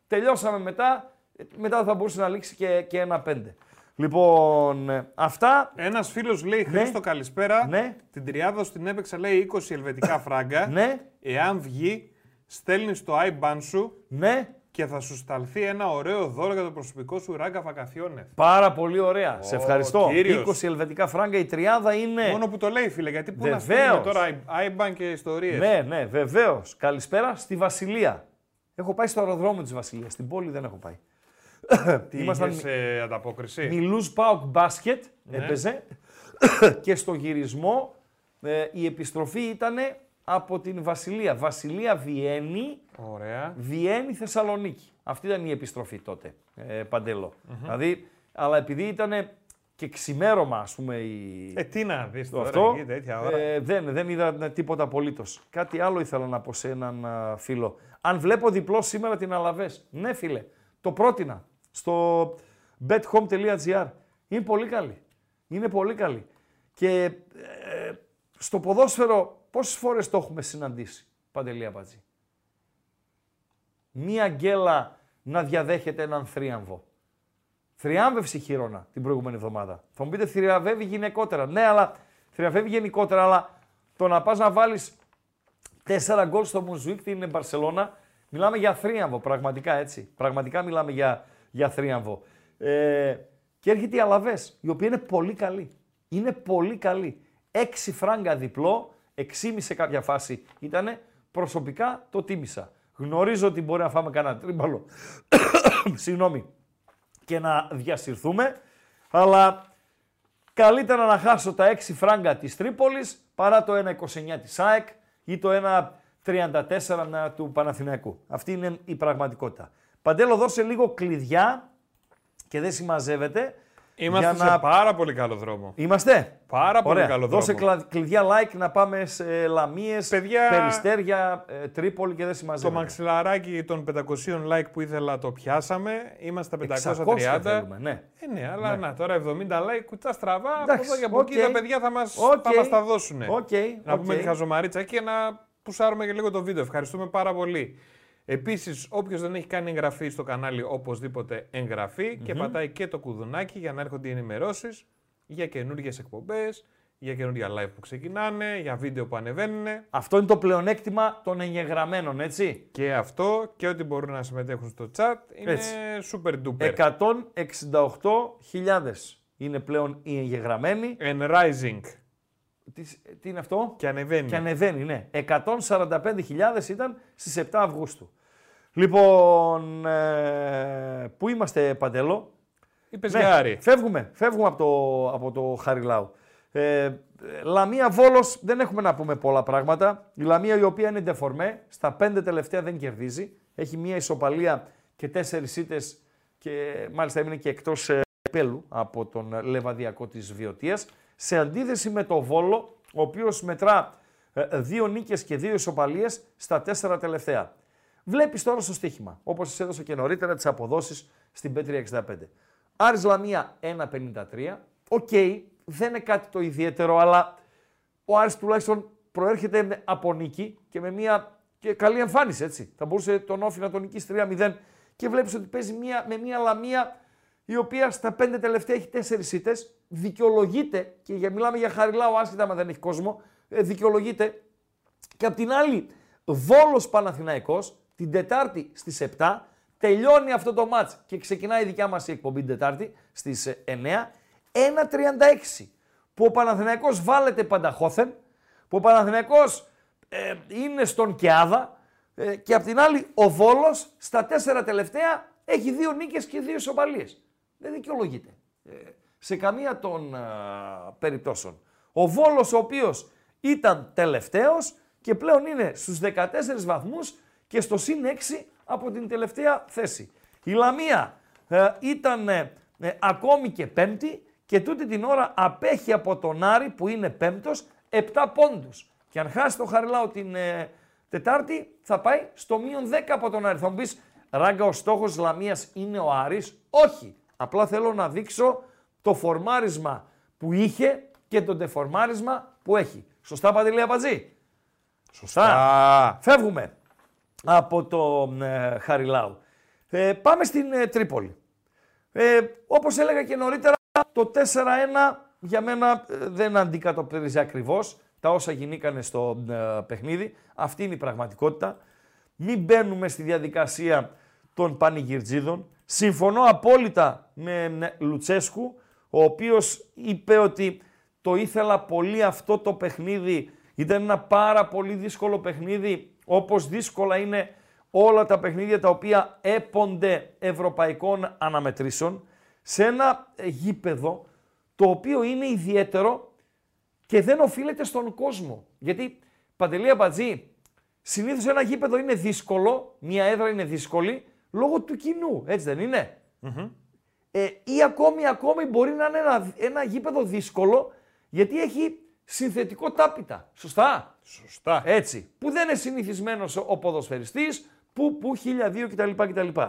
τελειώσαμε μετά Ε, Μετά θα μπορούσε να λήξει και, και ένα πέντε. Λοιπόν, ε, αυτά. Ένας φίλος λέει: Ναι. Χρήστο, καλησπέρα. Ναι. Την τριάδα στην έπαιξα λέει 20 ελβετικά φράγκα. Ναι, Εάν βγει, στέλνεις το IBAN σου ναι, και θα σου σταλθεί ένα ωραίο δώρο για το προσωπικό σου ράγκα βακαθιόνε. πάρα πολύ ωραία. Σε ευχαριστώ. κύριος. 20 ελβετικά φράγκα, η τριάδα είναι. Μόνο που το λέει, φίλε, γιατί πού να Βεβαίως. στέλνουμε τώρα IBAN και ιστορίες; Ναι, ναι, βεβαίως. Καλησπέρα στη Βασιλεία. Έχω πάει στο αεροδρόμιο της Βασιλείας. Στην πόλη δεν έχω πάει. Τι Ήμασταν είχες, ε, ανταπόκριση; Μιλούς Πάοκ μπάσκετ Ναι. έπαιζε και στο γυρισμό ε, η επιστροφή ήταν από την Βασιλεία. Βασιλεία Βιέννη, Ωραία. Βιέννη Θεσσαλονίκη. Αυτή ήταν η επιστροφή τότε, ε, παντελο Δηλαδή, αλλά επειδή ήταν και ξημέρωμα, ας πούμε, η... Ε, τι να δεις το τώρα, αυτό, εκεί, τέτοια ώρα. ε, δεν, δεν είδα τίποτα απολύτως. Κάτι άλλο ήθελα να πω σε έναν α, φίλο. Αν βλέπω διπλό σήμερα την Αλαβές. Ναι, φίλε, το πρότεινα στο bethome.gr. Είναι πολύ καλή. Είναι πολύ καλή. Και ε, στο ποδόσφαιρο πόσες φορές το έχουμε συναντήσει, Παντελή Αμπατζή; Μία γκέλα να διαδέχεται έναν θρίαμβο. Θριάμβευσε η Χίρονα την προηγούμενη εβδομάδα. Θα μου πείτε θριαμβεύει γυναικότερα. Ναι, αλλά θριαμβεύει γενικότερα, αλλά το να πας να βάλεις τέσσερα γκολ στο Μουζουίκ την Μπαρσελώνα, μιλάμε για θρίαμβο, πραγματικά έτσι. Πραγματικά μιλάμε για, για θρίαμβο. Ε, και έρχεται η Αλαβές, η οποία είναι πολύ καλή. Είναι πολύ καλή. 6 φράγκα διπλό, 6,5 σε κάποια φάση ήτανε. Προσωπικά το τίμησα. Γνωρίζω ότι μπορεί να φάμε κανένα τρίμπαλο. Συγγνώμη. Και να διασυρθούμε. Αλλά καλύτερα να χάσω τα 6 φράγκα της Τρίπολης παρά το 1,29 της ΑΕΚ ή το 1,34 να- του Παναθηναϊκού. Αυτή είναι η πραγματικότητα. Παντέλο, δώσε λίγο κλειδιά και δεν συμμαζεύεται. Είμαστε για σε να- πάρα πολύ καλό δρόμο. Είμαστε; Πάρα πολύ Ωραία. καλό Δώσε δρόμο. κλα- κλειδιά like να πάμε σε Λαμίες, Παιδιά- Περιστέρια, ε, Τρίπολη και δεν Το συμμαζεύεται. μαξιλαράκι των 500 like που ήθελα το πιάσαμε. Είμαστε 530. 600 θέλουμε, ναι. Ε, ναι, αλλά να τώρα 70 like, κουτσά στραβά. Από Εντάξει, εδώ και από εκεί οκ. τα παιδιά θα μα Οκ. μας τα δώσουν. Οκ, Να οκ. πούμε τη χαζομαρίτσα και να πουσάρουμε και λίγο το βίντεο. Ευχαριστούμε πάρα πολύ. Επίσης, όποιος δεν έχει κάνει εγγραφή στο κανάλι, οπωσδήποτε εγγραφή και πατάει και το κουδουνάκι για να έρχονται οι ενημερώσεις για καινούργιες εκπομπές, για καινούργια live που ξεκινάνε, για βίντεο που ανεβαίνουν. Αυτό είναι το πλεονέκτημα των εγγεγραμμένων, έτσι; Και αυτό και ότι μπορούν να συμμετέχουν στο chat είναι Έτσι. super duper. 168.000 είναι πλέον οι εγγεγραμμένοι. And rising. Τις, τι είναι αυτό; Και ανεβαίνει. Και ανεβαίνει, ναι. 145.000 ήταν στις 7 Αυγούστου. Λοιπόν, ε, πού είμαστε Παντέλο; Είπες Ναι, για Άρη. φεύγουμε, φεύγουμε από το, από το Χαριλάου. Ε, Λαμία Βόλος δεν έχουμε να πούμε πολλά πράγματα. Η Λαμία η οποία είναι ντεφορμέ, στα πέντε τελευταία δεν κερδίζει. Έχει μία ισοπαλία και τέσσερις ήττες και μάλιστα έμεινε και εκτός ε, πέλου από τον Λεβαδιακό της Βοιωτίας. Σε αντίθεση με το Βόλο, ο οποίος μετρά ε, δύο νίκες και δύο ισοπαλίες στα τέσσερα τελευταία. Βλέπεις τώρα στο στοίχημα, όπως σας έδωσα και νωρίτερα, τις αποδόσεις στην Bet365. Άρης Λαμία 1,53. Οκ, δεν είναι κάτι το ιδιαίτερο, αλλά ο Άρης τουλάχιστον προέρχεται με- από νίκη και με μια και καλή εμφάνιση, έτσι. Θα μπορούσε τον ΟΦΗ να τον νικήσει 3-0 και βλέπεις ότι παίζει μια, με μια Λαμία η οποία στα πέντε τελευταία έχει τέσσερις ήττες, δικαιολογείται και για, μιλάμε για Χαριλάου άσχετα άμα δεν έχει κόσμο, ε, δικαιολογείται και απ' την άλλη, Βόλος Παναθηναϊκός την Τετάρτη στις 7 τελειώνει αυτό το μάτς και ξεκινάει η δικιά μας η εκπομπή την Τετάρτη στις ε, 9. 1.36 που ο Παναθηναϊκός βάλετε πανταχώθεν, που ο Παναθηναϊκός ε, είναι στον Κεάδα ε, και απ' την άλλη ο Βόλος στα τέσσερα τελευταία έχει δύο νίκες και δύο ισοπαλίες. Δεν δικαιολογείται ε, σε καμία των α, περιπτώσεων. Ο Βόλος ο οποίος ήταν τελευταίος και πλέον είναι στους 14 βαθμούς και στο συν 6 από την τελευταία θέση. Η Λαμία ε, ήταν ε, ε, ακόμη και πέμπτη και τούτη την ώρα απέχει από τον Άρη που είναι πέμπτος 7 πόντους. Και αν χάσει το Χαριλάου την ε, Τετάρτη θα πάει στο μείον 10 από τον Άρη. Θα μου πεις, Ράγκα, ο στόχος Λαμίας είναι ο Άρης. Όχι. Απλά θέλω να δείξω το φορμάρισμα που είχε και το τεφορμάρισμα που έχει. Σωστά, Παντελή Απατζή; Σωστά. Α, Φεύγουμε από το ε, Χαριλάου. Ε, πάμε στην ε, Τρίπολη. Ε, όπως έλεγα και νωρίτερα, το 4-1 για μένα ε, δεν αντικατοπτρίζει ακριβώς τα όσα γινήκανε στο ε, παιχνίδι. Αυτή είναι η πραγματικότητα. Μην μπαίνουμε στη διαδικασία των πανηγυρτζίδων. Συμφωνώ απόλυτα με με Λουτσέσκου, ο οποίος είπε ότι το ήθελα πολύ αυτό το παιχνίδι. Ήταν ένα πάρα πολύ δύσκολο παιχνίδι, όπως δύσκολα είναι όλα τα παιχνίδια τα οποία έπονται ευρωπαϊκών αναμετρήσεων, σε ένα ε, γήπεδο το οποίο είναι ιδιαίτερο και δεν οφείλεται στον κόσμο. Γιατί, Παντελή Αμπατζή, συνήθως ένα γήπεδο είναι δύσκολο, μια έδρα είναι δύσκολη, λόγω του κοινού, έτσι δεν ειναι Ε, ή ακόμη, ακόμη μπορεί να είναι ένα, ένα γήπεδο δύσκολο, γιατί έχει συνθετικό τάπητα. Σωστά; Σωστά. Έτσι. Που δεν είναι συνηθισμένος ο ποδοσφαιριστής, που, που, χίλια κτλ, κτλ.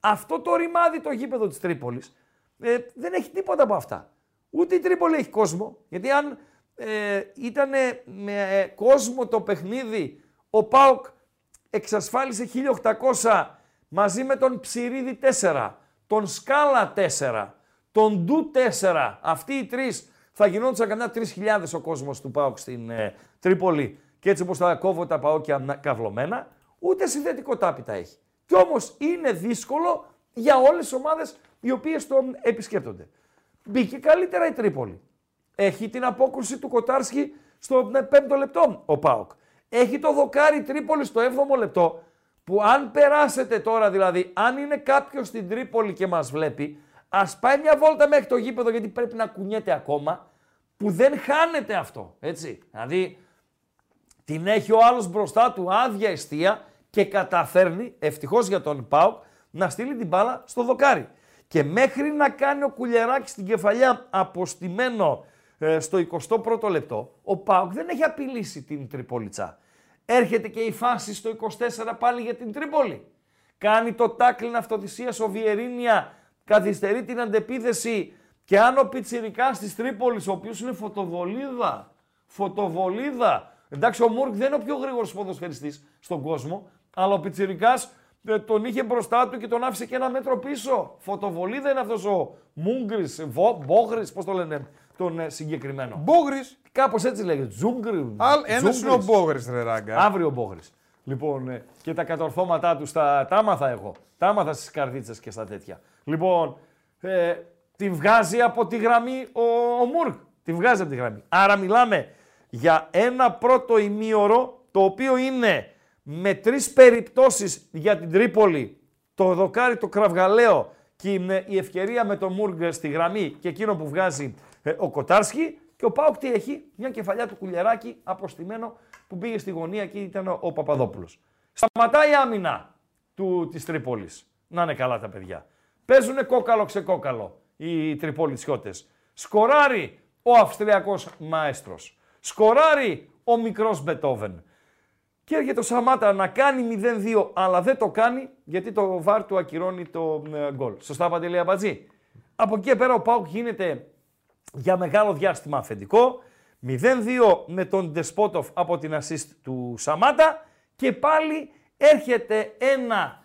Αυτό το ρημάδι το γήπεδο της Τρίπολης ε, δεν έχει τίποτα από αυτά. Ούτε η Τρίπολη έχει κόσμο, γιατί αν ε, ήταν με ε, κόσμο το παιχνίδι, ο Πάοκ εξασφάλισε 1800 μαζί με τον Ψηρίδη 4, τον Σκάλα 4, τον Ντου 4. Αυτοί οι τρεις θα γινόντουσαν καμιά 3.000 ο κόσμος του ΠΑΟΚ στην ε, Τρίπολη και έτσι όπως θα κόβω τα ΠΑΟΚια καυλωμένα, ούτε συνθετικό τάπητα έχει. Κι όμως είναι δύσκολο για όλες τις ομάδες οι οποίες τον επισκέπτονται. Μπήκε καλύτερα η Τρίπολη. Έχει την απόκρουση του Κοτάρσκι στο ε, πέμπτο λεπτό ο ΠΑΟΚ. Έχει το δοκάρι Τρίπολη στο 7ο λεπτό που αν περάσετε τώρα δηλαδή, αν είναι κάποιος στην Τρίπολη και μας βλέπει, ας πάει μια βόλτα μέχρι το γήπεδο γιατί πρέπει να κουνιέται ακόμα, που δεν χάνεται αυτό, έτσι. Δηλαδή, την έχει ο άλλος μπροστά του άδεια εστία και καταφέρνει, ευτυχώς για τον ΠΑΟΚ, να στείλει την μπάλα στο δοκάρι. Και μέχρι να κάνει ο Κουλιαράκης στην κεφαλιά αποστημένο ε, στο 21ο λεπτό, ο Πάουκ δεν έχει απειλήσει την Τριπολιτσά. Έρχεται και η φάση στο 24 πάλι για την Τρίπολη. Κάνει το τάκλιν αυτοθυσίας ο Βιερίνια, καθυστερεί την αντεπίθεση και αν ο Πιτσιρικάς της Τρίπολης, ο οποίος είναι φωτοβολίδα, φωτοβολίδα, εντάξει ο Μούρκ δεν είναι ο πιο γρήγορος ποδοσφαιριστής στον κόσμο, αλλά ο Πιτσιρικάς ε, τον είχε μπροστά του και τον άφησε και ένα μέτρο πίσω. Φωτοβολίδα είναι αυτός ο Μούγκρης, Μπόγρης, πώς το λένε, τον ε, συγκεκριμένο. Μπόγρης. Κάπως έτσι λέγεται. Τζούγκρι. Ένα είναι ο Μπόγρη, ρε ράγκα. Αύριο ο Μπόγρη. Λοιπόν, ε, και τα κατορθώματά τους τα, τα άμαθα εγώ. Τα άμαθα στις καρδίτσες και στα τέτοια. Λοιπόν, ε, τη βγάζει από τη γραμμή ο, ο Μουρκ. Τη βγάζει από τη γραμμή. Άρα μιλάμε για ένα πρώτο ημίωρο το οποίο είναι με τρεις περιπτώσεις για την Τρίπολη, το δοκάρι το κραυγαλαίο και η ευκαιρία με τον Μούργκ στη γραμμή και εκείνο που βγάζει ε, ο Κοτάρσκι και ο Πάουκ τι έχει, μια κεφαλιά του κουλιαράκι αποστημένο που πήγε στη γωνία και ήταν ο, ο Παπαδόπουλος. Σταματάει η άμυνα του, της Τρίπολης. Να είναι καλά τα παιδιά. Παίζουν κόκαλο ξεκόκαλο οι Τριπολιτσιώτες. Σκοράρει ο Αυστριακός μαέστρος. Σκοράρει ο μικρός Μπετόβεν. Και έρχεται ο Σαμάτα να κάνει 0-2, αλλά δεν το κάνει γιατί το βάρ του ακυρώνει το ε, γκολ. Σωστά, Παντελή Αμπατζή. Από εκεί πέρα ο Πάουκ γίνεται για μεγάλο διάστημα αφεντικό. 0-2 με τον Ντεσπότοφ από την assist του Σαμάτα και πάλι έρχεται ένα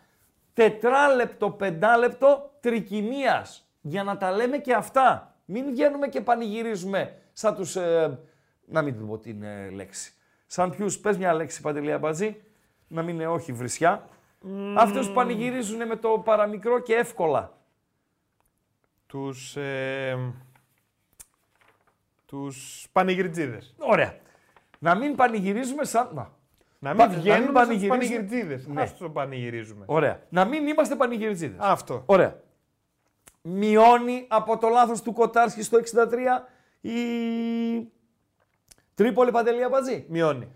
τετράλεπτο, πεντάλεπτο τρικυμίας για να τα λέμε και αυτά. Μην βγαίνουμε και πανηγυρίζουμε σαν τους... Ε, να μην πω την ε, λέξη. Σαν ποιους, πες μια λέξη Παντελή Αμπατζή, να μην είναι όχι βρισιά. Mm. Αυτούς πανηγυρίζουν με το παραμικρό και εύκολα. Τους... Ε, τους πανηγυρτζίδες. Ωραία. Να μην πανηγυρίζουμε σαν. Να. Να μην βγαίνουμε σαν πανηγυρτζίδες. Ναι. Α το πανηγυρίζουμε. Ωραία. Να μην είμαστε πανηγυρτζίδες. Αυτό. Ωραία. Μειώνει από το λάθος του Κοτάρσκι στο 63 η Τρίπολη Παντελή Αμπατζή. Μειώνει.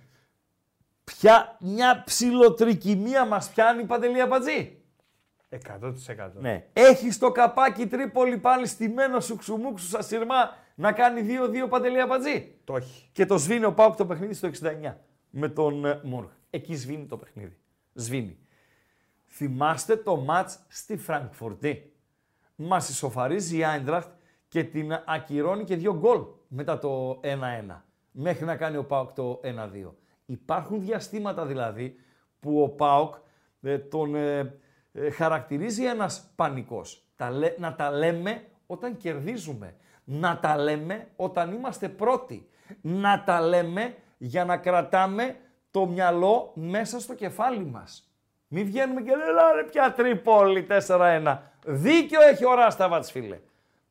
Ποια μια ψηλοτρικυμία μας πιάνει η Παντελή Αμπατζή. 100%. Ναι. Έχει το καπάκι Τρίπολη πάλι στημένο σου ξουμούξου σα σειρμά να κάνει 2-2 παντελή απατζή. Το έχει. Και το σβήνει ο Πάουκ το παιχνίδι στο 69 με τον ε, Μούρχ. Εκεί σβήνει το παιχνίδι. Σβήνει. Θυμάστε το μάτς στη Φραγκφορτή. Μας ισοφαρίζει η Άιντραχτ και την ακυρώνει και δύο γκολ μετά το 1-1. Μέχρι να κάνει ο Πάουκ το 1-2. Υπάρχουν διαστήματα δηλαδή που ο Πάουκ ε, τον, ε, ε, χαρακτηρίζει ένας πανικός. Τα λέ- να τα λέμε όταν κερδίζουμε. Να τα λέμε όταν είμαστε πρώτοι. Να τα λέμε για να κρατάμε το μυαλό μέσα στο κεφάλι μας. Μην βγαίνουμε και λέμε, ρε πια Τρίπολη 4-1. Δίκιο έχει ο Ράσταβατς, φίλε.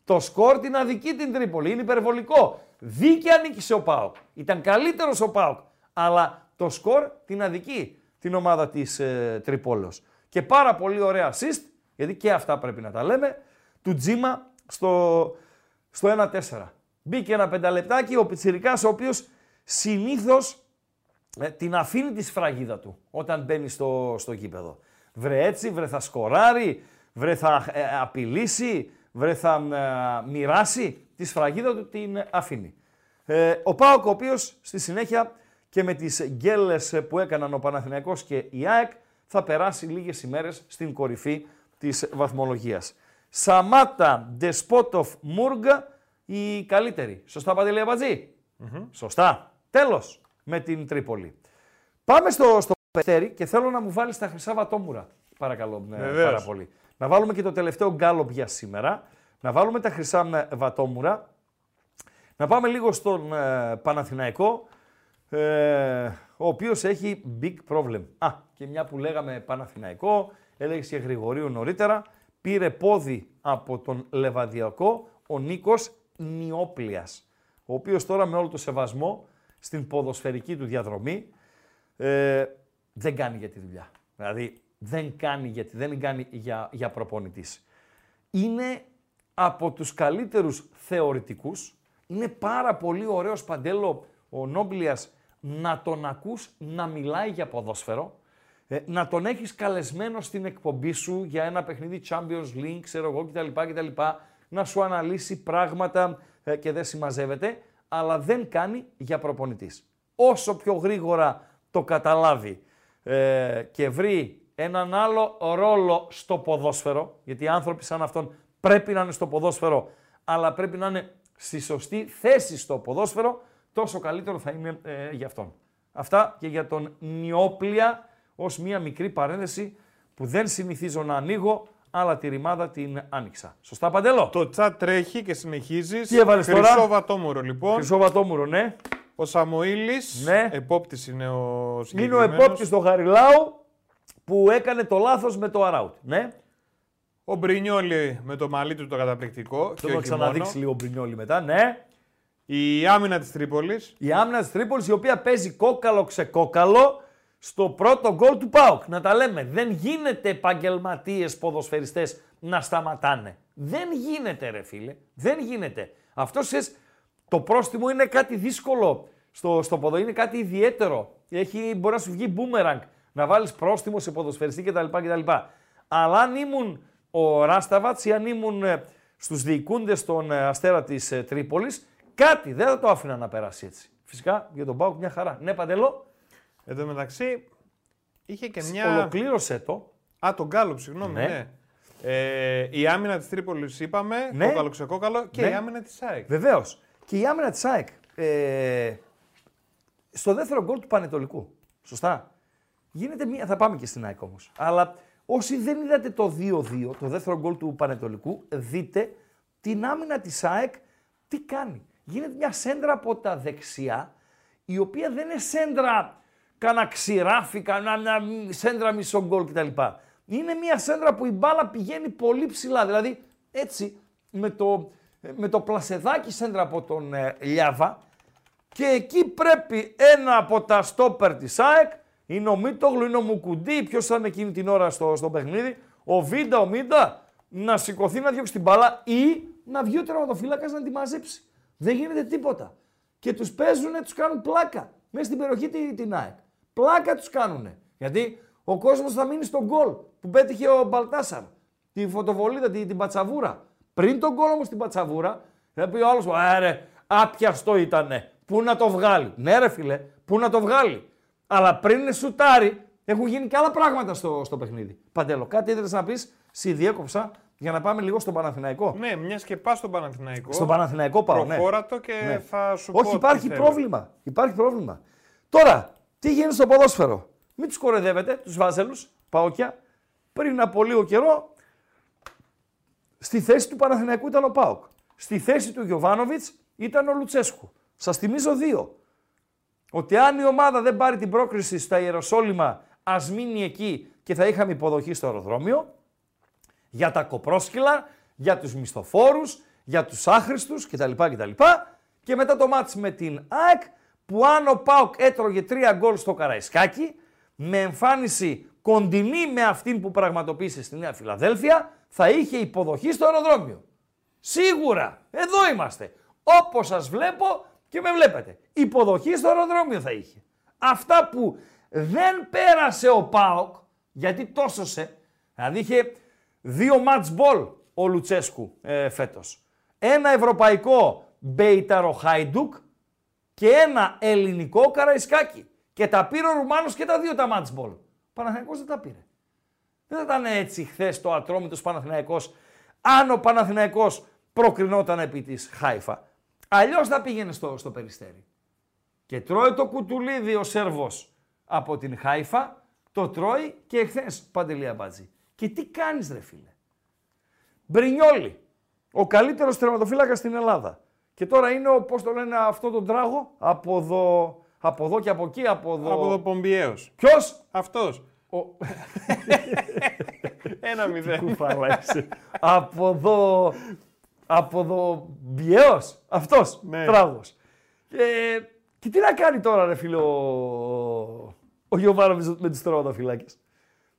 Το σκορ την αδική την Τρίπολη. Είναι υπερβολικό. Δίκαια νίκησε ο Πάοκ. Ήταν καλύτερος ο Πάοκ. Αλλά το σκορ την αδική την ομάδα της ε, Τρίπολος. Και πάρα πολύ ωραία assist, γιατί και αυτά πρέπει να τα λέμε, του Τζίμα στο, στο 1-4. Μπήκε ένα πενταλεπτάκι ο Πιτσιρικάς ο οποίος συνήθως ε, την αφήνει τη σφραγίδα του όταν μπαίνει στο, στο γήπεδο. Βρε έτσι, βρε θα σκοράρει, βρε θα ε, απειλήσει, βρε θα ε, μοιράσει, τη σφραγίδα του την αφήνει. Ε, ο Πάοκ ο οποίος στη συνέχεια και με τις γκέλες που έκαναν ο Παναθηναϊκός και η ΑΕΚ θα περάσει λίγες ημέρες στην κορυφή της βαθμολογίας. Σαμάτα, Ντεσπότοφ, Μούργα, η καλύτερη. Σωστά Παντελή Αμπατζή; Σωστά. Τέλος με την Τρίπολη. Πάμε στο, στο Περιστέρι και θέλω να μου βάλεις τα χρυσά βατόμουρα. Παρακαλώ ε, Βεβαίως. πάρα πολύ. Να βάλουμε και το τελευταίο γκάλοπ για σήμερα. Να βάλουμε τα χρυσά ε, βατόμουρα. Να πάμε λίγο στον ε, Παναθηναϊκό, ε, ο οποίος έχει big problem. Α, και μια που λέγαμε Παναθηναϊκό, έλεγες και Γρηγορίου νωρίτερα, πήρε πόδι από τον Λεβαδιακό ο Νίκος Νιόπλιας, ο οποίος τώρα με όλο το σεβασμό στην ποδοσφαιρική του διαδρομή ε, δεν κάνει για τη δουλειά. Δηλαδή δεν κάνει γιατί δεν κάνει για, για προπονητής. Είναι από τους καλύτερους θεωρητικούς. Είναι πάρα πολύ ωραίος παντέλο ο Νόμπλιας να τον ακούς να μιλάει για ποδόσφαιρο. Ε, να τον έχεις καλεσμένο στην εκπομπή σου για ένα παιχνίδι Champions League, ξέρω εγώ κτλ. κτλ να σου αναλύσει πράγματα ε, και δεν συμμαζεύεται, αλλά δεν κάνει για προπονητής. Όσο πιο γρήγορα το καταλάβει ε, και βρει έναν άλλο ρόλο στο ποδόσφαιρο, γιατί οι άνθρωποι σαν αυτόν πρέπει να είναι στο ποδόσφαιρο, αλλά πρέπει να είναι στη σωστή θέση στο ποδόσφαιρο, τόσο καλύτερο θα είναι ε, για αυτόν. Αυτά και για τον Νιόπλια ως μία μικρή παρένθεση που δεν συνηθίζω να ανοίγω, αλλά τη ρημάδα την άνοιξα. Σωστά, Παντέλο; Το chat τρέχει και συνεχίζει. Τι έβαλες τώρα; Χρυσό βατόμουρο λοιπόν. Χρυσό βατόμουρο, ναι. Ο Σαμοήλης. Ναι. Επόπτης είναι ο Είναι ο συγκεκριμένος. επόπτης του Χαριλάου που έκανε το λάθος με το Αράουτ. Ναι. Ο Μπρινιόλι με το μαλλί του το καταπληκτικό. και Το θα όχι ξαναδείξει μόνο. λίγο Μπρινιόλι μετά, ναι. Η άμυνα της Τρίπολης. Η άμυνα της Τρίπολης η οποία παίζει κόκαλο ξεκόκαλο στο πρώτο γκολ του ΠΑΟΚ. Να τα λέμε, δεν γίνεται επαγγελματίες ποδοσφαιριστές να σταματάνε. Δεν γίνεται ρε φίλε, δεν γίνεται. Αυτό ξέρεις, το πρόστιμο είναι κάτι δύσκολο στο, στο ποδο, είναι κάτι ιδιαίτερο. Έχει, μπορεί να σου βγει boomerang, να βάλεις πρόστιμο σε ποδοσφαιριστή κτλ. κτλ. Αλλά αν ήμουν ο Ράσταβατς ή αν ήμουν ε, στους διοικούντες των ε, Αστέρα της ε, Τρίπολης, κάτι δεν θα το άφηνα να περάσει έτσι. Φυσικά για τον Πάουκ μια χαρά. Ναι, Παντελό, Εν τω μεταξύ είχε και μια. ολοκλήρωσε το. Α, τον Γκάλοπ, συγγνώμη. Ναι. Ναι. Ε, η άμυνα της Τρίπολης είπαμε. Ναι. Κόκαλο ξεκόκαλο. Και Ναι. η άμυνα της ΑΕΚ. Βεβαίως. Και η άμυνα της ΑΕΚ. Ε, στο δεύτερο γκολ του Πανετολικού. Σωστά. Γίνεται μία. Θα πάμε και στην ΑΕΚ όμως. Αλλά όσοι δεν είδατε το 2-2, το δεύτερο γκολ του Πανετολικού, δείτε την άμυνα της ΑΕΚ τι κάνει. Γίνεται μια σέντρα από τα δεξιά, η οποία δεν είναι σέντρα κανένα ξηράφι, κανένα μια σέντρα μισό γκολ κτλ. Είναι μια σέντρα που η μπάλα πηγαίνει πολύ ψηλά. Δηλαδή έτσι με το, με το πλασεδάκι σέντρα από τον ε, Λιάβα και εκεί πρέπει ένα από τα στόπερ της ΑΕΚ, είναι ο Μίτογλου, είναι ο Μουκουντή, ποιος θα είναι εκείνη την ώρα στο, στο παιχνίδι, ο Βίντα, ο Μίντα, να σηκωθεί να διώξει την μπάλα ή να βγει ο τερματοφύλακας να τη μαζέψει. Δεν γίνεται τίποτα. Και τους παίζουν, τους κάνουν πλάκα μέσα στην περιοχή τη- την ΑΕΚ. Πλάκα τους κάνουν. Γιατί ο κόσμος θα μείνει στον γκολ που πέτυχε ο Μπαλτάσαρ. Τη φωτοβολίδα, την, την πατσαβούρα. Πριν τον γκολ όμως την πατσαβούρα, θα πει ο άλλος, «Ε, ρε, άπιαστο ήτανε. Πού να το βγάλει; Ναι ρε φίλε, πού να το βγάλει; Αλλά πριν είναι σουτάρι, έχουν γίνει και άλλα πράγματα στο, στο παιχνίδι. Παντέλο, κάτι ήθελες να πεις, σε διέκοψα για να πάμε λίγο στον Παναθηναϊκό. Ναι, μιας και πας στον Παναθηναϊκό. Στον Παναθηναϊκό πάω, ναι. Προχώρα το και Ναι. θα σου πω. Όχι, τι υπάρχει θέλω. πρόβλημα. Υπάρχει πρόβλημα. Τώρα, τι γίνεται στο ποδόσφαιρο; Μην τους κοροϊδεύετε, τους βάζελους, παόκια. πριν από λίγο καιρό στη θέση του Παναθηναϊκού ήταν ο Πάοκ. Στη θέση του Γιωβάνοβιτς ήταν ο Λουτσέσκου. Σας θυμίζω δύο. Ότι αν η ομάδα δεν πάρει την πρόκριση στα Ιεροσόλυμα, ας μείνει εκεί και θα είχαμε υποδοχή στο αεροδρόμιο. Για τα κοπρόσκυλα, για τους μισθοφόρους, για τους άχρηστους κτλ. κτλ. Και μετά το μάτς με την ΑΕΚ, που αν ο ΠΑΟΚ έτρωγε τρία γκολ στο Καραϊσκάκι, με εμφάνιση κοντινή με αυτήν που πραγματοποίησε στη Νέα Φιλαδέλφια, θα είχε υποδοχή στο αεροδρόμιο. Σίγουρα, εδώ είμαστε. Όπως σας βλέπω και με βλέπετε. Υποδοχή στο αεροδρόμιο θα είχε. Αυτά που δεν πέρασε ο ΠΑΟΚ, γιατί τόσο σε, δηλαδή είχε δύο match ball ο Λουτσέσκου ε, φέτος. Ένα ευρωπαϊκό Μπέιταρ ο Χάιντουκ και ένα ελληνικό Καραϊσκάκι. Και τα πήρε ο Ρουμάνος και τα δύο τα match ball. Παναθηναϊκός δεν τα πήρε. Δεν θα ήταν έτσι χθες το ατρόμητος Παναθηναϊκός αν ο Παναθηναϊκός προκρινόταν επί της Χάιφα. Αλλιώς θα πήγαινε στο, στο Περιστέρι. Και τρώει το κουτουλίδι ο Σέρβος από την Χάιφα, το τρώει και εχθές Παντελία Μπάτζη. Και τι κάνεις ρε φίλε; Μπρινιόλι, ο καλύτερος τερματοφύλακας στην Ελλάδα. Και τώρα είναι ο, πώς το λένε αυτό τον τράγο, από εδώ, από εδώ και από εκεί, από εδώ. Από εδώ Πομπιέος. Ποιος; Αυτός. Ο... Ένα μηδέν. Κουφάλα είσαι. από εδώ, από εδώ Μπιέος, αυτός, Ναι. τράγος. Και, και τι να κάνει τώρα ρε φίλε ο, ο Γιωβάνοβιτς με τις τερματοφυλάκες.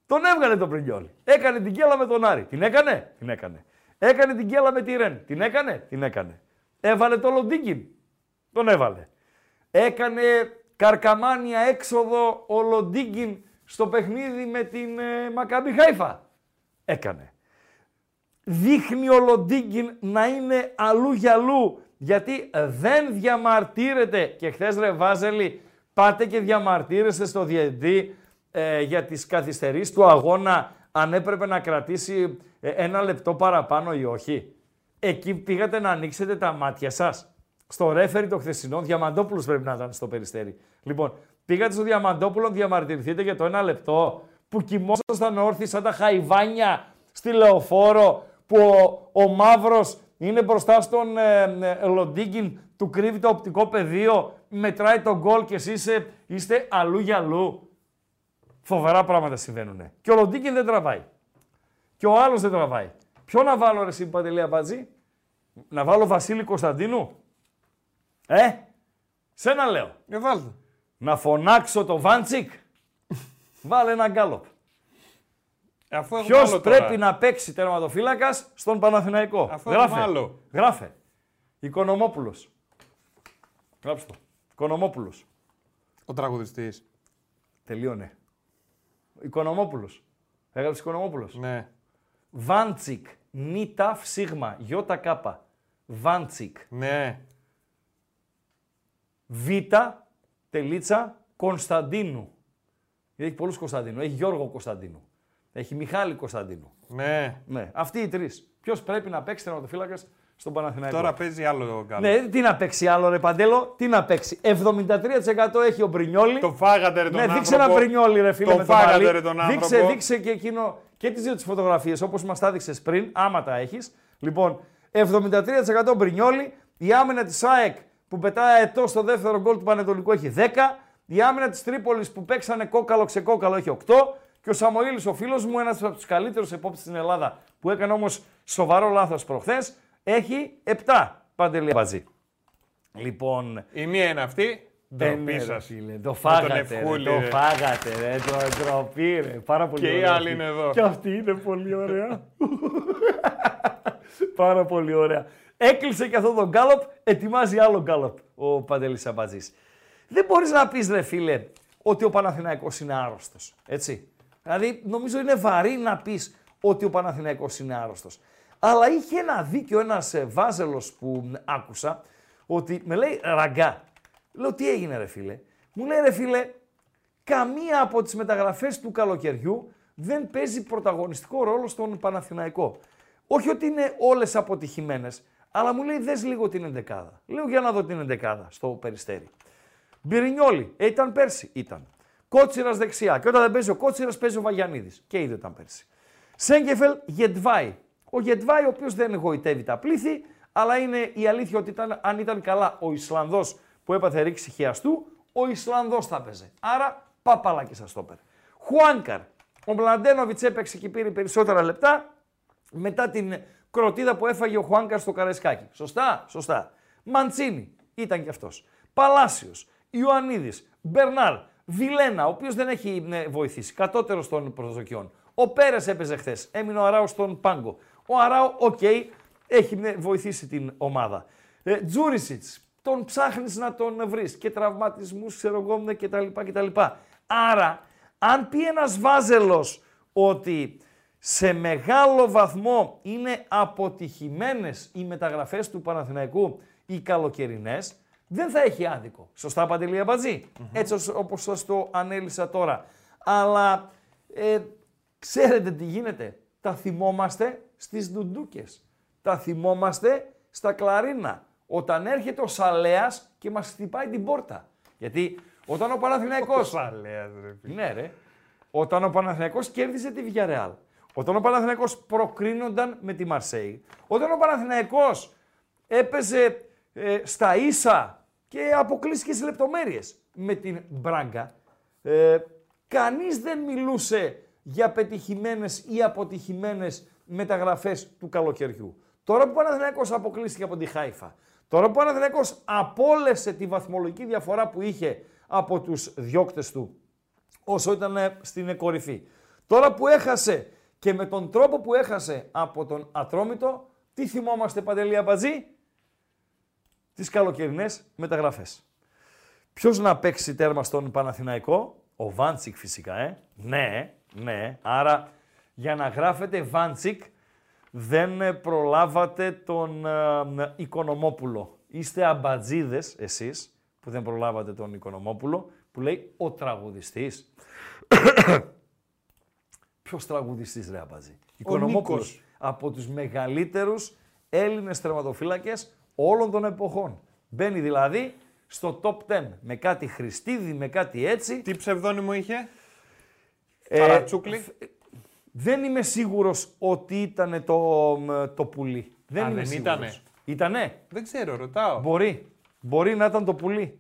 Τον έβγαλε τον Πρινιόλ. Έκανε την κέλα με τον Άρη. Την έκανε; Την έκανε. Έκανε την κέλα με τη Ρεν. Την έκανε; Την έκανε. Έβαλε το Λοντίγκιν. Τον έβαλε. Έκανε καρκαμάνια έξοδο ο Λοντίγκιν στο παιχνίδι με την ε, Μακάμπι Χάιφα. Έκανε. Δείχνει ο Λοντίγκιν να είναι αλλού για αλλού γιατί δεν διαμαρτύρεται και χθες ρε Βάζελη πάτε και διαμαρτύρεστε στο διαιτητή ε, για τις καθυστερήσεις του αγώνα αν έπρεπε να κρατήσει ε, ένα λεπτό παραπάνω ή όχι. Εκεί πήγατε να ανοίξετε τα μάτια σας. Στο ρέφερι το χθεσινό, Διαμαντόπουλος πρέπει να ήταν στο περιστέρι. Λοιπόν, πήγατε στο Διαμαντόπουλο να διαμαρτυρηθείτε για το ένα λεπτό που κοιμόσασταν όρθιοι σαν τα χαϊβάνια στη λεωφόρο που ο, ο Μαύρος είναι μπροστά στον ε, ε, Λοντίγκιν, του κρύβει το οπτικό πεδίο, μετράει τον γκολ και εσείς είστε, είστε αλλού για αλλού. Φοβερά πράγματα συμβαίνουν. Και ο Λοντίγκιν δεν τραβάει. Και ο άλλος δεν τραβάει. Ποιο να βάλω ρε εσύ Παντελία Μπατζή; Να βάλω Βασίλη Κωνσταντίνου; Ε, σένα λέω. Ε, βάλτε. Να φωνάξω το Βάντσικ; Βάλε ένα γκάλοπ. Ε, Αφού έχουμε Ποιος άλλο τώρα. πρέπει να παίξει τερματοφύλακας στον Παναθηναϊκό; Αφού Γράφε. έχουμε άλλο. Γράφε. Οικονομόπουλος. Γράψτε το. Οικονομόπουλος. Ο τραγουδιστής. Τελείωνε. Οικονομόπουλος. Έγραψε Οικονομόπουλος. Ναι. Βάντσικ. Νιταφ σίγμα. Γιώτα κάπα. Βάντσικ. Ναι. Β. Τελίτσα. Κωνσταντίνου. Γιατί έχει πολλούς Κωνσταντίνου. Έχει Γιώργο Κωνσταντίνου. Έχει Μιχάλη Κωνσταντίνου. Ναι. Ναι. Αυτοί οι τρεις. Ποιος πρέπει να παίξει τερματοφύλακα στον Παναθηναϊκό; Τώρα παίζει άλλο καλό. Ναι, τι να παίξει άλλο ρε Παντέλο, τι να παίξει; 73% έχει ο Μπρινιόλι. Το φάγατε ρε τον ναι, άνθρωπο. δείξε ένα Μπρινιόλι ρε φίλε Τον με το φάγατε, μαλλί. ρε, τον Δείξε, άνθρωπο. δείξε και εκείνο και τις δύο τις φωτογραφίες όπως μας τα έδειξες πριν, άμα τα έχεις. Λοιπόν, 73% Μπρινιόλι, η άμυνα της ΑΕΚ που πετάει ετώ στο δεύτερο γκολ του Πανετολικού έχει 10, η άμυνα της Τρίπολης που παίξανε κόκαλο ξεκόκαλο έχει 8 και ο Σαμοήλης ο φίλος μου, ένας από τους καλύτερους επόπτες στην Ελλάδα που έκανε όμως σοβαρό λάθος προχθές, έχει 7 παντελή μπατζή. Λοιπόν, Η μία είναι αυτή. Ε, ναι, Ντροπή ρε, σας. φίλε, Το Με τον φάγατε, ρε, Ευχούλη, το ρε. φάγατε, ρε, το ντροπή, ρε. Πάρα πολύ Και η ωραία άλλη αυτή. είναι εδώ. Και αυτή είναι πολύ ωραία. Πάρα πολύ ωραία. Έκλεισε και αυτό το γκάλοπ, ετοιμάζει άλλο γκάλοπ ο Παντελής Αμπατζής. Δεν μπορείς να πεις, ρε φίλε, ότι ο Παναθηναϊκός είναι άρρωστος, έτσι. Δηλαδή, νομίζω είναι βαρύ να πεις ότι ο Παναθηναϊκός είναι άρρωστος. Αλλά είχε ένα δίκιο ένας ε, βάζελος που μ, άκουσα, ότι με λέει ραγκά. Λέω, τι έγινε ρε φίλε; Μου λέει ρε φίλε, καμία από τις μεταγραφές του καλοκαιριού δεν παίζει πρωταγωνιστικό ρόλο στον Παναθηναϊκό. Όχι ότι είναι όλες αποτυχημένες, αλλά μου λέει δες λίγο την εντεκάδα. Λέω για να δω την εντεκάδα στο Περιστέρι. Μπυρινιόλι, ε, ήταν πέρσι, ήταν. Κότσιρας δεξιά. Και όταν δεν παίζει ο Κότσιρας παίζει ο Βαγιανίδης. Και ήδη ήταν πέρσι. Σέγκεφελ Γετβάη. Ο Γετβάη, ο οποίος δεν εγωιτεύει τα πλήθη, αλλά είναι η αλήθεια ότι ήταν, αν ήταν καλά ο Ισλανδός που έπαθε ρήξη χιαστού, ο Ισλανδός θα παίζε. Άρα παπαλά και σας το έπαιρε. Χουάνκαρ. Ο Μλαντένοβιτ έπαιξε και πήρε περισσότερα λεπτά μετά την κροτίδα που έφαγε ο Χουάνκαρ στο Καρεσκάκι. Σωστά, σωστά. Μαντσίνη ήταν κι αυτός. Παλάσιος, Ιωαννίδης, Μπερνάρ, Βιλένα, ο οποίος δεν έχει ναι, βοηθήσει, κατώτερος των προσδοκιών. Ο Πέρες έπαιζε χθες, έμεινε ο Αράου στον πάγκο. Ο Αράου, OK, okay, έχει ναι, βοηθήσει την ομάδα. Ε, Τζούρισιτς, τον ψάχνεις να τον βρεις και τραυματισμούς, ξέρω εγώ ναι, κτλ, κτλ. Άρα, αν πει ένας βάζελος ότι σε μεγάλο βαθμό είναι αποτυχημένες οι μεταγραφές του Παναθηναϊκού οι καλοκαιρινές, δεν θα έχει άδικο. Σωστά, Παντελή Έτσι όπως σας το ανέλησα τώρα. Αλλά ε, ξέρετε τι γίνεται; Τα θυμόμαστε στις ντουντούκες. Τα θυμόμαστε στα κλαρίνα. Όταν έρχεται ο Σαλέας και μας χτυπάει την πόρτα. Γιατί όταν ο Παναθηναϊκός... Ο Σαλέας, ρε. Ναι, ρε. Όταν ο Παναθηναϊκός κέρδισε τη Villarreal. Όταν ο Παναθηναϊκός προκρίνονταν με τη Μαρσέη. Όταν ο Παναθηναϊκός έπαιζε ε, στα ίσα και αποκλείστηκε σε λεπτομέρειες με την Μπράγκα. Ε, κανείς δεν μιλούσε για πετυχημένες ή αποτυχημένες μεταγραφές του καλοκαιριού. Τώρα που ο Παναθηναϊκός αποκλείστηκε από τη Χάιφα, τώρα που ο Παναθηναϊκός απόλυσε τη βαθμολογική διαφορά που είχε από τους διώκτες του όσο ήταν ε, στην κορυφή. Τώρα που έχασε και με τον τρόπο που έχασε από τον Ατρόμητο, τι θυμόμαστε Παντελή Αμπατζή, τις καλοκαιρινές μεταγραφές. Ποιος να παίξει τέρμα στον Παναθηναϊκό, ο Βάντσικ φυσικά, ε. Ναι, ναι. Άρα για να γράφετε Βάντσικ δεν προλάβατε τον ε, Οικονομόπουλο. Είστε αμπατζίδες εσείς που δεν προλάβατε τον Οικονομόπουλο που λέει ο τραγουδιστής. Ποιος τραγουδιστής, ρε Αμπατζή; Οικονομόπουλος. Από τους μεγαλύτερους Έλληνες τερματοφύλακε όλων των εποχών. Μπαίνει δηλαδή στο top 10 με κάτι Χριστίδη, με κάτι έτσι. Τι ψευδόνυμο είχε, ε, Παρατσούκλι. Δεν είμαι σίγουρος ότι ήταν το, το πουλί. Δεν Α, είμαι δεν σίγουρος. ήτανε; Ήτανε. Δεν ξέρω, ρωτάω. Μπορεί. Μπορεί να ήταν το πουλί.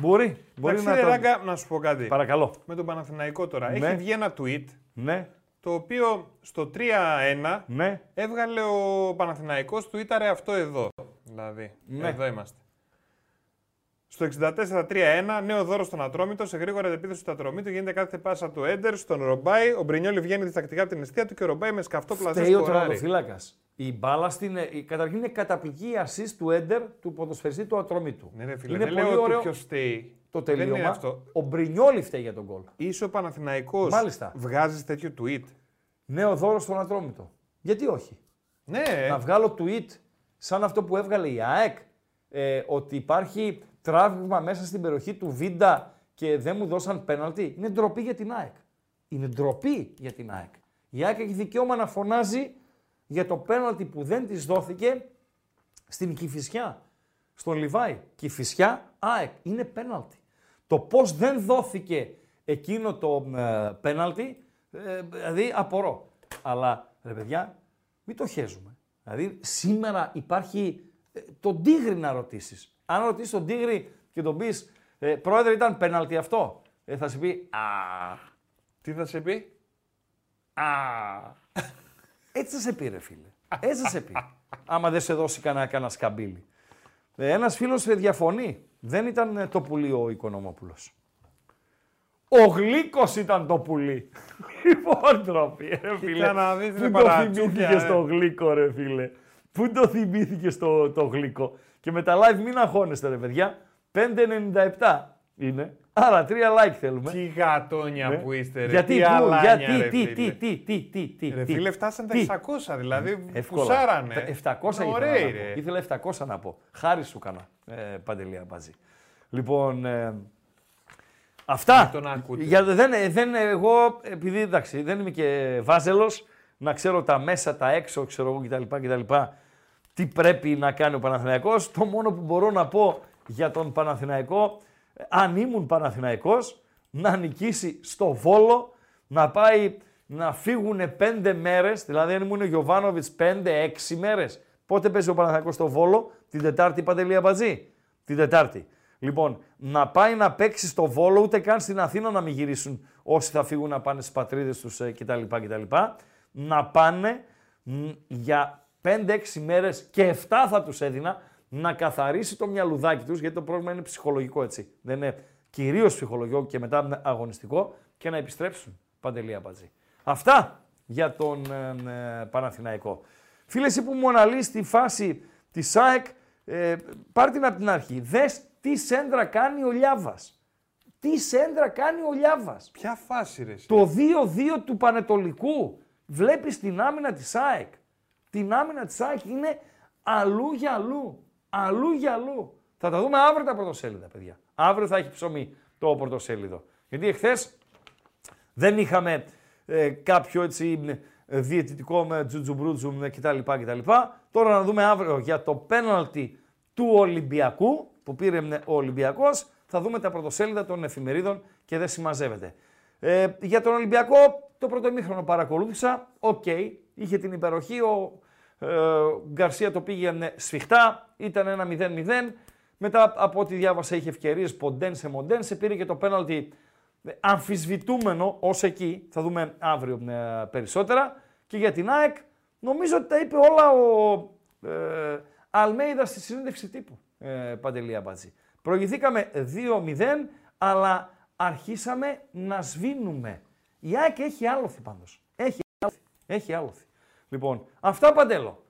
Μπορεί. Μπορεί Εντάξει, να ρε ήταν. Ράγκα, να σου πω κάτι. Παρακαλώ. Με τον Παναθηναϊκό τώρα. Ναι. Έχει βγει ένα tweet Ναι, το οποίο στο 3-1 ναι. έβγαλε ο Παναθηναϊκός του ήταρε αυτό εδώ. Δηλαδή, Ναι. εδώ είμαστε. Στο 64-3-1, νέο δώρο στον Ατρόμητο. Σε γρήγορα επίθεση του Ατρόμητο γίνεται κάθε πάσα του Έντερ στον Ρομπάι. Ο Μπρινιόλι βγαίνει διστακτικά από την αιστεία του και ο Ρομπάι με σκαφτό πλαζέ Φταίει ο σκοράρει. τερματοφύλακα. Η μπάλα στην. ε, η- Καταρχήν είναι καταπληκτική η assist του Έντερ του ποδοσφαιριστή του Ατρόμητου. Ναι, ρε φίλε, είναι δεν πολύ λέω ωραίο ότι ποιος φταίει. το Δεν είναι τελείωμα. αυτό. Ο Μπρινιόλι φταίει για τον γκολ. Είσαι ο Παναθηναϊκός. Μάλιστα. Βγάζεις τέτοιο tweet. Νέο δώρο στον Ατρόμητο. Γιατί όχι; Ναι, Να βγάλω tweet σαν αυτό που έβγαλε η ΑΕΚ ε, ότι υπάρχει τράβηγμα μέσα στην περιοχή του Βίντα και δεν μου δώσαν πέναλτι. Είναι ντροπή για την ΑΕΚ. Είναι ντροπή για την ΑΕΚ. Η ΑΕΚ έχει δικαίωμα να φωνάζει για το πέναλτι που δεν της δόθηκε στην Κηφισιά, στον Λιβάη. Κηφισιά, ΑΕΚ. Είναι πέναλτι. Το πώς δεν δόθηκε εκείνο το ε, πέναλτι, ε, δηλαδή απορώ. Αλλά, ρε παιδιά, μην το χέζουμε. Δηλαδή, σήμερα υπάρχει ε, τον Τίγρη να ρωτήσεις. Αν ρωτήσεις τον Τίγρη και τον πεις, ε, πρόεδρε ήταν πέναλτι αυτό, ε, θα σου πει, α, τι θα σε πει; Α. Έτσι θα σε πει, ρε φίλε. Έτσι θα σε πει. Άμα δεν σε δώσει κανένα, κανένα σκαμπίλι. Ε, Ένας φίλος διαφωνεί. Δεν ήταν ε, το πουλί ο Οικονομόπουλος. Ο Γλίκος ήταν το πουλί. Λοιπόν, τροπή, ρε φίλε. να δεις, ρε Πού το παρατσούκια, θυμήθηκε ε. στο Γλίκο, ρε φίλε; Πού το θυμήθηκε στο το Γλίκο. Και με τα live μην αγχώνεστε, ρε παιδιά. 5,97 είναι. Άρα, τρία like θέλουμε. Τι γατόνια Ναι. που είστε, ρε. Γιατί, τι πού, αλάνια, γιατί, ρε, τι, φίλε. τι, τι, τι, τι, τι, Ρε τι. φίλε, φτάσαν τα Τι. 600, δηλαδή Εύκολα. φουσάρανε. Τα 700 ήθελα Ωραίοι, να ρε. πω. Ήθελα 700 να πω. Χάρη σου έκανα, ε, Παντελία Μπατζή. Λοιπόν, ε, αυτά. Μην τον ακούτε. Για, δεν, ε, δεν, εγώ, επειδή εντάξει, δεν είμαι και βάζελος, να ξέρω τα μέσα, τα έξω, ξέρω εγώ κτλ. κτλ τι πρέπει να κάνει ο Παναθηναϊκός. Το μόνο που μπορώ να πω για τον Παναθηναϊκό, ε, αν ήμουν Παναθηναϊκός, να νικήσει στο Βόλο, να πάει να φύγουν πέντε μέρες, δηλαδή αν ήμουν ο Γιωβάνοβιτς πέντε-έξι μέρες. Πότε παίζει ο Παναθηναϊκός στο Βόλο, την Τετάρτη Παντελία Μπατζή. Την Τετάρτη. Λοιπόν, να πάει να παίξει στο Βόλο, ούτε καν στην Αθήνα να μην γυρίσουν όσοι θα φύγουν να πάνε στις πατρίδες τους κτλ, κτλ. Να πάνε μ, για 5-6 μέρες και 7 θα τους έδινα να καθαρίσει το μυαλουδάκι τους, γιατί το πρόβλημα είναι ψυχολογικό έτσι. Δεν είναι κυρίως ψυχολογικό και μετά αγωνιστικό και να επιστρέψουν. Παντελία Μπατζή. Αυτά για τον ε, ε, Παναθηναϊκό. Φίλε, εσύ που μου αναλύεις τη φάση της ΑΕΚ, ε, πάρ την από την αρχή. Δες τι σέντρα κάνει ο Λιάβας. Τι σέντρα κάνει ο Λιάβας. Ποια φάση ρε. εσύ. Το 2-2 του Πανετολικού. Βλέπεις την άμυνα της ΑΕΚ. Την άμυνα της ΑΕΚ είναι αλλού για αλλού. Αλλού για αλλού. Θα τα δούμε αύριο τα πρωτοσέλιδα, παιδιά. Αύριο θα έχει ψωμί το πρωτοσέλιδο. Γιατί εχθές δεν είχαμε ε, κάποιο έτσι ε, διαιτητικό με τζουτζουμπρούτζουμ κτλ, κτλ. Τώρα να δούμε αύριο για το πέναλτι του Ολυμπιακού που πήρε ε, ο Ολυμπιακός. Θα δούμε τα πρωτοσέλιδα των εφημερίδων και δεν συμμαζεύεται. Ε, για τον Ολυμπιακό το πρώτο ημίχρονο παρακολούθησα. Οκ, είχε την υπεροχή. Ο ε, Γκαρσία το πήγε σφιχτά. Ήταν ένα 0-0. Μετά από ό,τι διάβασα είχε ευκαιρίες ποντέν σε μοντέν. Σε πήρε και το πέναλτι αμφισβητούμενο ως εκεί, θα δούμε αύριο ε, περισσότερα. Και για την ΑΕΚ, νομίζω ότι τα είπε όλα ο ε, Αλμέιδας στη συνέντευξη τύπου, ε, Παντελία Μπατζή. Προηγηθήκαμε 2-0, αλλά αρχίσαμε να σβήνουμε. Η ΑΕΚ έχει άλοθη πάντως. Έχει άλοθη. Έχει άλοθη. Λοιπόν, αυτά Παντέλο.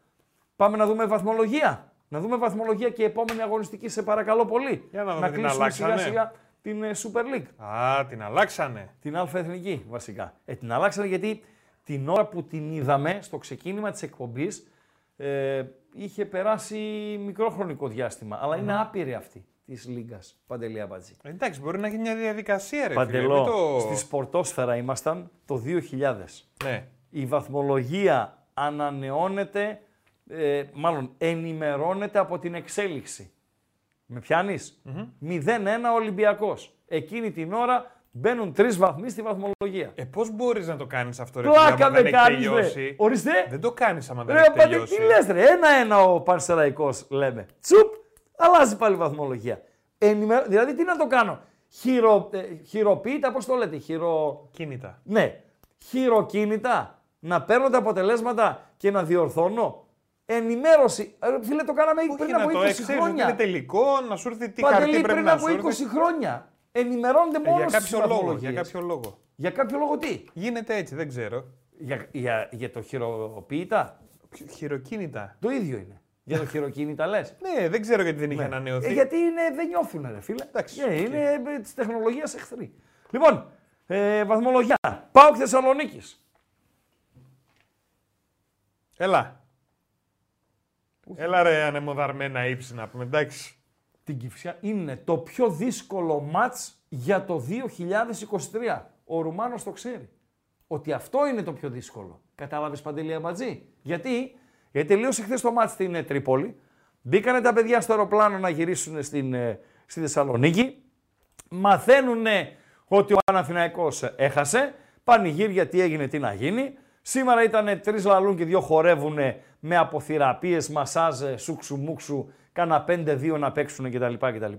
Πάμε να δούμε βαθμολογία. Να δούμε βαθμολογία και επόμενη αγωνιστική, σε παρακαλώ πολύ. Για να δούμε την κλείσουμε αλλάξανε. σιγά σιγά την ε, Super League. Α, την αλλάξανε. Την Α Εθνική βασικά. Ε, την αλλάξανε γιατί την ώρα που την είδαμε στο ξεκίνημα της εκπομπής ε, είχε περάσει μικρό χρονικό διάστημα. Αλλά είναι άπειρη αυτή της Λίγκας, Παντελή Αμπατζή. Ε, Εντάξει, μπορεί να γίνει μια διαδικασία, ρε Παντελό, φίλε. μην το... στη σπορτόσφαιρα ήμασταν το 2000. Ναι. Η βαθμολογία ανανεώνεται, ε, μάλλον ενημερώνεται από την εξέλιξη. Με πιανεις 0-1 Ολυμπιακός. Εκείνη την ώρα μπαίνουν τρεις βαθμοί στη βαθμολογία. Ε, πώς μπορείς να το κάνεις αυτό, ρε φίλε, Πλάκα άμα δεν δεν έχει κάνεις, ρε. τελειώσει; Ορίστε. Δεν το κάνεις άμα δεν Ρε, έχει Παντελή, τελειώσει. τι λες ρε, ένα-ένα ο Παρσεραϊκός λέμε. Τσουπ, αλλάζει πάλι η βαθμολογία. Ενημερω... Δηλαδή τι να το κάνω; Χειρο... Ε, χειροποίητα, πώς το λέτε, χειρο... Κίνητα. Ναι, χειροκίνητα. Να παίρνω τα αποτελέσματα και να διορθώνω. Ενημέρωση. Ε, φίλε, το κάναμε Όχι πριν να από 20 το ξέρεις ότι χρόνια. είναι τελικό, να σου έρθει τι χαρτί Παντελή, πρέπει πριν να από σου 20 έρθει. χρόνια. Ενημερώνεται Ε, μόνος για στις κάποιο λόγο. Για βαθμολογίες. κάποιο λόγο. Για κάποιο λόγο τι; Γίνεται έτσι, δεν ξέρω. Για, για, για το χειροποίητα; Χ- Χειροκίνητα. Το ίδιο είναι. Για το χειροκίνητα λες. Ναι, δεν ξέρω γιατί δεν είχε ανανεωθεί. Ε, γιατί είναι, δεν νιώθουν, ρε φίλε. Εντάξει, Ε, οκ. είναι ε, της τεχνολογίας εχθροί. Λοιπόν, ε, βαθμολογιά. Πάω Θεσσαλονίκης. Έλα. Έλα ρε ανεμοδαρμένα ύψη να πούμε, εντάξει. Την Κυφσιά είναι το πιο δύσκολο μάτς για το 2023. Ο Ρουμάνος το ξέρει. Ότι αυτό είναι το πιο δύσκολο. Κατάλαβες Παντελή Αμπατζή. Γιατί, Γιατί τελείωσε χθες το μάτς στην ε, Τρίπολη. Μπήκανε τα παιδιά στο αεροπλάνο να γυρίσουν στην, ε, στη Θεσσαλονίκη. Μαθαίνουν ότι ο Παναθηναϊκός έχασε. Πανηγύρια τι έγινε, τι να γίνει. Σήμερα ήταν τρεις λαλούν και δύο χορεύουν με αποθυραπείε, μασάζ, σούξου μουξου, κάνα 5-2 να παίξουν κτλ. κτλ.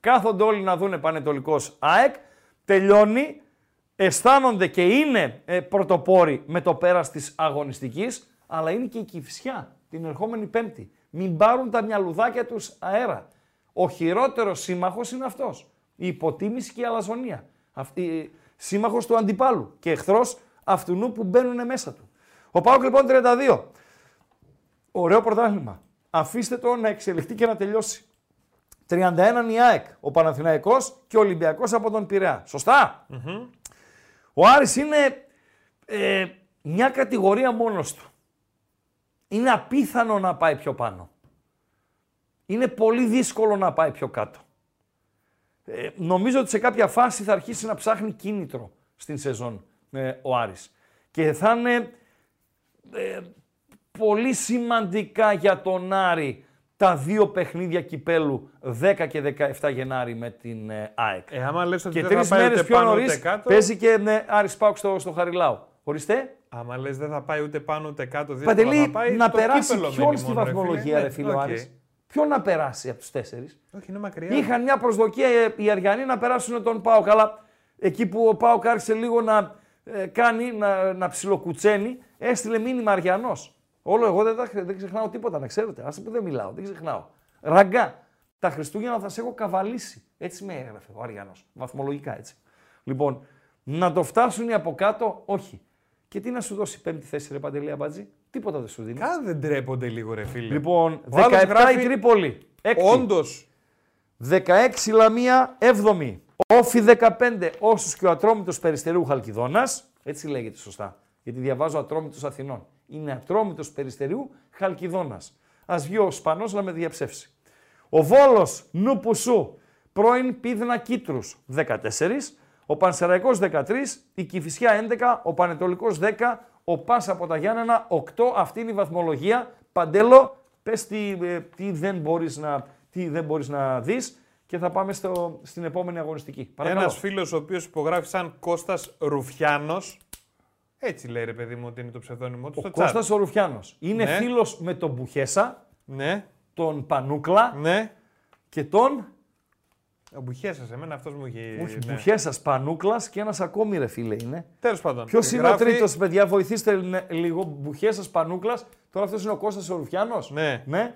Κάθονται όλοι να δούνε πανετολικός ΑΕΚ. Τελειώνει. Αισθάνονται και είναι ε, πρωτοπόροι με το πέρας της αγωνιστικής, αλλά είναι και η Κηφισιά την ερχόμενη Πέμπτη. Μην πάρουν τα μυαλουδάκια τους αέρα. Ο χειρότερος σύμμαχος είναι αυτός. Η υποτίμηση και η αλαζονία. Αυτή, σύμμαχος του αντιπάλου και εχθρός αυτού που μπαίνουν μέσα του. Ο Πάοκ λοιπόν 32. Ωραίο πρωτάθλημα. Αφήστε το να εξελιχθεί και να τελειώσει. 31 είναι η ΑΕΚ, ο Παναθηναϊκός και ο Ολυμπιακός από τον Πειραιά. Σωστά; Ο Άρης είναι ε, μια κατηγορία μόνος του. Είναι απίθανο να πάει πιο πάνω. Είναι πολύ δύσκολο να πάει πιο κάτω. Ε, νομίζω ότι σε κάποια φάση θα αρχίσει να ψάχνει κίνητρο στην σεζόν ε, ο Άρης. Και θα είναι ε, πολύ σημαντικά για τον Άρη τα δύο παιχνίδια κυπέλου 10 και 17 Γενάρη με την ε, ΑΕΚ. Ε, άμα λες ότι Και δεν τρεις θα πάει μέρες ούτε πιο πάνω νωρίς ούτε κάτω. παίζει και με Άρης Πάουκ στο, στο Χαριλάου. Ορίστε. Άμα λες δεν θα πάει ούτε πάνω ούτε κάτω, δύσκολα Παντελή, θα πάει. να το περάσει κύπελο ποιον μένει στη μόνο, ρε βαθμολογία, φίλε. ρε φίλε, Ναι, ο οκ. Άρης; Ποιον να περάσει από τους τέσσερις; Όχι, είναι μακριά. Είχαν μια προσδοκία ε, οι Αριανοί να περάσουν τον Πάοκ, αλλά εκεί που ο Πάοκ άρχισε λίγο να ε, κάνει, να, να ψιλοκουτσένει, έστειλε μήνυμα Αριανός. Όλο εγώ δεν, τα, δεν ξεχνάω τίποτα, να ξέρετε. Άσε που δεν μιλάω, δεν ξεχνάω. Ραγκά. Τα Χριστούγεννα θα σε έχω καβαλήσει. Έτσι με έγραφε ο Αριανός. Βαθμολογικά έτσι. Λοιπόν, να το φτάσουν οι από κάτω, όχι. Και τι να σου δώσει η πέμπτη θέση, ρε Παντελή Αμπατζή; Τίποτα δεν σου δίνει. Καν δεν τρέπονται λίγο, ρε φίλε. Λοιπόν, Ο άλλος 17 γράφει, η Τρίπολη. Έκτη. Όντως. 16 Λαμία, 7η. Όφη 15, όσους και ο Ατρόμητος Περιστερίου Χαλκιδόνας. Έτσι λέγεται σωστά, γιατί διαβάζω Ατρόμητος Αθηνών. Είναι Ατρόμητος Περιστερίου Χαλκιδόνας. Ας βγει ο Σπανός να με διαψεύσει. Ο Βόλος Νουπουσού, πρώην Πίδνα Κίτρους 14, ο Πανσεραϊκός 13, η Κηφισιά 11, ο Πανετολικός 10, ο Πας από τα Γιάννενα 8. Αυτή είναι η βαθμολογία. Παντέλο, πες τι, ε, τι δεν μπορείς να, τι δεν μπορείς να δεις και θα πάμε στο, στην επόμενη αγωνιστική. Παρακαλώ. Ένας φίλος ο οποίος υπογράφει σαν Κώστας Ρουφιάνος. Έτσι λέει ρε παιδί μου ότι είναι το ψευδόνυμο του. Ο στο chat. Κώστας ο Ρουφιάνος. Είναι Ναι. φίλος με τον Μπουχέσα, Ναι, τον Πανούκλα ναι. και τον Ο Μπουχέσα, εμένα αυτός μου έχει. όχι, ναι. Μπουχέσας, Πανούκλας και ένας ακόμη ρε φίλε είναι. Τέλος πάντων. Ποιος είναι ο γράφει- τρίτος, παιδιά, βοηθήστε ναι, λίγο. Μπουχέσας, Πανούκλας. Τώρα αυτός είναι ο Κώστας ο Ρουφιάνος. Ναι. ναι.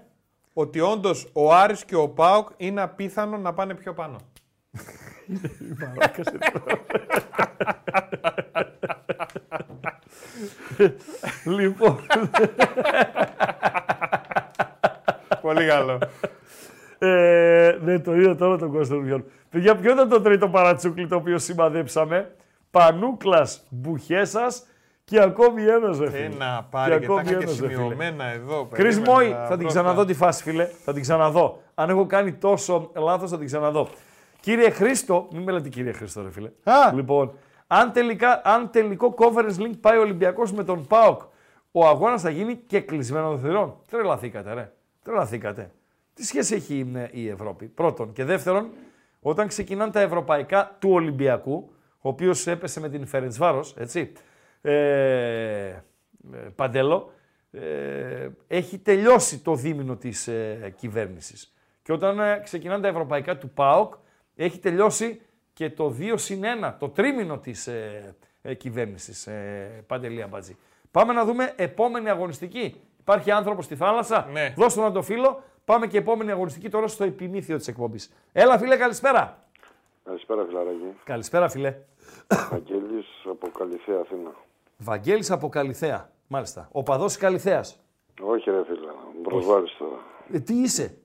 Ότι όντως ο Άρης και ο Πάοκ είναι απίθανο να πάνε πιο πάνω. λοιπόν, Πολύ καλό. ε, ναι, το είδα τώρα τον Κώστα Ρουφιάνο. Παιδιά, ποιο ήταν το τρίτο παρατσούκλι το οποίο σημαδέψαμε; Πανούκλας, Μπουχέσας και ακόμη ένας ρε φίλε. Τι να Και πάρει και τα ακόμη είχα και ένας, ρε φίλε. σημειωμένα εδώ. Κρι περίμενα Μόη, να θα την βρω ξαναδώ αυτά. τη φάση, φίλε. Θα την ξαναδώ. Αν έχω κάνει τόσο λάθος, θα την ξαναδώ. Κύριε Χρήστο, μην με λέτε κύριε Χρήστο, ρε φίλε. Α. Λοιπόν, αν, τελικά, αν τελικό conference link πάει ο Ολυμπιακός με τον ΠΑΟΚ, ο αγώνας θα γίνει και κλεισμένο των θηρών. Τρελαθήκατε, ρε. Τρελαθήκατε. Τι σχέση έχει ε, η Ευρώπη, πρώτον. Και δεύτερον, όταν ξεκινάνε τα ευρωπαϊκά του Ολυμπιακού, ο οποίος έπεσε με την Φερεντσβάρο, έτσι. Ε, ε, Παντέλο, ε, έχει τελειώσει το δίμηνο της ε, κυβέρνησης. Και όταν ε, ξεκινάνε τα ευρωπαϊκά του ΠΑΟΚ, έχει τελειώσει και το 2 συν 1, το τρίμηνο της ε, ε, κυβέρνησης, ε, Παντελή Αμπατζή. Πάμε να δούμε επόμενη αγωνιστική. Υπάρχει άνθρωπος στη θάλασσα, Ναι. δώσ' τον να το φίλο. Πάμε και επόμενη αγωνιστική τώρα στο επιμήθειο της εκπομπής. Έλα φίλε, καλησπέρα. Καλησπέρα, φιλαράκι. Καλησπέρα φίλε. Αγγέλης από Καλυθέα, Αθήνα. Βαγγέλης από Καλυθέα. Μάλιστα. Ο παδός της Καλυθέας. Όχι, ρε φίλε, μου προσβάλλεις τώρα. Ε, τι είσαι;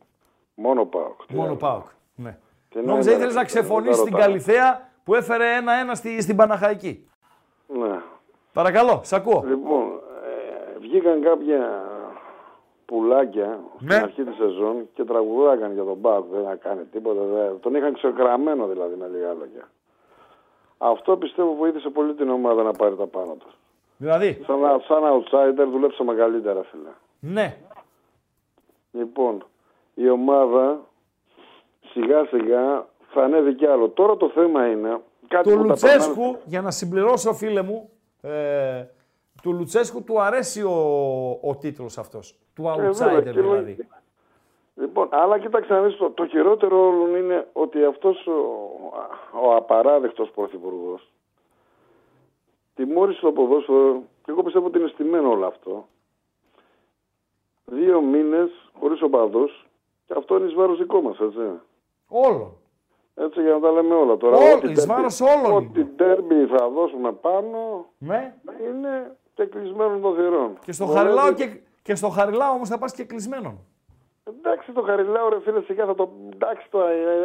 Μόνο πάω. Τι Μόνο άλλο. ΠΑΟΚ. Ναι. Τι να Νόμιζα είναι, ήθελες ρε, να φίλε, ξεφωνήσεις δεν την τα ρωτάω. Καλυθέα που έφερε ένα-ένα στη, στην Παναχαϊκή. Ναι. Παρακαλώ, σ' ακούω. Λοιπόν, ε, βγήκαν κάποια πουλάκια Ναι. στην αρχή της σεζόν και τραγουδάκαν για τον Πάοκ. Δεν θα κάνει τίποτα. Δεν... Τον είχαν ξεκραμμένο δηλαδή με λίγα λόγια. Αυτό πιστεύω βοήθησε πολύ την ομάδα να πάρει τα πάνω τους. Δηλαδή, Σαν, σαν outsider δουλέψαμε καλύτερα, φίλε. ναι. Λοιπόν, η ομάδα σιγά σιγά θα ανέβει κι άλλο. Τώρα το θέμα είναι κάτι Του που τα Λουτσέσκου, περνάνε- για να συμπληρώσω φίλε μου, ε, του Λουτσέσκου του αρέσει ο, ο τίτλος αυτός. Του Ε, βέβαια, outsider και δηλαδή. Λογική. Λοιπόν, αλλά κοίταξε να δεις, το, το χειρότερο όλων είναι ότι αυτός ο, ο απαράδεκτος πρωθυπουργός τιμώρησε το ποδόσφαιρο και εγώ πιστεύω ότι είναι στημένο όλο αυτό. Δύο μήνες χωρίς οπαδούς και αυτό είναι εις βάρος δικό μας, έτσι. Όλων. Έτσι για να τα λέμε όλα τώρα. Όλο, Ό,τι εις derby- βάρος όλων Ό,τι τέρμπι θα δώσουμε πάνω Ναι. είναι και κλεισμένο των θυρών. Και στο Βολεύει- Χαριλάο, και, και στο Χαριλάο όμως θα πας και κλεισμένον. Εντάξει το Χαριλάο ρε φίλε σιγά θα το... Εντάξει το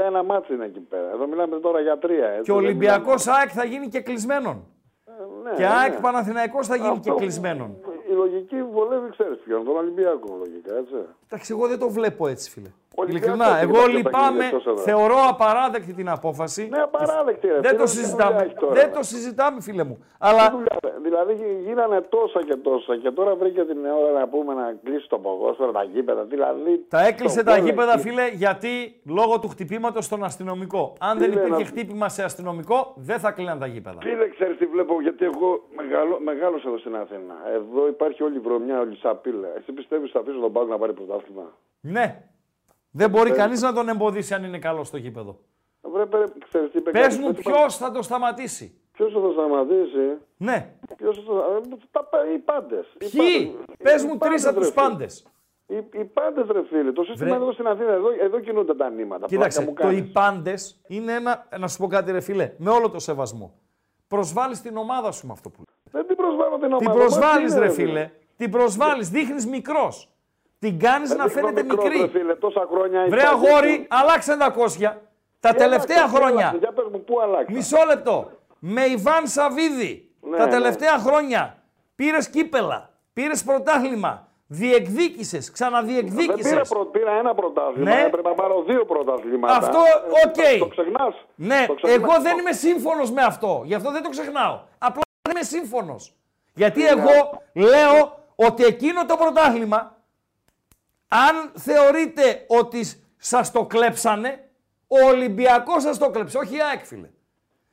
ένα μάτσι είναι εκεί πέρα. Εδώ μιλάμε τώρα για τρία. Έτσι, Και ο δεν Ολυμπιακός ΑΕΚ θα γίνει και κλεισμένον. μιλάμε- Ναι, Και ΑΕΚ ναι. Παναθηναϊκός θα γίνει και Αυτό- κλεισμένον. Η λογική βολεύει ξέρεις ποιον, τον Ολυμπιακό λογικά έτσι. Εντάξει, εγώ δεν το βλέπω έτσι, φίλε. Ολυμπιακός Ειλικρινά, είναι εγώ κάποια λυπάμαι, παιχνίδια εκτός έδρας; θεωρώ απαράδεκτη την απόφαση. Ναι, απαράδεκτη ρε. Δεν φίλε, το τι δουλειά συζητάμε. έχει τώρα. Δεν το συζητάμε, φίλε μου. Τι Αλλά δουλειά, Δηλαδή Δηλαδή γίνανε τόσα και τόσα και τώρα βρήκε την ώρα να πούμε να κλείσει το ποδόσφαιρο, τα γήπεδα. Δηλαδή, Τα έκλεισε το τα κόλλε γήπεδα, εκεί. φίλε, γιατί λόγω του χτυπήματος στον αστυνομικό. Αν δεν Φίλε, υπήρχε να- χτύπημα σε αστυνομικό, δεν θα κλείναν τα γήπεδα. Φίλε, ξέρεις τι βλέπω, γιατί εγώ μεγάλο, μεγάλωσα εδώ στην Αθήνα. Εδώ υπάρχει όλη η βρωμιά, όλη η σαπίλα. Εσύ πιστεύεις ότι θα αφήσω τον Πάουκ να πάρει πρωτάθλημα; Ναι. Δεν μπορεί κανείς να τον εμποδίσει αν είναι καλός στο γήπεδο. Βρε, παι, ξέρεις τι είπε Πες κάποιος, μου ότι ποιος θα το σταματήσει. Ποιος θα το σταματήσει; Ναι. Ποιος θα το... ε, τα, οι πάντες. Οι Ποιοι; πάντες. Πες Οι μου πάντες, τρεις από ρε τους φίλε. πάντες. Οι, οι πάντες ρε φίλε. Το σύστημα Βρε. εδώ στην Αθήνα, εδώ, εδώ κινούνται τα νήματα. Κοίταξε, Πλάκα μου το κάνεις. οι πάντες είναι ένα. Να σου πω κάτι, ρε φίλε, με όλο το σεβασμό. Προσβάλλεις την ομάδα σου με αυτό που λέει. Δεν την προσβάλλω την ομάδα. Την Μα προσβάλλεις, τι είναι, ρε φίλε; Την προσβάλλεις, δείχνεις μικρός. Την κάνεις Δεν να δείχνω φαίνεται μικρός, μικρή. Ρε φίλε, τόσα χρόνια Βρε ήταν- αγόρι, αλλάξαν τα κόσια. Τα Τι τελευταία άλλαξε, τι χρόνια. άλλαξε, Για πες μου, πού άλλαξε. Μισό λεπτό. Με Ιβάν Σαββίδη. Ναι, τα ναι. τελευταία χρόνια πήρες κύπελα. Πήρες πρωτάθλημα. Διεκδίκησες. Δεν Ξαναδιεκδίκησε. πήρα, προ- πήρα ένα πρωτάθλημα. Ναι. Έπρεπε να πάρω δύο πρωταθλήματα. Αυτό, Ε, οκ. Το ξεχνάς. Ναι, εγώ δεν είμαι σύμφωνος με αυτό. Γι' αυτό δεν το ξεχνάω. Απλά δεν είμαι σύμφωνος. Γιατί εγώ λέω ότι εκείνο το πρωτάθλημα, αν θεωρείτε ότι σας το κλέψανε, ο Ολυμπιακός σας το κλέψε, όχι η ΑΕΚ φίλε.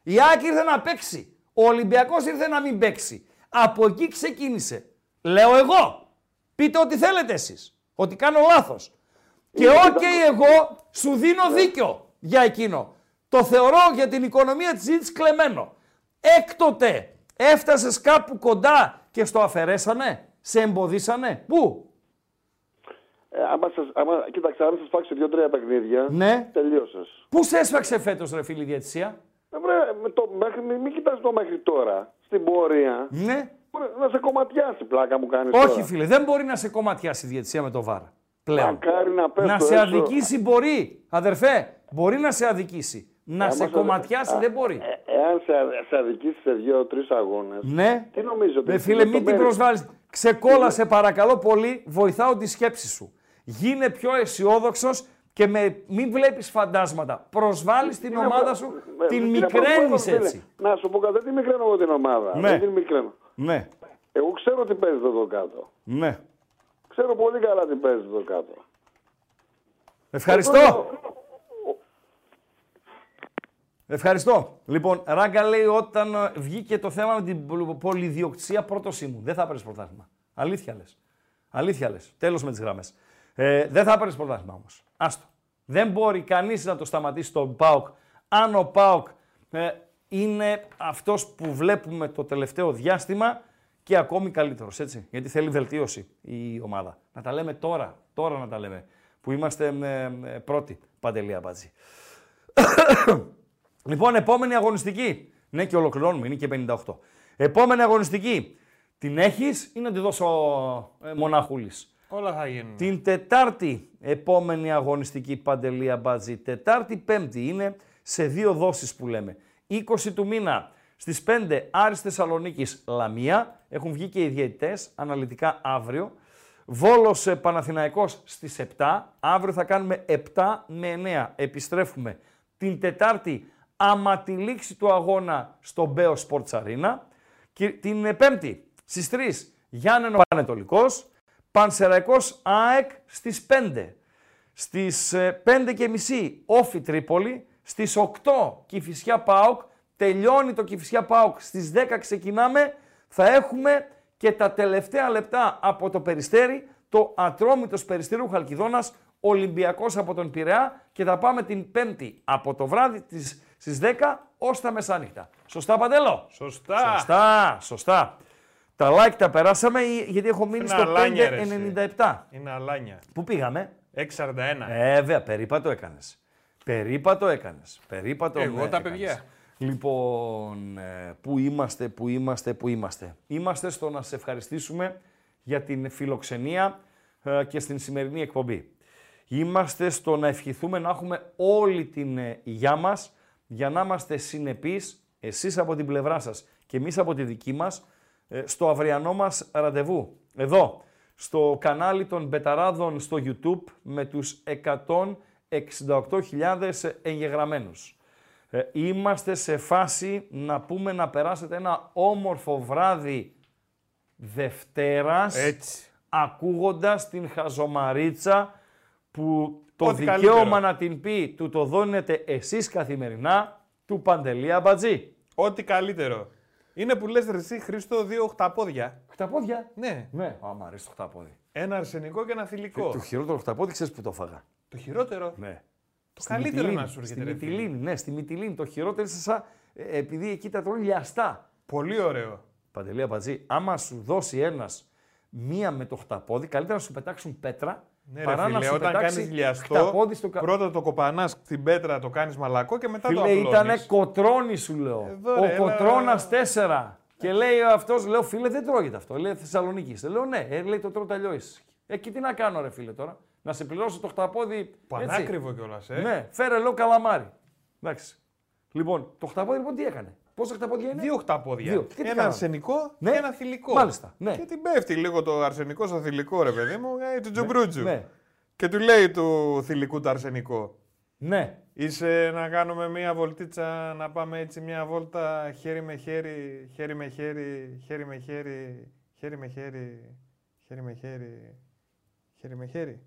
Η ΑΕΚ ήρθε να παίξει. Ο Ολυμπιακός ήρθε να μην παίξει. Από εκεί ξεκίνησε. Λέω εγώ. Πείτε ό,τι θέλετε εσείς. Ότι κάνω λάθος. Και οκ, εγώ σου δίνω δίκιο για εκείνο. Το θεωρώ για την οικονομία της συζήτησης κλεμμένο. Έκτοτε έφτασες κάπου κοντά και στο αφαιρέσανε, σε εμποδίσανε; Πού; Ε, άμα σας, άμα, κοίταξε, αν σας φάξει δύο-τρία παιχνίδια, Ναι. τελείωσες. Πού σε έσφαξε φέτος ρε φίλη διαιτησία; Ε, βρε, με το, μέχρι, μην, μην κοιτάς το μέχρι τώρα. Στην πορεία. Ναι. Μπορεί να σε κομματιάσει πλάκα μου κάνεις. Όχι φίλε, δεν μπορεί να σε κομματιάσει η διαιτησία με το βάρ. Πλέον. Μακάρι να πες να το σε έξω. αδικήσει μπορεί. Αδερφέ, μπορεί να σε αδικήσει. Να Άμα σε σε- κομματιάσει Α, δεν μπορεί. Ε, εάν σε, σε αδικήσει σε δύο-τρει αγώνες. Ναι. Τι νομίζω ότι. Ρε φίλε, μην την προσβάλλεις. Ξεκόλασε παρακαλώ πολύ, βοηθάω τη σκέψη σου. Γίνε πιο αισιόδοξος και με, μην βλέπεις φαντάσματα. Προσβάλλεις την ομάδα σου, την μικραίνεις έτσι. Να σου πω κάτι, δεν τη μικραίνω εγώ την ομάδα. Ναι. Δεν την μικραίνω. Ναι, Εγώ ξέρω τι παίζεται εδώ κάτω. ναι. Ξέρω πολύ καλά τι παίζεται εδώ κάτω. Ευχαριστώ. Ευχαριστώ. Λοιπόν, Ράγκα λέει όταν ε, βγήκε το θέμα με την πολυ- πολυδιοκτησία πρώτος ήμουν. Δεν θα πάρει πρωτάθλημα. Αλήθεια λες. Αλήθεια λες. Τέλος με τις γραμμές. Ε, δεν θα πάρει πρωτάθλημα όμως. Άστο. Δεν μπορεί κανείς να το σταματήσει τον Πάοκ αν ο Πάοκ ε, είναι αυτός που βλέπουμε το τελευταίο διάστημα και ακόμη καλύτερος. Έτσι. Γιατί θέλει βελτίωση η ομάδα. Να τα λέμε τώρα. Τώρα να τα λέμε. Που είμαστε ε, ε, πρώτοι. Παντελή Αμπάτζη. Λοιπόν, επόμενη αγωνιστική. Ναι, και ολοκληρώνουμε, είναι και 58. Επόμενη αγωνιστική. Την έχεις ή να τη δώσω ε, μονάχουλης; Όλα θα γίνουν. Την Τετάρτη επόμενη αγωνιστική Παντελία Μπάτζη. Τετάρτη Πέμπτη είναι σε δύο δόσεις που λέμε. 20 του μήνα στις 5 Άρης Θεσσαλονίκης Λαμία. Έχουν βγει και οι διαιτητές αναλυτικά αύριο. Βόλος ε, Παναθηναϊκός στις 7. Αύριο θα κάνουμε 7 με 9. Επιστρέφουμε την Τετάρτη άμα τη λήξη του αγώνα στο Μπέο Sports Arena. Και την ε, Πέμπτη στις 3 Γιάννενο Πανετολικός. Πανσεραϊκός ΑΕΚ στις 5. Στις ε, 5 και μισή Όφι Τρίπολη. Στις 8 Κηφισιά ΠΑΟΚ. Τελειώνει το Κηφισιά ΠΑΟΚ. Στις 10 ξεκινάμε. Θα έχουμε και τα τελευταία λεπτά από το Περιστέρι. Το Ατρόμητος Περιστέρου Χαλκιδόνας. Ολυμπιακός από τον Πειραιά. Και θα πάμε την Πέμπτη από το βράδυ της, στις 10 ως τα μεσάνυχτα. Σωστά Παντέλο; Σωστά. Σωστά, σωστά. Τα like τα περάσαμε ή- γιατί έχω μείνει Είναι στο αλάνια, ρε, εσύ. 5,97. Είναι αλάνια. Πού πήγαμε; 6,41. Ε, βέβαια, περίπατο έκανες. Περίπατο έκανες. Περίπατο Εγώ ναι, τα έκανες. παιδιά. Λοιπόν, ε, πού είμαστε, πού είμαστε, πού είμαστε. Είμαστε στο να σε ευχαριστήσουμε για την φιλοξενία ε, και στην σημερινή εκπομπή. Είμαστε στο να ευχηθούμε να έχουμε όλη την ε, υγειά μας για να είμαστε συνεπείς, εσείς από την πλευρά σας και εμείς από τη δική μας, ε, στο αυριανό μας ραντεβού. Εδώ, στο κανάλι των Μπεταράδων στο YouTube με τους 168.000 εγγεγραμμένους. Ε, είμαστε σε φάση να πούμε να περάσετε ένα όμορφο βράδυ Δευτέρας Έτσι. ακούγοντας την χαζομαρίτσα που το Ό,τι δικαίωμα καλύτερο. να την πει του το δώνετε εσείς καθημερινά του Παντελή Αμπατζή. Ό,τι καλύτερο. Είναι που λες ρε εσύ Χρήστο δύο οχταπόδια. Χταπόδια. Ναι. Ναι, α, μ' αρέσει το χταπόδι. Ένα αρσενικό και ένα θηλυκό. Το χειρότερο χταπόδι ξέρεις που το φάγα. Το χειρότερο; Ναι. Το Στη καλύτερο Μυτιλίνη, να σου έρχεται. Στη ρε φίλε. Μυτιλίνη, ναι, στη Μυτιλίνη. Το χειρότερο είναι σαν, ε, επειδή εκεί τα τρώνε λιαστά. Πολύ ωραίο. Παντελή Αμπατζή, άμα σου δώσει ένας μία με το χταπόδι, καλύτερα να σου πετάξουν πέτρα Ναι, παρά ρε να φίλε, σου όταν πετάξει κάνεις λιαστό, χταπόδι στο κα... πρώτα το κοπανάς στην πέτρα, το κάνεις μαλακό και μετά το Φίλε, απλώνεις. ήτανε κοτρόνι σου λέω. Εδώ, Ο ρε, έλα, κοτρόνας έλα. 4. Και λέει αυτός, λέω φίλε, δεν τρώγεται αυτό. Λέει Θεσσαλονίκη. είστε». Λέω ναι, ε, λέει το τρώω αλλιώ. Εκεί τι να κάνω, ρε φίλε τώρα. Να σε πληρώσω το χταπόδι. Πανάκριβο κιόλας, ε. Ναι, φέρε λέω καλαμάρι. Εντάξει. Λοιπόν, το χταπόδι λοιπόν τι έκανε. Πόσα χταπόδια είναι; Δύο οχταπόδια. Δύο. Και τι Ένα κάναμε; αρσενικό Ναι. και ένα θηλυκό. Μάλιστα, ναι. Και την πέφτει λίγο το αρσενικό στο θηλυκό, ρε παιδί μου, ε, του τζουμπρούτζου. Ναι. Και του λέει του θηλυκού το αρσενικό. Ναι. Είσαι να κάνουμε μία βολτίτσα, να πάμε έτσι μία βόλτα χέρι με χέρι, χέρι με χέρι, χέρι με χέρι, χέρι με χέρι, χέρι με χέρι, χέρι με χέρι.